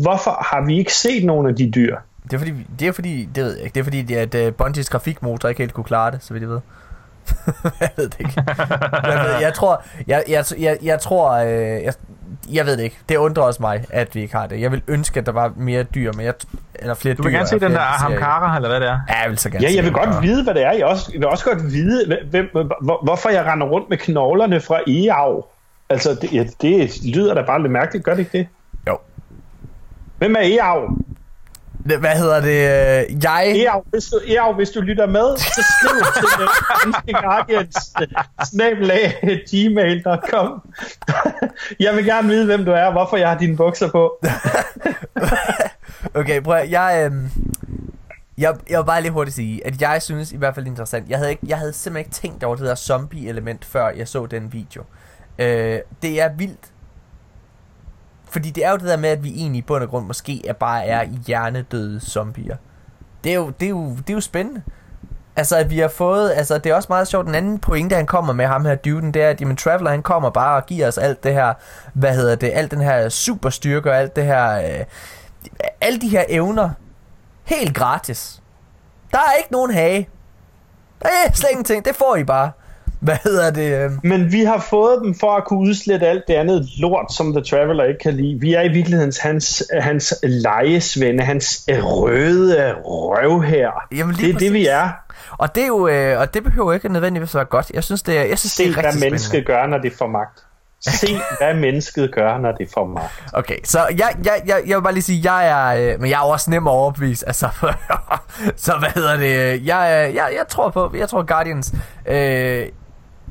Hvorfor har vi ikke set nogen af de dyr?
Det er fordi, det er fordi, det ved jeg ikke, det er fordi, at uh, Bungies grafikmotor ikke helt kunne klare det, så vidt jeg ved. jeg ved det ikke. Jeg, ved, jeg tror, jeg, jeg, jeg, jeg tror, øh, jeg, jeg ved det ikke. Det undrer også mig, at vi ikke har det. Jeg vil ønske, at der var mere dyr, men jeg, eller flere
Du vil
dyr.
gerne se den der. Hamkara, eller hvad det er?
Ja, jeg vil så gerne
Ja, jeg vil godt vide, hvad det er. Jeg, også, jeg vil også godt vide, hvem, hvor, hvorfor jeg render rundt med knoglerne fra Eav. Altså, det, ja, det lyder da bare lidt mærkeligt, gør det ikke det?
Jo.
Hvem er Eav?
Hvad hedder det? øh, Jeg...
Eav, hvis du, Eav, hvis du lytter med, så skriv til danske Guardians snabelag gmail.com. Jeg vil gerne vide, hvem du er, og hvorfor jeg har dine bukser på.
Okay, prøv at, jeg, øhm, jeg, jeg vil bare lige hurtigt sige, at jeg synes i hvert fald det er interessant. Jeg havde, ikke, jeg havde simpelthen ikke tænkt over det der zombie-element, før jeg så den video. Øh, det er vildt. Fordi det er jo det der med, at vi egentlig i bund og grund måske er bare er hjernedøde zombier. Det er jo, det er jo, det er jo spændende. Altså, at vi har fået... Altså, det er også meget sjovt. Den anden pointe, han kommer med ham her, dyven, det er, at jamen, Traveler, han kommer bare og giver os alt det her... Hvad hedder det? Alt den her superstyrke og alt det her... Øh, alle de her evner helt gratis. Der er ikke nogen hage. Der er slet ingenting. Det får I bare. Hvad hedder det? øhm?
Men vi har fået dem for at kunne udslette alt det andet lort, som The Traveler ikke kan lide. Vi er i virkeligheden hans, hans lejesvende, hans røde røv her.
Jamen,
det er det, vi er.
Og det er jo, øh, og det behøver ikke nødvendigvis være godt. Jeg synes, det er, jeg synes,
Se,
det er
hvad
rigtig
mennesket
spændende.
gør, når det får magt. Se, hvad mennesket gør, når det får magt.
Okay, så jeg, jeg, jeg, jeg vil bare lige sige, jeg er, øh, men jeg er også nem at overbevise, altså, så hvad hedder det, øh, jeg, øh, jeg, jeg tror på, jeg tror Guardians, øh,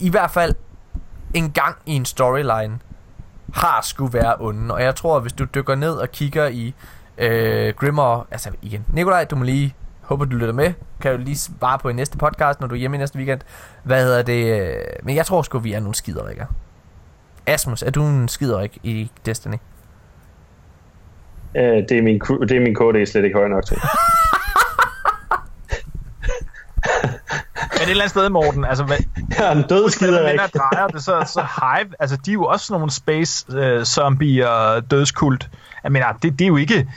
i hvert fald en gang i en storyline, har skulle være onde, og jeg tror, hvis du dykker ned og kigger i øh, Grimmer, altså igen, Nikolaj, du må lige, håber du lytter med, kan du lige svare på i næste podcast, når du er hjemme i næste weekend, hvad hedder det, øh, men jeg tror sgu, vi er nogle skiderikker. Asmus, er du en skiderik i Destiny?
Øh, det, er min, det er min KD slet ikke høj nok til.
Men et eller andet sted, Morten, altså, hvad,
Jeg er en død skider ikke.
der drejer det, så, så Hive, altså, de er jo også sådan nogle space øh, dødskult. Jeg mener, det, det er jo ikke...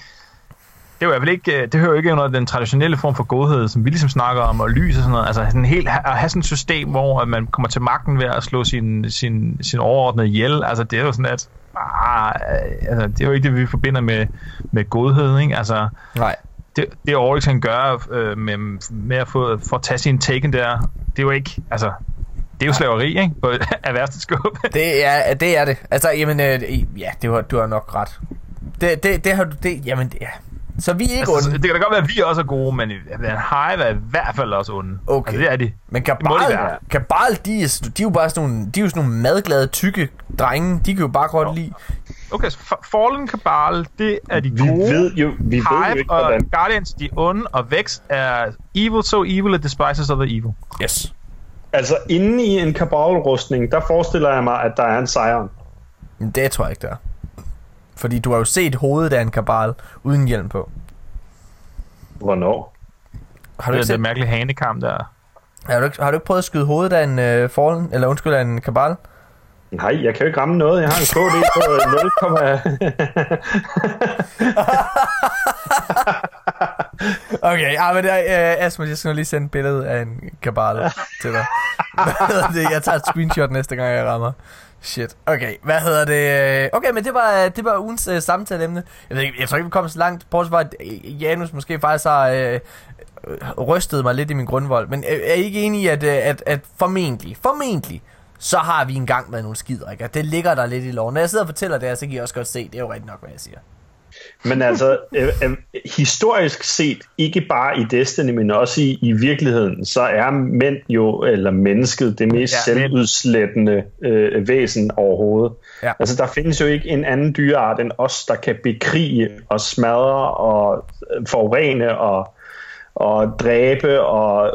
Det, er jo i hvert ikke, øh, det hører jo ikke under den traditionelle form for godhed, som vi ligesom snakker om, og lys og sådan noget. Altså sådan helt, at have sådan et system, hvor at man kommer til magten ved at slå sin, sin, sin overordnede ihjel. Altså det er jo sådan, at ah, øh, altså, det er jo ikke det, vi forbinder med, med godhed. Ikke? Altså,
Nej
det, det Oryx han gør øh, med, med at få for at tage sin taken der, det er jo ikke, altså, det er jo slaveri, ikke? På, af værste skub.
Det er det. Er det. Altså, jamen, øh, ja, det var, du har nok ret. Det, det, det har du, det, jamen, ja. Så vi er ikke
altså,
onde.
det kan da godt være, at vi også er gode, men Hive er i hvert fald også onde.
Okay.
Altså, det er de.
Men Kabal,
det være.
Kabal de, er, de er jo bare sådan nogle, de er jo sådan nogle madglade, tykke drenge. De kan jo bare godt lide.
Okay, så Fa- Fallen Cabal, det er de
Vi
gode.
ved jo, vi ved jo
Hive
ikke,
og
hvordan.
Guardians, de er onde, og Vex er evil, so evil, it despises of the evil.
Yes.
Altså, inde i en kabalrustning, der forestiller jeg mig, at der er en sejren.
Men det tror jeg ikke, der er. Fordi du har jo set hovedet af en kabal uden hjelm på.
Hvornår?
Har du,
Det er det
set,
mærkelige hanekamp der.
har, du ikke, har du ikke prøvet at skyde hovedet af en uh, fallen, eller undskyld, af en kabal?
Nej, jeg kan jo ikke ramme noget. Jeg har en KD på 0,
Okay, ja, men det er, uh, Asmus, jeg skal nu lige sende et billede af en kabale til dig. Hvad det? Jeg tager et screenshot næste gang, jeg rammer. Shit. Okay, hvad hedder det? Okay, men det var, det var ugens uh, samtaleemne. Jeg, ved ikke, jeg tror ikke, vi kommer så langt. Bortset fra, at øh, Janus måske faktisk har uh, rystet mig lidt i min grundvold. Men er I ikke enig i, at, at, at formentlig, formentlig, så har vi engang med nogle skider, ikke? det ligger der lidt i loven. Når jeg sidder og fortæller det her, så kan I også godt se, det er jo rigtigt nok, hvad jeg siger.
Men altså, øh, øh, historisk set, ikke bare i Destiny, men også i, i virkeligheden, så er mænd jo, eller mennesket, det mest ja, selvudslættende øh, væsen overhovedet. Ja. Altså, der findes jo ikke en anden dyreart end os, der kan bekrige og smadre og forurene og, og dræbe og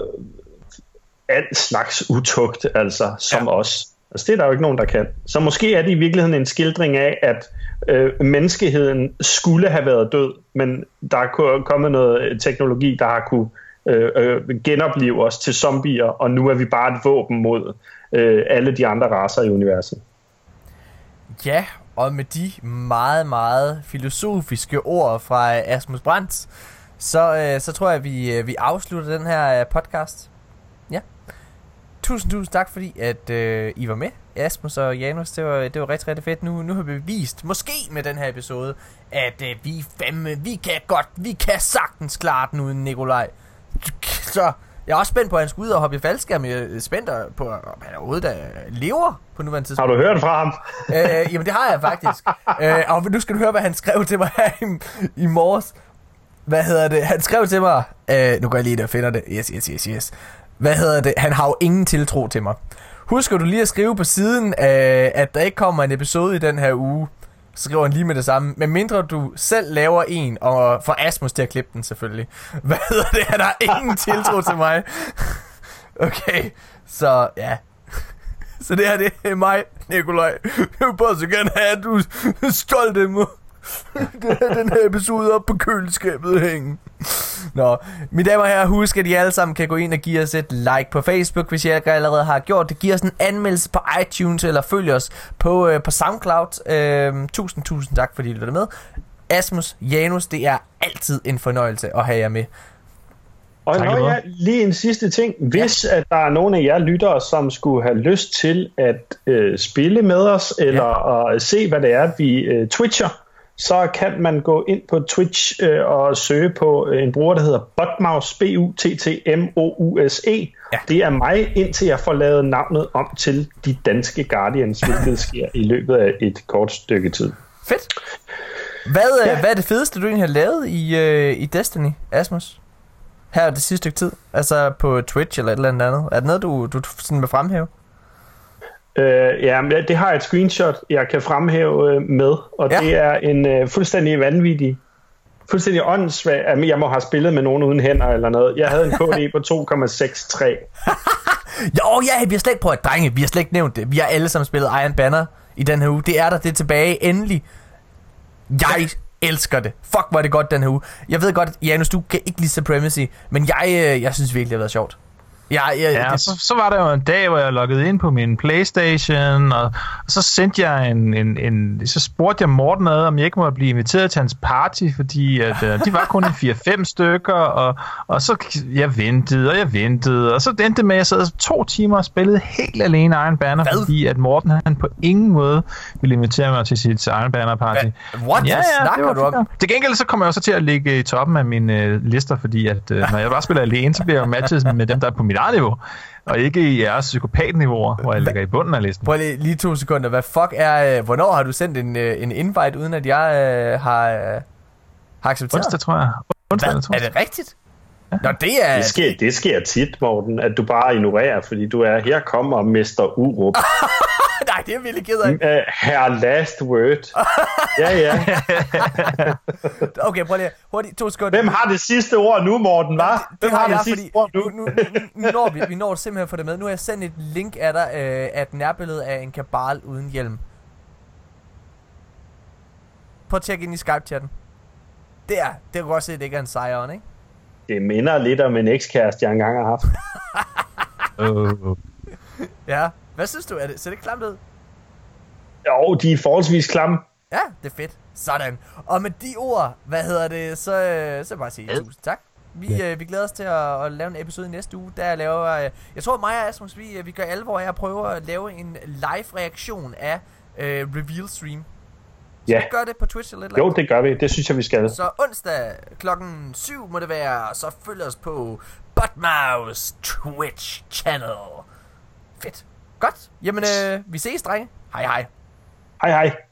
alt slags utugt, altså, som ja. os. Altså, det er der jo ikke nogen, der kan. Så måske er det i virkeligheden en skildring af, at øh, menneskeheden skulle have været død, men der er kommet noget teknologi, der har kunne øh, øh, genopleve os til zombier, og nu er vi bare et våben mod øh, alle de andre raser i universet.
Ja, og med de meget, meget filosofiske ord fra øh, Asmus Brandt, så, øh, så tror jeg, vi, øh, vi afslutter den her øh, podcast. Ja. Tusind, tusind tak, fordi at øh, I var med. Asmus og Janus, det var, det var rigtig, rigtig fedt. Nu, nu har vi vist, måske med den her episode, at øh, vi fandme, vi kan godt, vi kan sagtens klare den uden Nikolaj. Så jeg er også spændt på, at han skal ud og hoppe i faldskærm. Jeg er spændt på, om han overhovedet der lever på nuværende tidspunkt.
Har du hørt fra ham?
øh, jamen, det har jeg faktisk. øh, og nu skal du høre, hvad han skrev til mig her i, i morges. Hvad hedder det? Han skrev til mig... Øh, nu går jeg lige der og finder det. Yes, yes, yes, yes. Hvad hedder det? Han har jo ingen tiltro til mig. Husker du lige at skrive på siden, af, at der ikke kommer en episode i den her uge? Så skriver han lige med det samme. Men mindre du selv laver en, og får Asmus til at klippe den selvfølgelig. Hvad hedder det? Er der ingen tiltro til mig. Okay, så ja. Så det her, det er mig, Nikolaj. Jeg vil bare så gerne have, at du er stolt af mig. den her episode op på køleskabet hænge. Nå, mine damer og herrer, husk at I alle sammen kan gå ind og give os et like på Facebook, hvis I ikke allerede har gjort det. Giv os en anmeldelse på iTunes, eller følg os på, øh, på SoundCloud. Øh, tusind, tusind tak, fordi I lytter med. Asmus, Janus, det er altid en fornøjelse at have jer med.
Og nå ja, lige en sidste ting. Hvis ja. at der er nogen af jer lyttere, som skulle have lyst til at øh, spille med os, eller ja. at se, hvad det er, vi øh, twitcher, så kan man gå ind på Twitch øh, og søge på øh, en bruger, der hedder Botmouse, B-U-T-T-M-O-U-S-E. Ja. Det er mig, indtil jeg får lavet navnet om til de danske Guardians, hvilket sker i løbet af et kort stykke tid.
Fedt. Hvad, øh, ja. hvad er det fedeste, du egentlig har lavet i, øh, i Destiny, Asmus? Her det sidste stykke tid? Altså på Twitch eller et eller andet? Er det noget, du, du sådan vil fremhæve?
Øh, ja, det har jeg et screenshot, jeg kan fremhæve øh, med, og ja. det er en øh, fuldstændig vanvittig, fuldstændig åndssvag, jeg må have spillet med nogen uden hænder eller noget. Jeg havde en KD på 2,63.
jo, ja, vi har slet ikke prøvet, drenge, vi har slet ikke nævnt det. Vi har alle sammen spillet Iron Banner i den her uge. Det er der, det er tilbage, endelig. Jeg elsker det. Fuck, hvor er det godt den her uge. Jeg ved godt, Janus, du kan ikke lide Supremacy, men jeg, øh, jeg synes virkelig, det har været sjovt.
Ja, ja, ja det... så, så var der jo en dag, hvor jeg loggede ind på min Playstation, og, og så sendte jeg en, en, en... Så spurgte jeg Morten ad, om jeg ikke måtte blive inviteret til hans party, fordi at, uh, de var kun en 4-5 stykker, og, og så jeg ventede, og jeg ventede, og så endte det med, at jeg sad to timer og spillede helt alene Iron Banner, Hvad? fordi at Morten han på ingen måde ville invitere mig til sit Iron Banner party.
What? Ja, ja, det var du om?
Til gengæld så kommer jeg også til at ligge i toppen af mine uh, lister, fordi at uh, når jeg bare spiller alene, så bliver jeg matchet med dem, der er på mit niveau, og ikke i jeres psykopatniveau, hvor jeg ligger i bunden af listen.
Prøv lige, lige to sekunder. Hvad fuck er... Øh, hvornår har du sendt en, øh, en invite, uden at jeg øh, har, øh, har accepteret?
Onsdag, tror jeg. Onsdag,
Hvad?
Tror jeg.
Er det rigtigt? Ja. Nå, det er...
Det sker, det sker tit, Morten, at du bare ignorerer, fordi du er, her kommer Mester Urup.
Nej, det er virkelig ked af.
Uh, her last word. ja, ja.
okay, prøv lige. Hurtigt, to sekunder.
Hvem har det sidste ord nu, Morten, hva'?
Det, det har, har jeg, det sidste ord nu? nu, nu, nu når vi, vi når simpelthen for det med. Nu har jeg sendt et link af dig øh, af et nærbillede af en kabal uden hjelm. Prøv at tjekke ind i Skype-chatten. Det er, det kan godt se, at det ikke er en sejren, ikke?
Det minder lidt om en ekskæreste, jeg engang har haft.
uh. Ja, hvad synes du? Er det, ser det klamt ud?
Jo, de er forholdsvis klamme.
Ja, det er fedt. Sådan. Og med de ord, hvad hedder det, så, øh, så bare sige ja. tusind tak. Vi, ja. øh, vi glæder os til at, at lave en episode i næste uge, der laver, øh, jeg tror mig og Asmus, vi, øh, vi gør alvor af at prøve at lave en live reaktion af øh, Reveal Stream. Så
Ja.
vi gør det på Twitch eller et eller
Jo,
andet?
det gør vi. Det synes jeg, vi skal.
Så onsdag klokken 7 må det være, så følg os på Butmouse Twitch channel. Fedt. Godt. Jamen, øh, vi ses, drenge. Hej hej.
Hej hej.